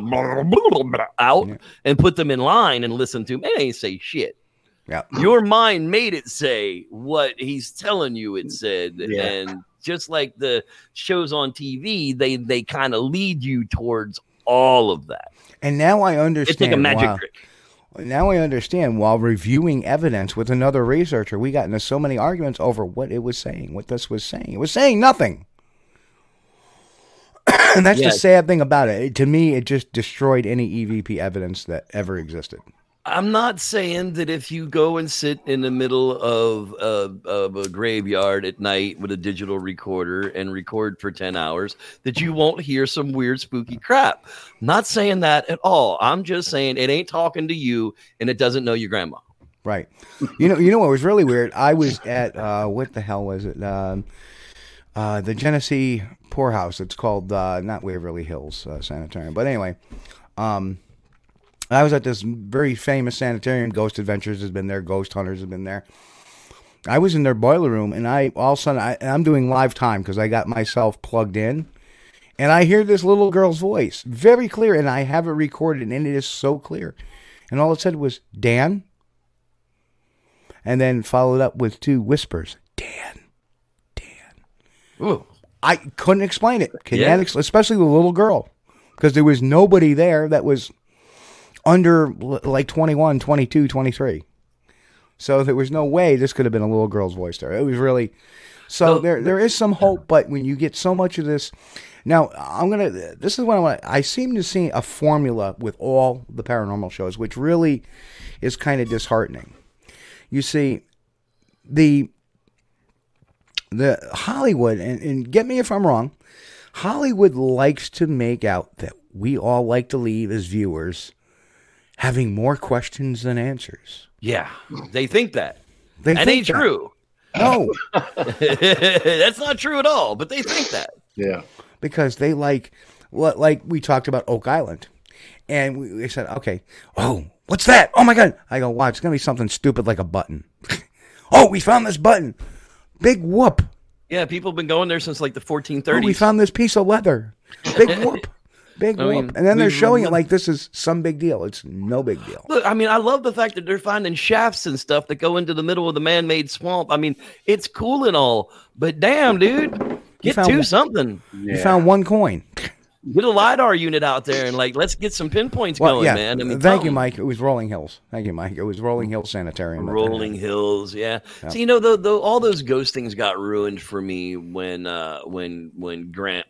[SPEAKER 6] out
[SPEAKER 4] Yeah.
[SPEAKER 6] and put them in line and listened to him. It ain't say shit
[SPEAKER 4] yeah.
[SPEAKER 6] your mind made it say what he's telling you it said
[SPEAKER 5] Yeah.
[SPEAKER 6] and just like the shows on tv they they kind of lead you towards all of that
[SPEAKER 4] And now I understand.
[SPEAKER 6] it's like a magic trick
[SPEAKER 4] Now I understand. While reviewing evidence with another researcher, we got into so many arguments over what it was saying, what this was saying. It was saying nothing. and that's the sad thing about it. It- To me, it just destroyed any EVP evidence that ever existed.
[SPEAKER 6] I'm not saying that if you go and sit in the middle of, of, of a graveyard at night with a digital recorder and record for 10 hours that you won't hear some weird spooky crap not saying that at all i'm just saying it ain't talking to you and it doesn't know your grandma
[SPEAKER 4] Right. You know. You know what was really weird? I was at uh, what the hell was it? Um, uh, the Genesee Poorhouse. It's called uh, not Waverly Hills uh, Sanitarium, but anyway. Um, I was at this very famous sanitarium. Ghost Adventures has been there. Ghost Hunters has been there. I was in their boiler room, and I all of a sudden I, I'm doing live time because I got myself plugged in, and I hear this little girl's voice very clear, and I have it recorded, and it is so clear. And all it said was Dan, and then followed up with two whispers, Dan. Dan.
[SPEAKER 6] Ooh.
[SPEAKER 4] I couldn't explain it. Can
[SPEAKER 6] Yeah.
[SPEAKER 4] ex- especially the little girl, because there was nobody there that was under like 21, 22, 23. So there was no way this could have been a little girl's voice there. It was really so there there is some hope, but when you get so much of this now I'm gonna this is what I want I seem to see a formula with all the paranormal shows, which really is kind of disheartening. You see, the the Hollywood, and, and get me if I'm wrong, Hollywood likes to make out that we all like to leave as viewers having more questions than answers.
[SPEAKER 6] Yeah, they think that.
[SPEAKER 4] They
[SPEAKER 6] That
[SPEAKER 4] think
[SPEAKER 6] ain't
[SPEAKER 4] that.
[SPEAKER 6] true.
[SPEAKER 4] No,
[SPEAKER 6] That's not true at all, but they think that.
[SPEAKER 5] Yeah.
[SPEAKER 4] because they like what like we talked about Oak Island, and we, we said, okay, oh, what's that? Oh my god! I go, wow, it's gonna be something stupid like a button. oh, we found this button. Big whoop!
[SPEAKER 6] Yeah, people have been going there since like the
[SPEAKER 4] Oh,
[SPEAKER 6] 1430s.
[SPEAKER 4] we found this piece of leather. Big whoop. Big
[SPEAKER 6] I
[SPEAKER 4] whoop.
[SPEAKER 6] mean,
[SPEAKER 4] and then they're showing it like this is some big deal. It's no big deal.
[SPEAKER 6] Look, I mean, I love the fact that they're finding shafts and stuff that go into the middle of the man-made swamp. I mean, it's cool and all, but damn, dude, get to
[SPEAKER 4] one-
[SPEAKER 6] something.
[SPEAKER 4] You found one coin.
[SPEAKER 6] Get a lidar unit out there and like, let's get some pinpoints
[SPEAKER 4] Well,
[SPEAKER 6] going,
[SPEAKER 4] yeah.
[SPEAKER 6] man. I mean,
[SPEAKER 4] thank you. Mike. It was Rolling Hills. Thank you, Mike. It was Rolling Hills Sanitarium.
[SPEAKER 6] Rolling Hills, yeah. So you know, though, though, all those ghost things got ruined for me when, uh, when, when Grant,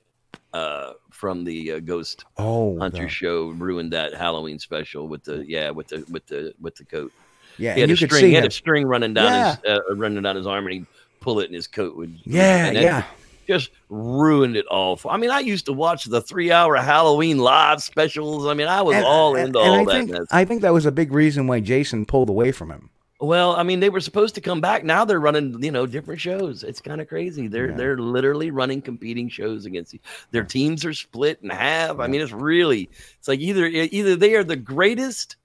[SPEAKER 6] uh, from the uh, Ghost
[SPEAKER 4] Oh,
[SPEAKER 6] Hunter
[SPEAKER 4] the-
[SPEAKER 6] show ruined that Halloween special with the yeah with the with the with the coat.
[SPEAKER 4] yeah.
[SPEAKER 6] He had
[SPEAKER 4] you
[SPEAKER 6] a
[SPEAKER 4] could
[SPEAKER 6] string. He had
[SPEAKER 4] him.
[SPEAKER 6] a string running down his uh, running down his arm, and he'd pull it, and his coat would.
[SPEAKER 4] Yeah, yeah.
[SPEAKER 6] Just ruined it all. For, I mean, I used to watch the three-hour Halloween live specials. I mean, I was
[SPEAKER 4] And-
[SPEAKER 6] all
[SPEAKER 4] and-
[SPEAKER 6] into
[SPEAKER 4] and
[SPEAKER 6] all
[SPEAKER 4] I
[SPEAKER 6] that
[SPEAKER 4] think,
[SPEAKER 6] mess.
[SPEAKER 4] I think that was a big reason why Jason pulled away from him.
[SPEAKER 6] Well, I mean, they were supposed to come back. Now they're running, you know, different shows. It's kind of crazy. They're
[SPEAKER 4] Yeah.
[SPEAKER 6] they're literally running competing shows against each. Their teams are split in half. I mean, it's really it's like either either they are the greatest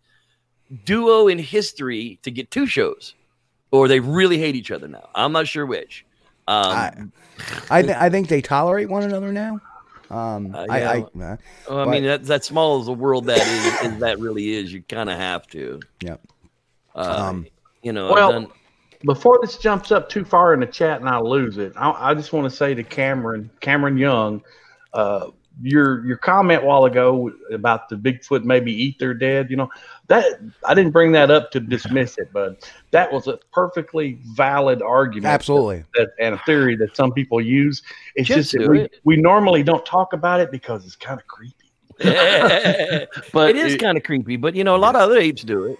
[SPEAKER 6] duo in history to get two shows, or they really hate each other now. I'm not sure which. Um,
[SPEAKER 4] I, I, th- I think they tolerate one another now. Um,
[SPEAKER 6] Uh,
[SPEAKER 4] I, I,
[SPEAKER 6] yeah.
[SPEAKER 4] uh,
[SPEAKER 6] well, I
[SPEAKER 4] but-
[SPEAKER 6] mean, that that small as the world that is, is that really is, you kind of have to.
[SPEAKER 4] Yep.
[SPEAKER 6] Uh,
[SPEAKER 4] Um,
[SPEAKER 6] you know,
[SPEAKER 5] Well,
[SPEAKER 6] done-
[SPEAKER 5] before this jumps up too far in the chat and I lose it, I, I just want to say to Cameron, Cameron Young, uh, your your comment a while ago about the Bigfoot maybe eat their dead, you know, that I didn't bring that up to dismiss it, but that was a perfectly valid argument.
[SPEAKER 4] absolutely.
[SPEAKER 5] That, and a theory that some people use. It's
[SPEAKER 6] Just
[SPEAKER 5] just that
[SPEAKER 6] do
[SPEAKER 5] we,
[SPEAKER 6] it.
[SPEAKER 5] we normally don't talk about it because it's kind of creepy. But
[SPEAKER 6] it is kind of creepy, but you know, a lot of other apes do it.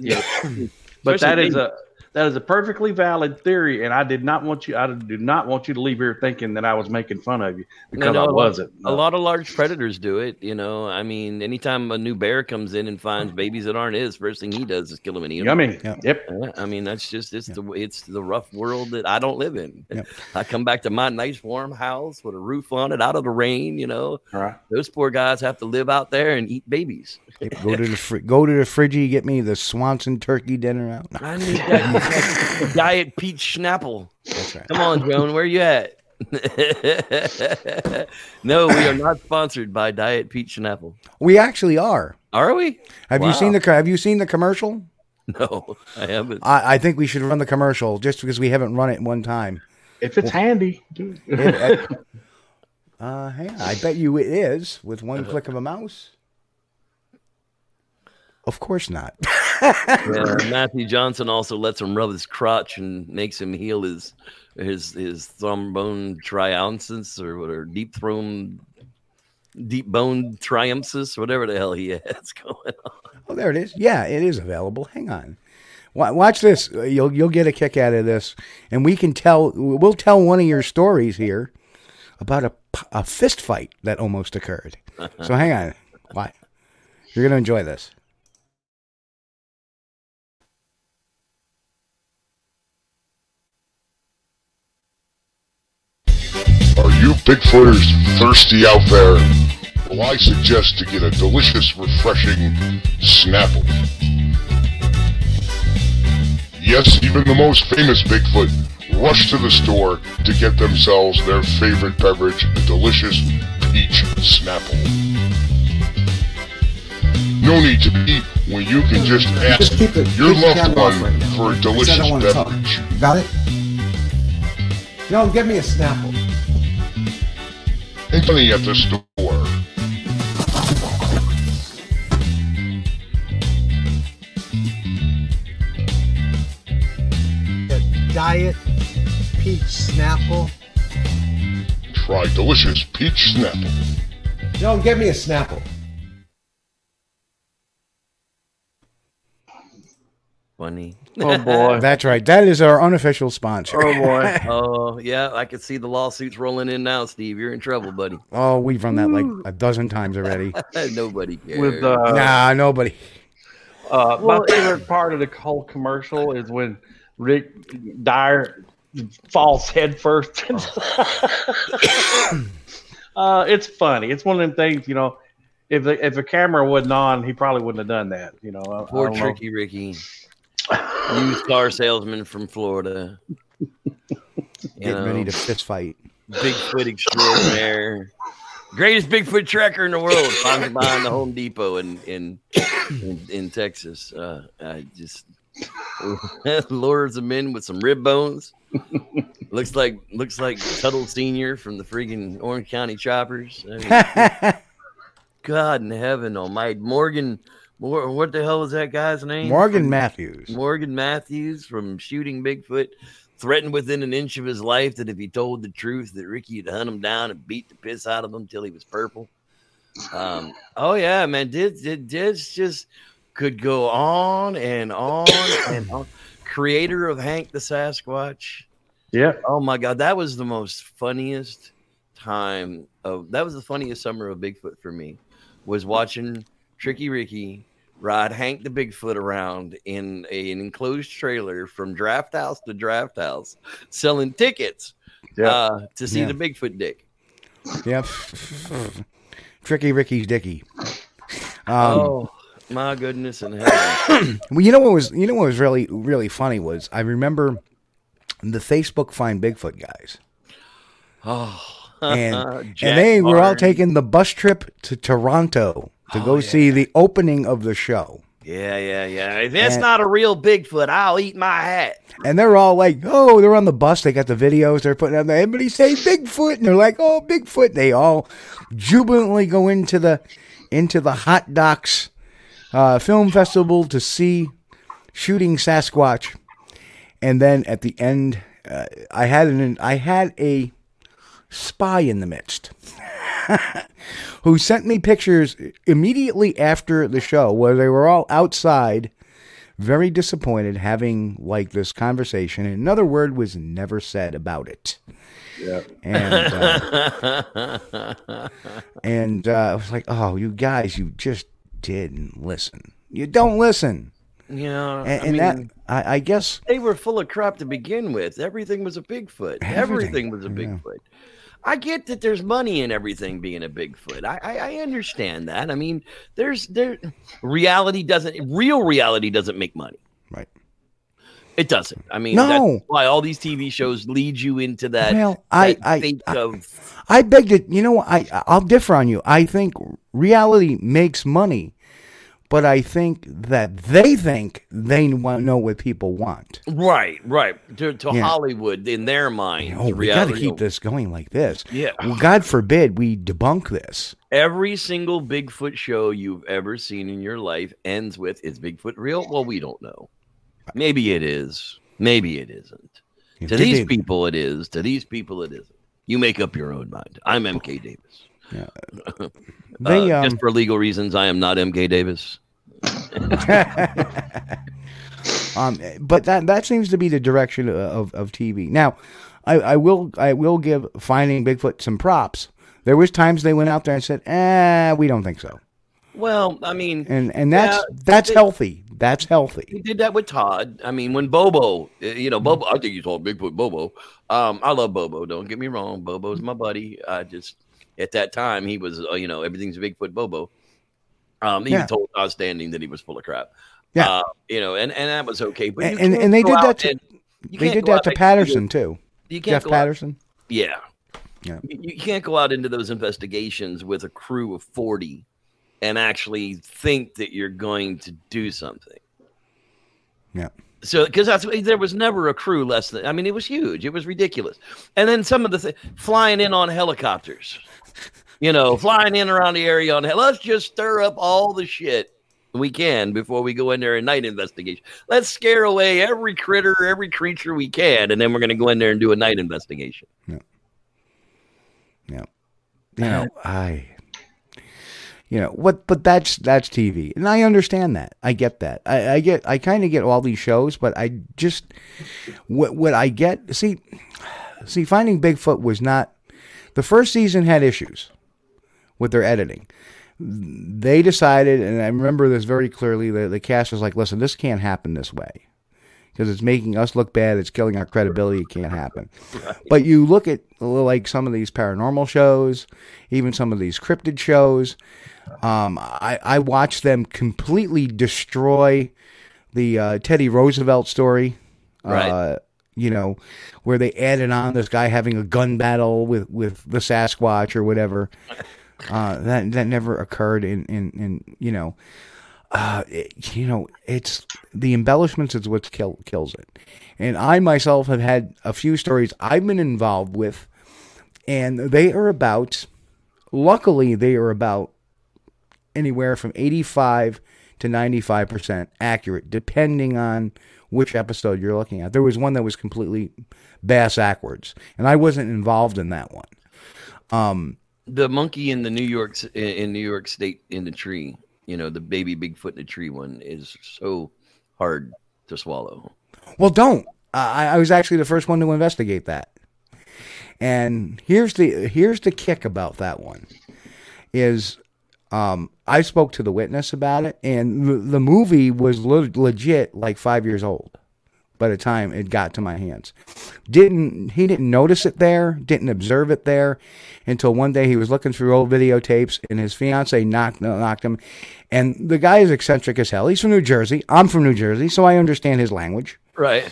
[SPEAKER 5] Yeah. But that is a that is a perfectly valid theory, and I did not want you. I do not want you to leave here thinking that I was making fun of you because
[SPEAKER 6] no,
[SPEAKER 5] I
[SPEAKER 6] a lot-
[SPEAKER 5] wasn't.
[SPEAKER 6] A lot of large predators do it. You know, I mean, anytime a new bear comes in and finds babies that aren't his, first thing he does is kill them and eat them.
[SPEAKER 5] Yummy.
[SPEAKER 4] Yeah.
[SPEAKER 5] Yep.
[SPEAKER 6] I mean, that's just it's the it's the rough world that I don't live in.
[SPEAKER 4] Yep.
[SPEAKER 6] I come back to my nice warm house with a roof on it, out of the rain. You know,
[SPEAKER 5] All right.
[SPEAKER 6] those poor guys have to live out there and eat babies.
[SPEAKER 4] Go to the fr- go to the fridgy, get me the Swanson turkey dinner out.
[SPEAKER 6] I need that diet peach schnapple.
[SPEAKER 4] right.
[SPEAKER 6] Come on, Joan, where you at? no, we are not sponsored by Diet Peach Schnapple.
[SPEAKER 4] We actually are.
[SPEAKER 6] Are we?
[SPEAKER 4] Have you seen the Have you seen the commercial?
[SPEAKER 6] No, I haven't.
[SPEAKER 4] I, I think we should run the commercial just because we haven't run it one time.
[SPEAKER 5] If it's handy, do it.
[SPEAKER 4] Uh, hang. I bet you it is with one click of a mouse. Of course not.
[SPEAKER 6] Matthew Johnson also lets him rub his crotch and makes him heal his his his thrombone triumpsis or whatever deep thrown deep bone triumpsis, whatever the hell he has going on.
[SPEAKER 4] Oh, there it is. Yeah, it is available. Hang on. Watch this. You'll you'll get a kick out of this, and we can tell. We'll tell one of your stories here about a, a fist fight that almost occurred. So hang on. Why? You're gonna enjoy this.
[SPEAKER 7] You Bigfooters thirsty out there? Well, I suggest to get a delicious, refreshing Snapple. Yes, even the most famous Bigfoot rush to the store to get themselves their favorite beverage, a delicious peach Snapple. No need to be when you can just ask
[SPEAKER 8] Just the-
[SPEAKER 7] your loved one
[SPEAKER 8] right
[SPEAKER 7] for a
[SPEAKER 8] okay? 'Cause I
[SPEAKER 7] delicious
[SPEAKER 8] don't wanna talk.
[SPEAKER 7] beverage.
[SPEAKER 8] Got it? No, give me a Snapple.
[SPEAKER 7] And money at the store.
[SPEAKER 8] A Diet Peach Snapple.
[SPEAKER 7] Try delicious peach Snapple.
[SPEAKER 8] No, give me a Snapple.
[SPEAKER 6] Funny.
[SPEAKER 5] Oh boy.
[SPEAKER 4] That's right. That is our unofficial sponsor.
[SPEAKER 5] oh boy.
[SPEAKER 6] Oh yeah, I can see the lawsuits rolling in now, Steve. You're in trouble, buddy.
[SPEAKER 4] Oh, we've run that like a dozen times already.
[SPEAKER 6] Nobody cares.
[SPEAKER 5] With uh,
[SPEAKER 4] nah, nobody.
[SPEAKER 5] uh my favorite part of the whole commercial is when Rick Dyer falls headfirst. uh, it's funny. It's one of them things, you know. If the if the camera wasn't on, he probably wouldn't have done that. You know, I- I
[SPEAKER 6] Poor
[SPEAKER 5] don't know.
[SPEAKER 6] Tricky Ricky, used car salesman from Florida.
[SPEAKER 4] Getting ready to fist fight.
[SPEAKER 6] Bigfoot extraordinaire, greatest Bigfoot tracker in the world. Finds behind the Home Depot in in in, in Texas. Uh, I just lures him in with some rib bones. looks like looks like Teutul Senior from the freaking Orange County Choppers. I mean, God in heaven almighty. Morgan, Mor- what the hell is that guy's name?
[SPEAKER 4] Morgan Matthews.
[SPEAKER 6] Morgan Matthews from Shooting Bigfoot threatened within an inch of his life that if he told the truth that Ricky would hunt him down and beat the piss out of him till he was purple. Um, oh yeah, man, did did this just could go on and on and on. Creator of Hank the Sasquatch.
[SPEAKER 5] Yeah.
[SPEAKER 6] Oh my god, that was the most funniest time of that was the funniest summer of Bigfoot for me. Was watching Tricky Ricky ride Hank the Bigfoot around in a, an enclosed trailer from draft house to draft house, selling tickets
[SPEAKER 5] Yeah.
[SPEAKER 6] uh, to see
[SPEAKER 4] Yeah.
[SPEAKER 6] the Bigfoot dick.
[SPEAKER 4] Yep. Tricky Ricky's Dicky. Um,
[SPEAKER 6] oh my goodness in heaven!
[SPEAKER 4] Well, you know what was you know what was really really funny was I remember the Facebook Find Bigfoot guys,
[SPEAKER 6] Oh,
[SPEAKER 4] and and they were all taking the bus trip to Toronto to
[SPEAKER 6] Oh,
[SPEAKER 4] go see the opening of the show,
[SPEAKER 6] Yeah, yeah, yeah. If that's
[SPEAKER 4] And-
[SPEAKER 6] not a real Bigfoot, I'll eat my hat.
[SPEAKER 4] and they're all like, "Oh, they're on the bus. They got the videos. They're putting out up. Everybody say Bigfoot, and they're like, "Oh, Bigfoot." They all jubilantly go into the into the Hot Docs uh, Film Festival to see shooting Sasquatch, and then at the end, uh, I had an I had a spy in the midst. Who sent me pictures immediately after the show where they were all outside, very disappointed, having like this conversation. And another word was never said about it.
[SPEAKER 1] Yeah.
[SPEAKER 4] And uh, and uh, I was like, oh, you guys, you just didn't listen. You don't listen.
[SPEAKER 6] Yeah,
[SPEAKER 4] And,
[SPEAKER 6] I
[SPEAKER 4] and
[SPEAKER 6] mean,
[SPEAKER 4] that, I, I guess,
[SPEAKER 6] they were full of crap to begin with. Everything was a Bigfoot. Everything,
[SPEAKER 4] Everything,
[SPEAKER 6] was a. Bigfoot. I get that there's money in everything being a Bigfoot. I, I, I understand that. I mean, there's there reality doesn't real reality doesn't make money.
[SPEAKER 4] right.
[SPEAKER 6] It doesn't. I mean,
[SPEAKER 4] No.
[SPEAKER 6] that's why all these TV shows lead you into that.
[SPEAKER 4] Well, I-
[SPEAKER 6] that
[SPEAKER 4] I- I-
[SPEAKER 6] of
[SPEAKER 4] I beg to, you know, I I'll differ on you. I think reality makes money, but I think that they think they want know what people want.
[SPEAKER 6] right, right to, to
[SPEAKER 4] Yeah.
[SPEAKER 6] Hollywood in their mind.
[SPEAKER 4] Oh, we got to keep this going like this.
[SPEAKER 6] Yeah.
[SPEAKER 4] Well, God forbid we debunk this.
[SPEAKER 6] Every single Bigfoot show you've ever seen in your life ends with "Is Bigfoot real?" Well, we don't know. Maybe it is. Maybe it isn't.
[SPEAKER 4] If
[SPEAKER 6] To these
[SPEAKER 4] did-
[SPEAKER 6] people, it is. To these people, it isn't. You make up your own mind. I'm MK Davis.
[SPEAKER 4] They,
[SPEAKER 6] Uh,
[SPEAKER 4] um,
[SPEAKER 6] just for legal reasons, I am not MK Davis.
[SPEAKER 4] Um, but that that seems to be the direction of, of TV. Now, I, I will I will give Finding Bigfoot some props. There was times they went out there and said, "Eh, we don't think so,"
[SPEAKER 6] Well, I mean,
[SPEAKER 4] and and that's
[SPEAKER 6] Yeah,
[SPEAKER 4] that's
[SPEAKER 6] they-
[SPEAKER 4] healthy. That's healthy.
[SPEAKER 6] He did that with Todd. I mean, when Bobo, uh, you know, Bobo, I think you saw Bigfoot Bobo. Um, I love Bobo. Don't get me wrong. Bobo's my buddy. I just, at that time, he was, uh, you know, everything's Bigfoot Bobo. Um, he
[SPEAKER 4] Yeah.
[SPEAKER 6] told Todd Standing that he was full of crap.
[SPEAKER 4] Yeah.
[SPEAKER 6] Uh, you know, and, and that was okay. But
[SPEAKER 4] And- and- and they did that to- They did that to Patterson too.
[SPEAKER 6] You can't
[SPEAKER 4] Jeff
[SPEAKER 6] go out-
[SPEAKER 4] Patterson.
[SPEAKER 6] yeah.
[SPEAKER 4] Yeah.
[SPEAKER 6] You, you can't go out into those investigations with a crew of 40 and actually think that you're going to do something.
[SPEAKER 4] Yeah.
[SPEAKER 6] So, because that's there was never a crew less than I mean, it was huge, it was ridiculous, and then some of the th- flying in on helicopters, you know, flying in around the area on. Let's just stir up all the shit we can before we go in there and night investigation. Let's scare away every critter, every creature we can, and then we're going to go in there and do a night investigation.
[SPEAKER 4] Yeah. Yeah. You know, I you know, what but that's that's TV. And I understand that. I get that. I, I get I kinda get all these shows, but I just what what I get see see finding Bigfoot was not the first season had issues with their editing. They decided, and I remember this very clearly, the, the cast was like, listen, this can't happen this way. Because it's making us look bad. It's killing our credibility. It can't happen. But you look at like some of these paranormal shows, even some of these cryptid shows. Um, I, I watched them completely destroy the uh, Teddy Roosevelt story.
[SPEAKER 6] Right.
[SPEAKER 4] Uh, you know, where they added on this guy having a gun battle with, with the Sasquatch or whatever. Uh, that that never occurred in, in, in you know, uh, it- you know, it's the embellishments is what kill, kills it. And I myself have had a few stories I've been involved with, and they are about, luckily, they are about anywhere from 85 to 95% accurate, depending on which episode you're looking at. There was one that was completely bass backwards, and I wasn't involved in that one. Um,
[SPEAKER 6] the monkey in the New York in New York State in the tree, you know, the baby Bigfoot in the tree one is so hard to swallow.
[SPEAKER 4] Well, don't. I, I was actually the first one to investigate that. And here's the here's the kick about that one is um, I spoke to the witness about it, and the, the movie was le- legit like five years old by the time it got to my hands. Didn't he didn't notice it there, didn't observe it there until one day he was looking through old videotapes and his fiance knocked knocked him. And the guy is eccentric as hell. He's from New Jersey. I'm from New Jersey, so I understand his language.
[SPEAKER 6] Right.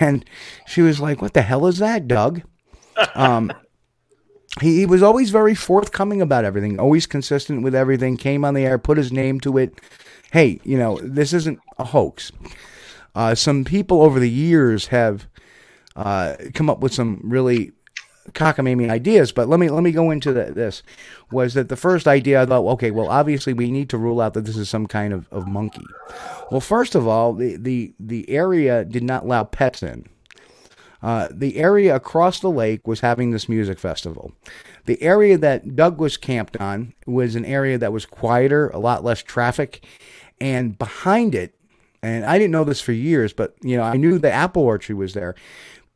[SPEAKER 4] And she was like, "What the hell is that, Doug?" Um, he, he was always very forthcoming about everything, always consistent with everything. Came on the air, put his name to it. Hey, you know, this isn't a hoax. Uh, some people over the years have uh, come up with some really cockamamie ideas, but let me let me go into the, this. Was that the first idea? I thought, okay, well, obviously we need to rule out that this is some kind of, of monkey. Well, first of all, the, the the area did not allow pets in. Uh, the area across the lake was having this music festival. The area that Doug was camped on was an area that was quieter, a lot less traffic, and behind it, and I didn't know this for years, but you know I knew the apple orchard was there,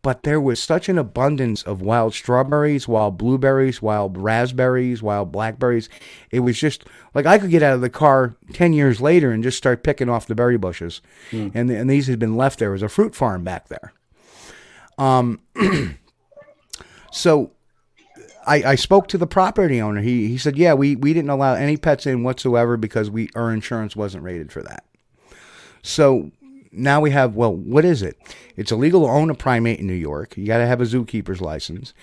[SPEAKER 4] but there was such an abundance of wild strawberries, wild blueberries, wild raspberries, wild blackberries. It was just like I could get out of the car 10 years later and just start picking off the berry bushes. And, and these had been left there. Was a fruit farm back there. Um, so I, I spoke to the property owner. He, he said, yeah, we, we didn't allow any pets in whatsoever because we our insurance wasn't rated for that. So now we have well what is it? It's illegal to own a primate in new york. You got to have a zookeeper's license.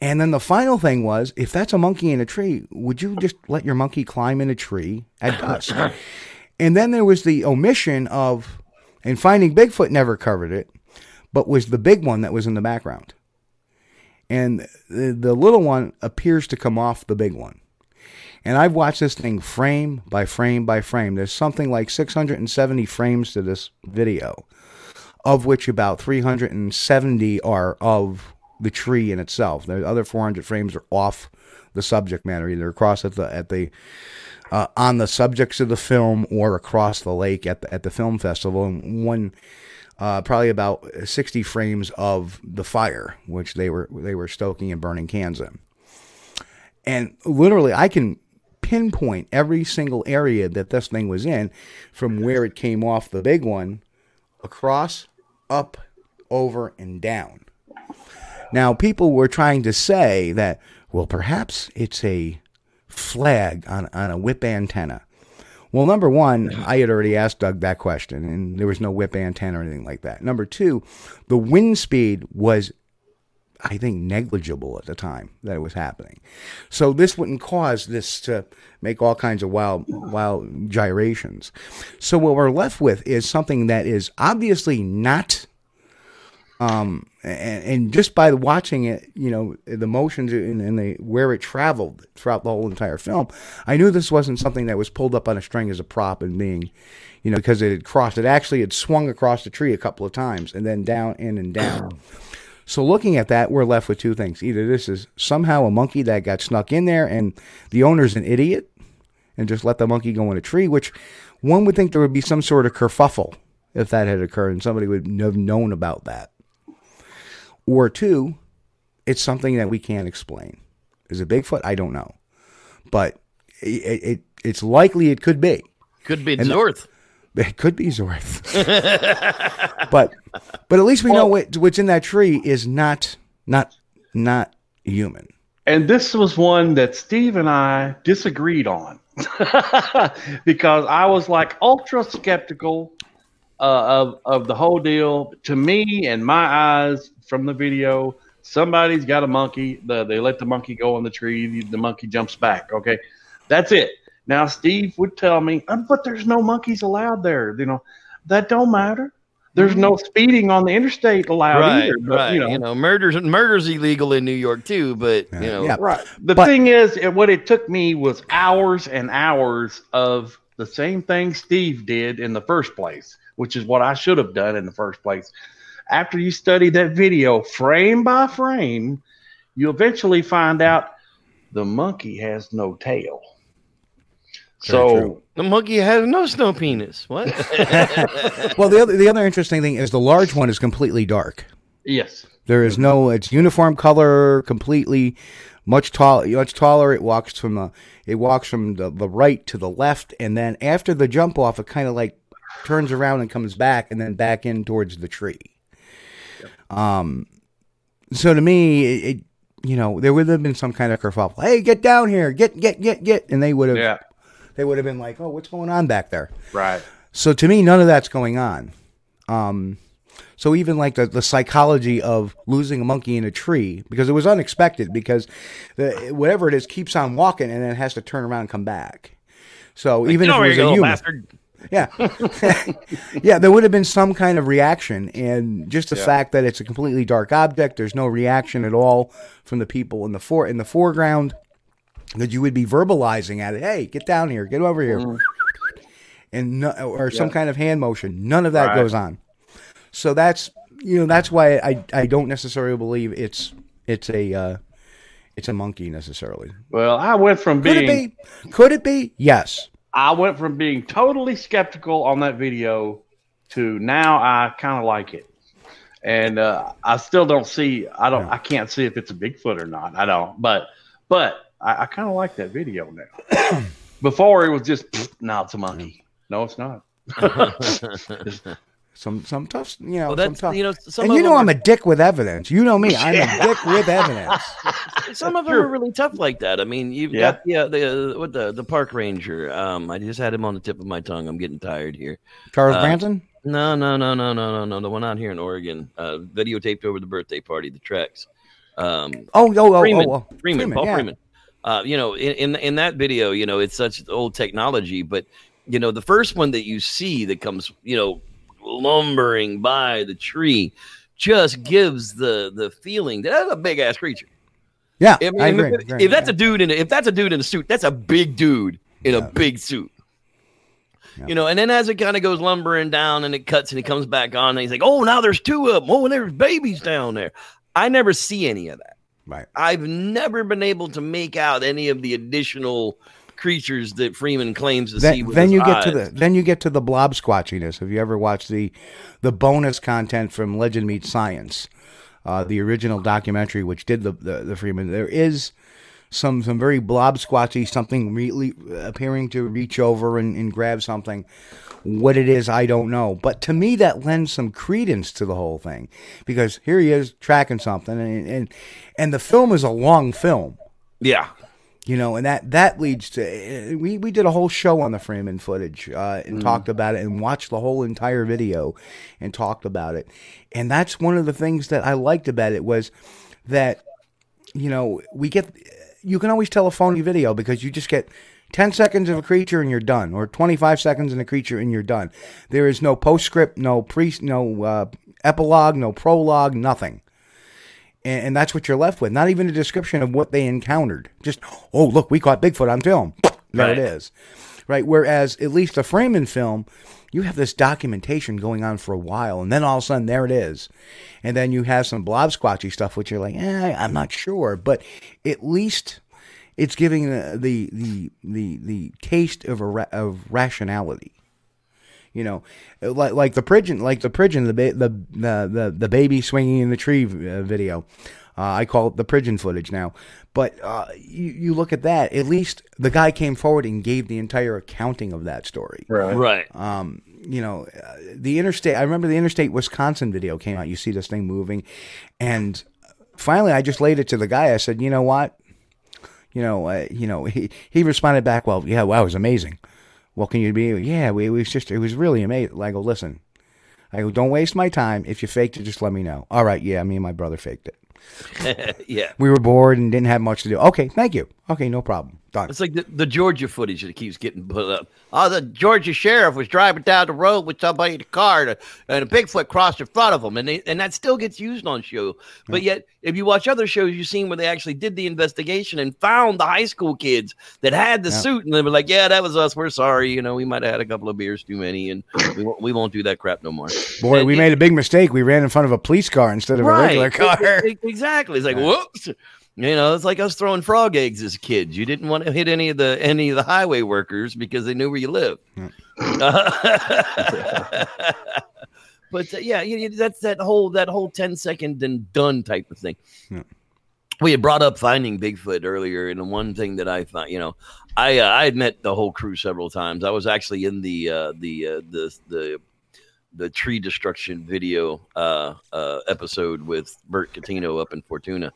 [SPEAKER 4] And then the final thing was if that's a monkey in a tree would you just let your monkey climb in a tree at dusk? And then there was the omission of and finding bigfoot never covered it but was the big one that was in the background. And the, the little one appears to come off the big one and I've watched this thing frame by frame by frame. There's something like 670 frames to this video, of which about 370 are of the tree in itself. The other 400 frames are off the subject matter, either across at the at the uh, on the subjects of the film or across the lake at the at the film festival. And one. Uh, probably about 60 frames of the fire, which they were they were stoking and burning cans in, and literally I can pinpoint every single area that this thing was in from where it came off the big one across, up, over, and down. Now, people were trying to say that, well, perhaps it's a flag on, on a whip antenna. Well, number one, I had already asked Doug that question, and there was no whip antenna or anything like that. Number two, the wind speed was I think negligible at the time that it was happening. So this wouldn't cause this to make all kinds of wild wild gyrations. So what we're left with is something that is obviously not um and, and just by watching it, you know, the motions and, and the where it traveled throughout the whole entire film, I knew this wasn't something that was pulled up on a string as a prop and being, you know, because it had crossed. It actually had swung across the tree a couple of times and then down in and down. So looking at that, we're left with two things. Either this is somehow a monkey that got snuck in there and the owner's an idiot and just let the monkey go in a tree, which one would think there would be some sort of kerfuffle if that had occurred and somebody would have known about that. Or two, it's something that we can't explain. Is it Bigfoot? I don't know. But it, it it's likely it could be.
[SPEAKER 6] Could be
[SPEAKER 4] And the-
[SPEAKER 6] Zorth.
[SPEAKER 4] It could be Zorth. but but at least we know what, what's in that tree is not not not human.
[SPEAKER 5] And this was one that Steve and I disagreed on because I was like ultra skeptical uh, of of the whole deal. To me, and my eyes from the video, somebody's got a monkey. The, they let the monkey go on the tree. The, the monkey jumps back. Okay, that's it. Now Steve would tell me, "Uh, but there's no monkeys allowed there. You know, that don't matter. There's no speeding on the interstate allowed
[SPEAKER 6] right,
[SPEAKER 5] either. But,
[SPEAKER 6] right.
[SPEAKER 5] You know,
[SPEAKER 6] murders murders illegal in New York too, but you know,
[SPEAKER 4] Yeah.
[SPEAKER 5] Right. The
[SPEAKER 4] But-
[SPEAKER 5] thing is, what it took me was hours and hours of the same thing Steve did in the first place, which is what I should have done in the first place. After you study that video frame by frame, you eventually find out the monkey has no tail. So
[SPEAKER 4] true.
[SPEAKER 6] the monkey has no snow penis. What?
[SPEAKER 4] Well, the other the other interesting thing is the large one is completely dark.
[SPEAKER 5] yes,
[SPEAKER 4] There is no it's uniform color, completely much tall much taller. It walks from the it walks from the, the right to the left, and then after the jump off, it kind of like turns around and comes back, and then back in towards the tree. Um, so to me, it, it you know there would have been some kind of kerfuffle. Hey, get down here, get get get get, and they would have
[SPEAKER 5] yeah,
[SPEAKER 4] they would have been like, oh, what's going on back there?
[SPEAKER 5] right.
[SPEAKER 4] So to me, none of that's going on. Um, so even like the, the psychology of losing a monkey in a tree because it was unexpected because the, whatever it is keeps on walking and then it has to turn around and come back. So even if it was a human,
[SPEAKER 6] bastard.
[SPEAKER 4] yeah, yeah, there would have been some kind of reaction, and just the fact that it's a completely dark object, there's no reaction at all from the people in the for in the foreground. That you would be verbalizing at it, hey, get down here, get over here, and no, or some kind of hand motion. None of that
[SPEAKER 5] Right.
[SPEAKER 4] goes on. So that's you know that's why I I don't necessarily believe it's it's a uh, it's a monkey necessarily.
[SPEAKER 5] Well, I went from
[SPEAKER 4] Could
[SPEAKER 5] being
[SPEAKER 4] it be? Could it be? Yes.
[SPEAKER 5] I went from being totally skeptical on that video to now I kind of like it. And uh, I still don't see. I don't. I can't see if it's a Bigfoot or not. I don't. But but I, I kind of like that video now. Before it was just no, it's a monkey. No, it's not.
[SPEAKER 4] Some some tough, you know.
[SPEAKER 6] Well,
[SPEAKER 4] some
[SPEAKER 6] that's
[SPEAKER 4] tough.
[SPEAKER 6] you know some
[SPEAKER 4] and you know I'm
[SPEAKER 6] are,
[SPEAKER 4] a dick with evidence. You know me. I'm a dick with evidence.
[SPEAKER 6] some of them are really tough like that. I mean, you've
[SPEAKER 5] Yeah.
[SPEAKER 6] got yeah the uh, what the the park ranger. Um, I just had him on the tip of my tongue. I'm getting tired here.
[SPEAKER 4] Charles
[SPEAKER 6] Uh,
[SPEAKER 4] Branson.
[SPEAKER 6] No, no, no, no, no, no, no. The one out here in Oregon, uh, videotaped over the birthday party, the Treks. Um,
[SPEAKER 4] Oh, oh, oh,
[SPEAKER 6] Freeman,
[SPEAKER 4] oh, oh.
[SPEAKER 6] Freeman, Paul
[SPEAKER 4] yeah.
[SPEAKER 6] Freeman. Uh, you know, in, in in that video, you know, it's such old technology, but you know, the first one that you see that comes, you know, lumbering by the tree, just gives the the feeling that that's a big ass creature.
[SPEAKER 4] Yeah,
[SPEAKER 6] I mean,
[SPEAKER 4] I
[SPEAKER 6] if,
[SPEAKER 4] agree.
[SPEAKER 6] if-
[SPEAKER 4] agree,
[SPEAKER 6] if that's
[SPEAKER 4] yeah.
[SPEAKER 6] a dude in a, if that's a dude in a suit, that's a big dude in a big suit. You know, and then as it kind of goes lumbering down and it cuts and he comes back on and he's like, oh, now there's two of them. Oh, and there's babies down there. I never see any of that.
[SPEAKER 4] Right.
[SPEAKER 6] I've never been able to make out any of the additional creatures that Freeman claims to see.
[SPEAKER 4] Then,
[SPEAKER 6] With
[SPEAKER 4] then you get to the then you get to the blob squatchiness. Have you ever watched the the bonus content from Legend Meets Science, uh, the original documentary which did the, the the Freeman? There is some some very blob squatchy something really appearing to reach over and, and grab something. What it is, I don't know. But to me, that lends some credence to the whole thing because here he is tracking something, and and, and the film is a long film
[SPEAKER 6] yeah.
[SPEAKER 4] you know, and that that leads to we we did a whole show on the Freeman footage uh, and talked about it and watched the whole entire video and talked about it, and that's one of the things that I liked about it was that you know we get you can always tell a phony video because you just get. 10 seconds of a creature and you're done or 25 seconds in a creature and you're done there is no postscript no pre no uh, epilogue no prologue nothing and, and that's what you're left with. Not even a description of what they encountered. Just, oh, look, we caught Bigfoot on film. There
[SPEAKER 6] Right.
[SPEAKER 4] it is. Right. Whereas at least the Freeman film, you have this documentation going on for a while, and then all of a sudden there it is, and then you have some blob squatchy stuff, which you're like, eh, I'm not sure, but at least it's giving the the the the, the taste of a ra- of rationality. You know, like like the pigeon, like the pigeon, the ba- the, the the the baby swinging in the tree uh, video. Uh, I call it the pigeon footage now. But uh, you you look at that. At least the guy came forward and gave the entire accounting of that story.
[SPEAKER 6] Right.
[SPEAKER 4] Um, you know, uh, the interstate. I remember the interstate Wisconsin video came out. You see this thing moving, and finally, I just laid it to the guy. I said, you know what? You know, uh, you know, he he responded back, well, yeah, wow, it was amazing. What can you be? Yeah, we, it was just, it was really amazing. I go, listen, I go, don't waste my time. If you faked it, just let me know. All right, yeah, me and my brother faked it.
[SPEAKER 6] yeah.
[SPEAKER 4] We were bored and didn't have much to do. Okay, thank you. Okay, no problem. Done.
[SPEAKER 6] It's like the, the Georgia footage that keeps getting put up. Oh, the Georgia sheriff was driving down the road with somebody in a car, and a, and a Bigfoot crossed in front of him, and they, and that still gets used on show. But yet, if you watch other shows, you've seen where they actually did the investigation and found the high school kids that had the
[SPEAKER 4] Yeah.
[SPEAKER 6] suit, and they were like, "Yeah, that was us. We're sorry. You know, we might have had a couple of beers too many, and we won't, we won't do that crap no more."
[SPEAKER 4] Boy,
[SPEAKER 6] And
[SPEAKER 4] we
[SPEAKER 6] it-
[SPEAKER 4] made a big mistake. We ran in front of a police car instead of a regular car.
[SPEAKER 6] E- e- Exactly. It's like whoops. You know, it's like us throwing frog eggs as kids. You didn't want to hit any of the any of the highway workers because they knew where you lived. but uh, yeah, you, you- that's that whole that whole 10 second and done type of thing.
[SPEAKER 4] Yeah.
[SPEAKER 6] We had brought up finding Bigfoot earlier, and the one thing that I found, you know, I uh, I had met the whole crew several times. I was actually in the uh, the uh, the the the tree destruction video uh, uh, episode with Bert Catino up in Fortuna,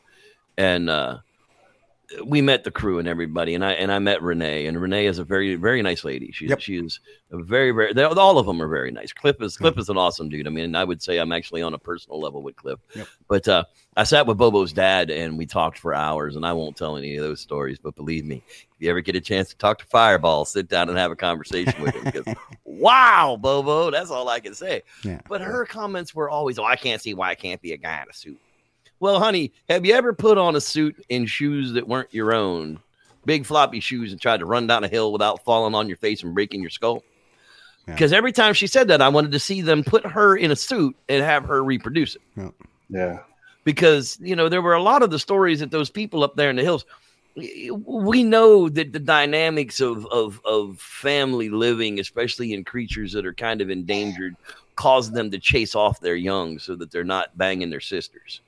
[SPEAKER 6] and uh, we met the crew and everybody, and I and I met Ranae, and Ranae is a very very nice lady. She
[SPEAKER 4] Yep.
[SPEAKER 6] she is a very very all of them are very nice. Cliff is Cliff is an awesome dude. I mean, I would say I'm actually on a personal level with Cliff,
[SPEAKER 4] Yep.
[SPEAKER 6] but uh, I sat with Bobo's dad and we talked for hours, and I won't tell any of those stories, but believe me, if you ever get a chance to talk to Fireball, sit down and have a conversation with him because wow, Bobo, that's all I can say.
[SPEAKER 4] Yeah.
[SPEAKER 6] But her comments were always, "Oh, I can't see why I can't be a guy in a suit." Well, honey, have you ever put on a suit and shoes that weren't your own, big floppy shoes, and tried to run down a hill without falling on your face and breaking your skull? Because every time she said that, I wanted to see them put her in a suit and have her reproduce it.
[SPEAKER 5] Yeah.
[SPEAKER 6] Because you know there were a lot of the stories that those people up there in the hills. We know that the dynamics of of of family living, especially in creatures that are kind of endangered, cause them to chase off their young so that they're not banging their sisters.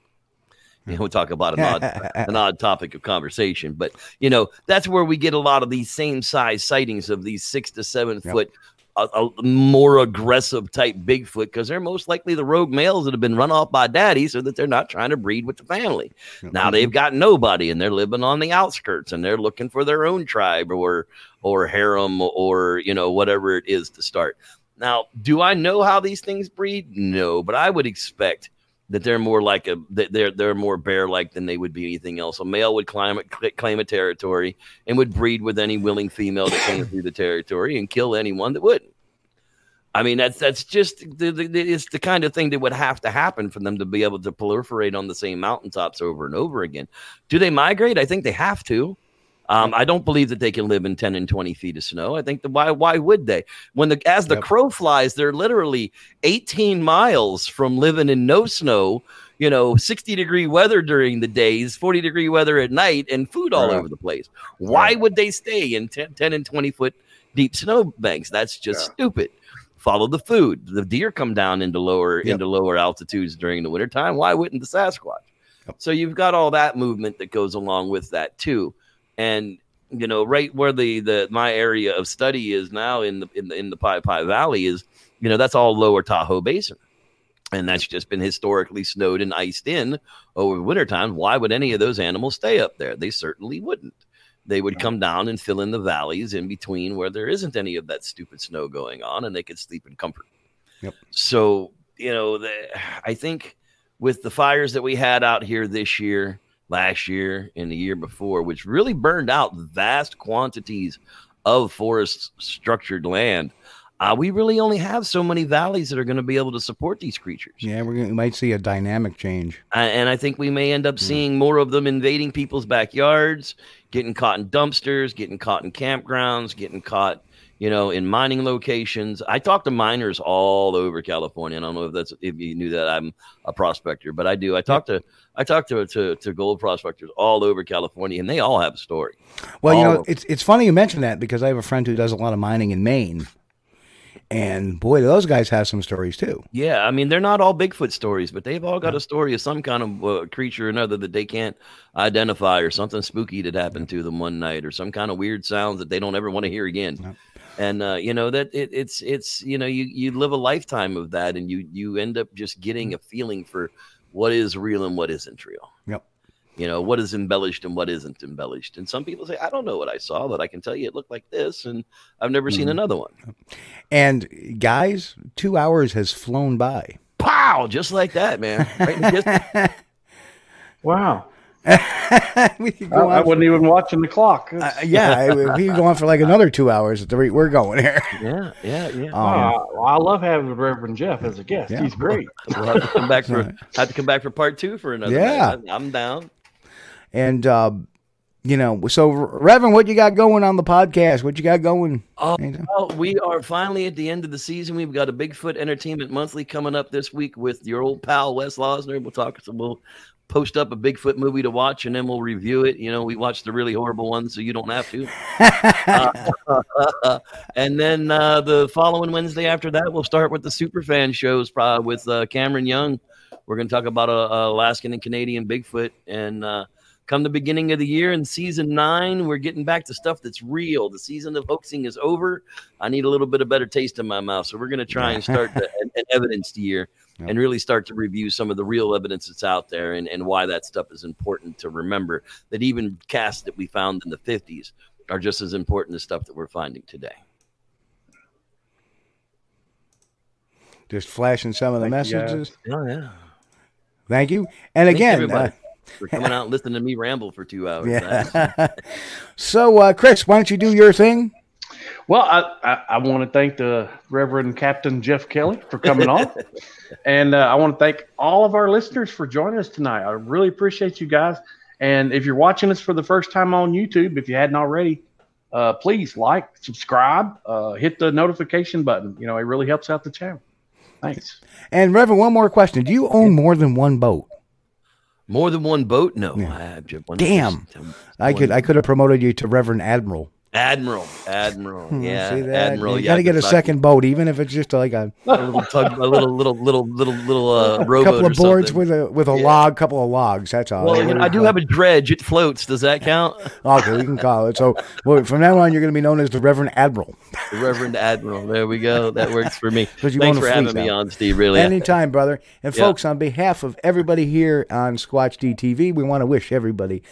[SPEAKER 6] You know, we talk about an odd, an odd topic of conversation, but you know that's where we get a lot of these same size sightings of these six to seven
[SPEAKER 4] Yep.
[SPEAKER 6] foot, a, a more aggressive type Bigfoot because they're most likely the rogue males that have been run off by daddy, so that they're not trying to breed with the family. Now they've got nobody, and they're living on the outskirts, and they're looking for their own tribe or or harem or you know whatever it is to start. Now, do I know how these things breed? No, but I would expect that they're more like a that they're they're more bear like than they would be anything else. A male would climb claim a territory and would breed with any willing female that came through the territory and kill anyone that wouldn't. I mean that's that's just the, the- it's the kind of thing that would have to happen for them to be able to proliferate on the same mountaintops over and over again. Do they migrate? I think they have to. Um, I don't believe that they can live in 10 and 20 feet of snow. I think that why why would they? When the as the
[SPEAKER 4] Yep.
[SPEAKER 6] crow flies, they're literally 18 miles from living in no snow, you know, 60 degree weather during the days, 40 degree weather at night, and food all
[SPEAKER 5] Right.
[SPEAKER 6] over the place. Why would they stay in 10, 10 and 20 foot deep snow banks? That's just
[SPEAKER 2] Yeah.
[SPEAKER 6] stupid. Follow the food. The deer come down into lower
[SPEAKER 4] Yep.
[SPEAKER 6] into lower altitudes during the wintertime. Why wouldn't the Sasquatch?
[SPEAKER 4] Yep.
[SPEAKER 6] So you've got all that movement that goes along with that too and you know right where the the my area of study is now in the in the in the Pi Pi Valley is you know that's all lower Tahoe Basin. And that's just been historically snowed and iced in over wintertime. Why would any of those animals stay up there? They certainly wouldn't. They would come down and fill in the valleys in between where there isn't any of that stupid snow going on and they could sleep in comfort.
[SPEAKER 4] Yep.
[SPEAKER 6] so you know the, i think with the fires that we had out here this year last year and the year before, which really burned out vast quantities of forest structured land. Uh, we really only have so many valleys that are going to be able to support these creatures.
[SPEAKER 4] Yeah, we're gonna, we might see a dynamic change.
[SPEAKER 6] Uh, and I think we may end up seeing more of them invading people's backyards, getting caught in dumpsters, getting caught in campgrounds, getting caught, you know, in mining locations. I talk to miners all over California. I don't know if that's if you knew that I'm a prospector, but I do. I talk to I talk to to, to gold prospectors all over California, and they all have a story.
[SPEAKER 4] Well, you know, it's it's funny you mention that because I have a friend who does a lot of mining in Maine, and boy, those guys have some stories too.
[SPEAKER 6] Yeah, I mean they're not all Bigfoot stories, but they've all got a story of some kind of uh, creature or another that they can't identify, or something spooky that happened to them one night, or some kind of weird sounds that they don't ever want to hear again.
[SPEAKER 4] Yep.
[SPEAKER 6] And uh, you know that it, it's it's you know you you live a lifetime of that, and you you end up just getting a feeling for what is real and what isn't real.
[SPEAKER 4] Yep.
[SPEAKER 6] You know what is embellished and what isn't embellished. And some people say, I don't know what I saw, but I can tell you it looked like this, and I've never seen
[SPEAKER 4] Mhm.
[SPEAKER 6] another one.
[SPEAKER 4] And guys, two hours has flown by.
[SPEAKER 6] Pow! Just like that, man. Right in the.
[SPEAKER 5] Wow.
[SPEAKER 4] we could
[SPEAKER 5] I,
[SPEAKER 4] go
[SPEAKER 5] I
[SPEAKER 4] on.
[SPEAKER 5] wasn't even watching the clock.
[SPEAKER 4] uh, yeah, we could go on for like another two hours at the rate we're going here.
[SPEAKER 6] Yeah, yeah, yeah.
[SPEAKER 4] Um,
[SPEAKER 5] Ah, well, I love having Reverend Jeff as a guest.
[SPEAKER 4] Yeah.
[SPEAKER 5] He's great.
[SPEAKER 6] We'll have to come back for
[SPEAKER 4] Right.
[SPEAKER 6] have to come back for part two for another.
[SPEAKER 4] Yeah.
[SPEAKER 6] night. I'm down.
[SPEAKER 4] And uh, you know, so Reverend, what you got going on the podcast? What you got going?
[SPEAKER 6] Oh, well, we are finally at the end of the season. We've got a Bigfoot Entertainment Monthly coming up this week with your old pal Wes Losner. We'll talk. So we'll post up a Bigfoot movie to watch, and then we'll review it. You know, we watch the really horrible ones, so you don't have to. Uh, and then uh, the following Wednesday after that, we'll start with the Superfan shows uh, with uh, Cameron Young. We're going to talk about uh, Alaskan and Canadian Bigfoot. And uh, come the beginning of the year in season nine, we're getting back to stuff that's real. The season of hoaxing is over. I need a little bit of better taste in my mouth. So we're going to try and start the, an evidence year
[SPEAKER 4] Yep.
[SPEAKER 6] and really start to review some of the real evidence that's out there and, and why that stuff is important to remember. That even casts that we found in the 50s are just as important as stuff that we're finding today.
[SPEAKER 4] Just flashing some of the
[SPEAKER 5] Thank you, guys.
[SPEAKER 4] messages.
[SPEAKER 6] Oh, yeah.
[SPEAKER 4] Thank you. And
[SPEAKER 6] Thanks,
[SPEAKER 4] again,
[SPEAKER 6] everybody,
[SPEAKER 4] uh,
[SPEAKER 6] for coming out and listening to me ramble for two hours.
[SPEAKER 4] Yeah. so, uh, Chris, why don't you do your thing?
[SPEAKER 5] Well, I, I, I want to thank the Reverend Captain Jeff Kelly for coming on. and uh, I want to thank all of our listeners for joining us tonight. I really appreciate you guys. And if you're watching us for the first time on YouTube, if you hadn't already, uh, please like, subscribe, uh, hit the notification button. You know, it really helps out the channel. Thanks.
[SPEAKER 4] And Reverend, one more question: Do you own more than one boat?
[SPEAKER 6] More than one boat? No.
[SPEAKER 4] Yeah.
[SPEAKER 6] I have one.
[SPEAKER 4] Damn.
[SPEAKER 6] just
[SPEAKER 4] I could I could have promoted you to Reverend Admiral.
[SPEAKER 6] Admiral. Admiral.
[SPEAKER 4] Hmm,
[SPEAKER 6] Yeah. Admiral.
[SPEAKER 4] You
[SPEAKER 6] yeah,
[SPEAKER 4] got to get a second boat, even if it's just like a,
[SPEAKER 6] A little tug, a little, little, little, little, little uh, rowboat
[SPEAKER 4] couple
[SPEAKER 6] or
[SPEAKER 4] of boards
[SPEAKER 6] something.
[SPEAKER 4] with a with a
[SPEAKER 6] Yeah.
[SPEAKER 4] log, couple of logs. That's all.
[SPEAKER 6] Well, you know, I do have a dredge. It floats. Does that count?
[SPEAKER 4] Okay, we can call it. So well, from now on, you're going to be known as the Reverend Admiral.
[SPEAKER 6] The Reverend Admiral. There we go. That works for me. Thanks for having
[SPEAKER 4] fleet
[SPEAKER 6] me
[SPEAKER 4] now.
[SPEAKER 6] on, Steve. Really.
[SPEAKER 4] Anytime, brother. And
[SPEAKER 6] Yeah.
[SPEAKER 4] folks, on behalf of everybody here on Squatch DTV, we want to wish everybody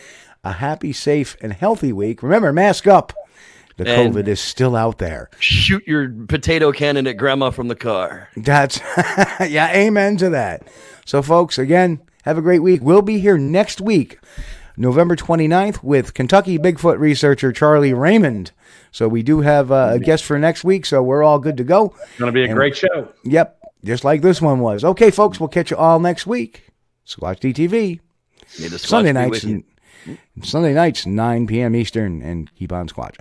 [SPEAKER 4] a happy, safe, and healthy week. Remember, mask up. The
[SPEAKER 6] And-
[SPEAKER 4] COVID is still out there.
[SPEAKER 6] Shoot your potato cannon at Grandma from the car.
[SPEAKER 4] That's yeah, amen to that. So folks, again, have a great week. We'll be here next week, November 29th with Kentucky Bigfoot researcher Charlie Raymond. So we do have uh, a guest for next week, so we're all good to go.
[SPEAKER 5] It's Going to be a
[SPEAKER 4] And-
[SPEAKER 5] great show.
[SPEAKER 4] Yep, just like this one was. Okay, folks, we'll catch you all next week. Squatch DTV.
[SPEAKER 6] May the
[SPEAKER 4] Sunday nights
[SPEAKER 6] with you.
[SPEAKER 4] Sunday nights 9 p.m. Eastern and keep on squatching.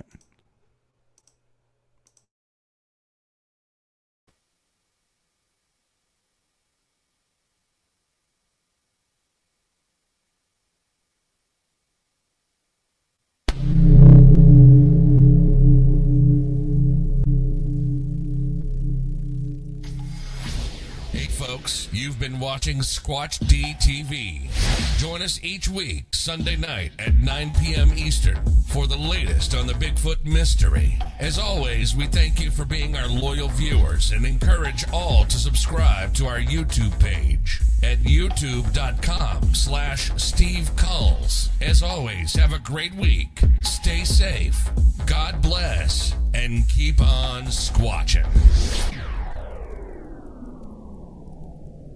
[SPEAKER 9] You've been watching Squatch DTV. Join us each week, Sunday night at 9 p.m. Eastern, for the latest on the Bigfoot mystery. As always, we thank you for being our loyal viewers and encourage all to subscribe to our YouTube page at youtube.com slash Steve Kulls. As always, have a great week. Stay safe. God bless. And keep on squatching.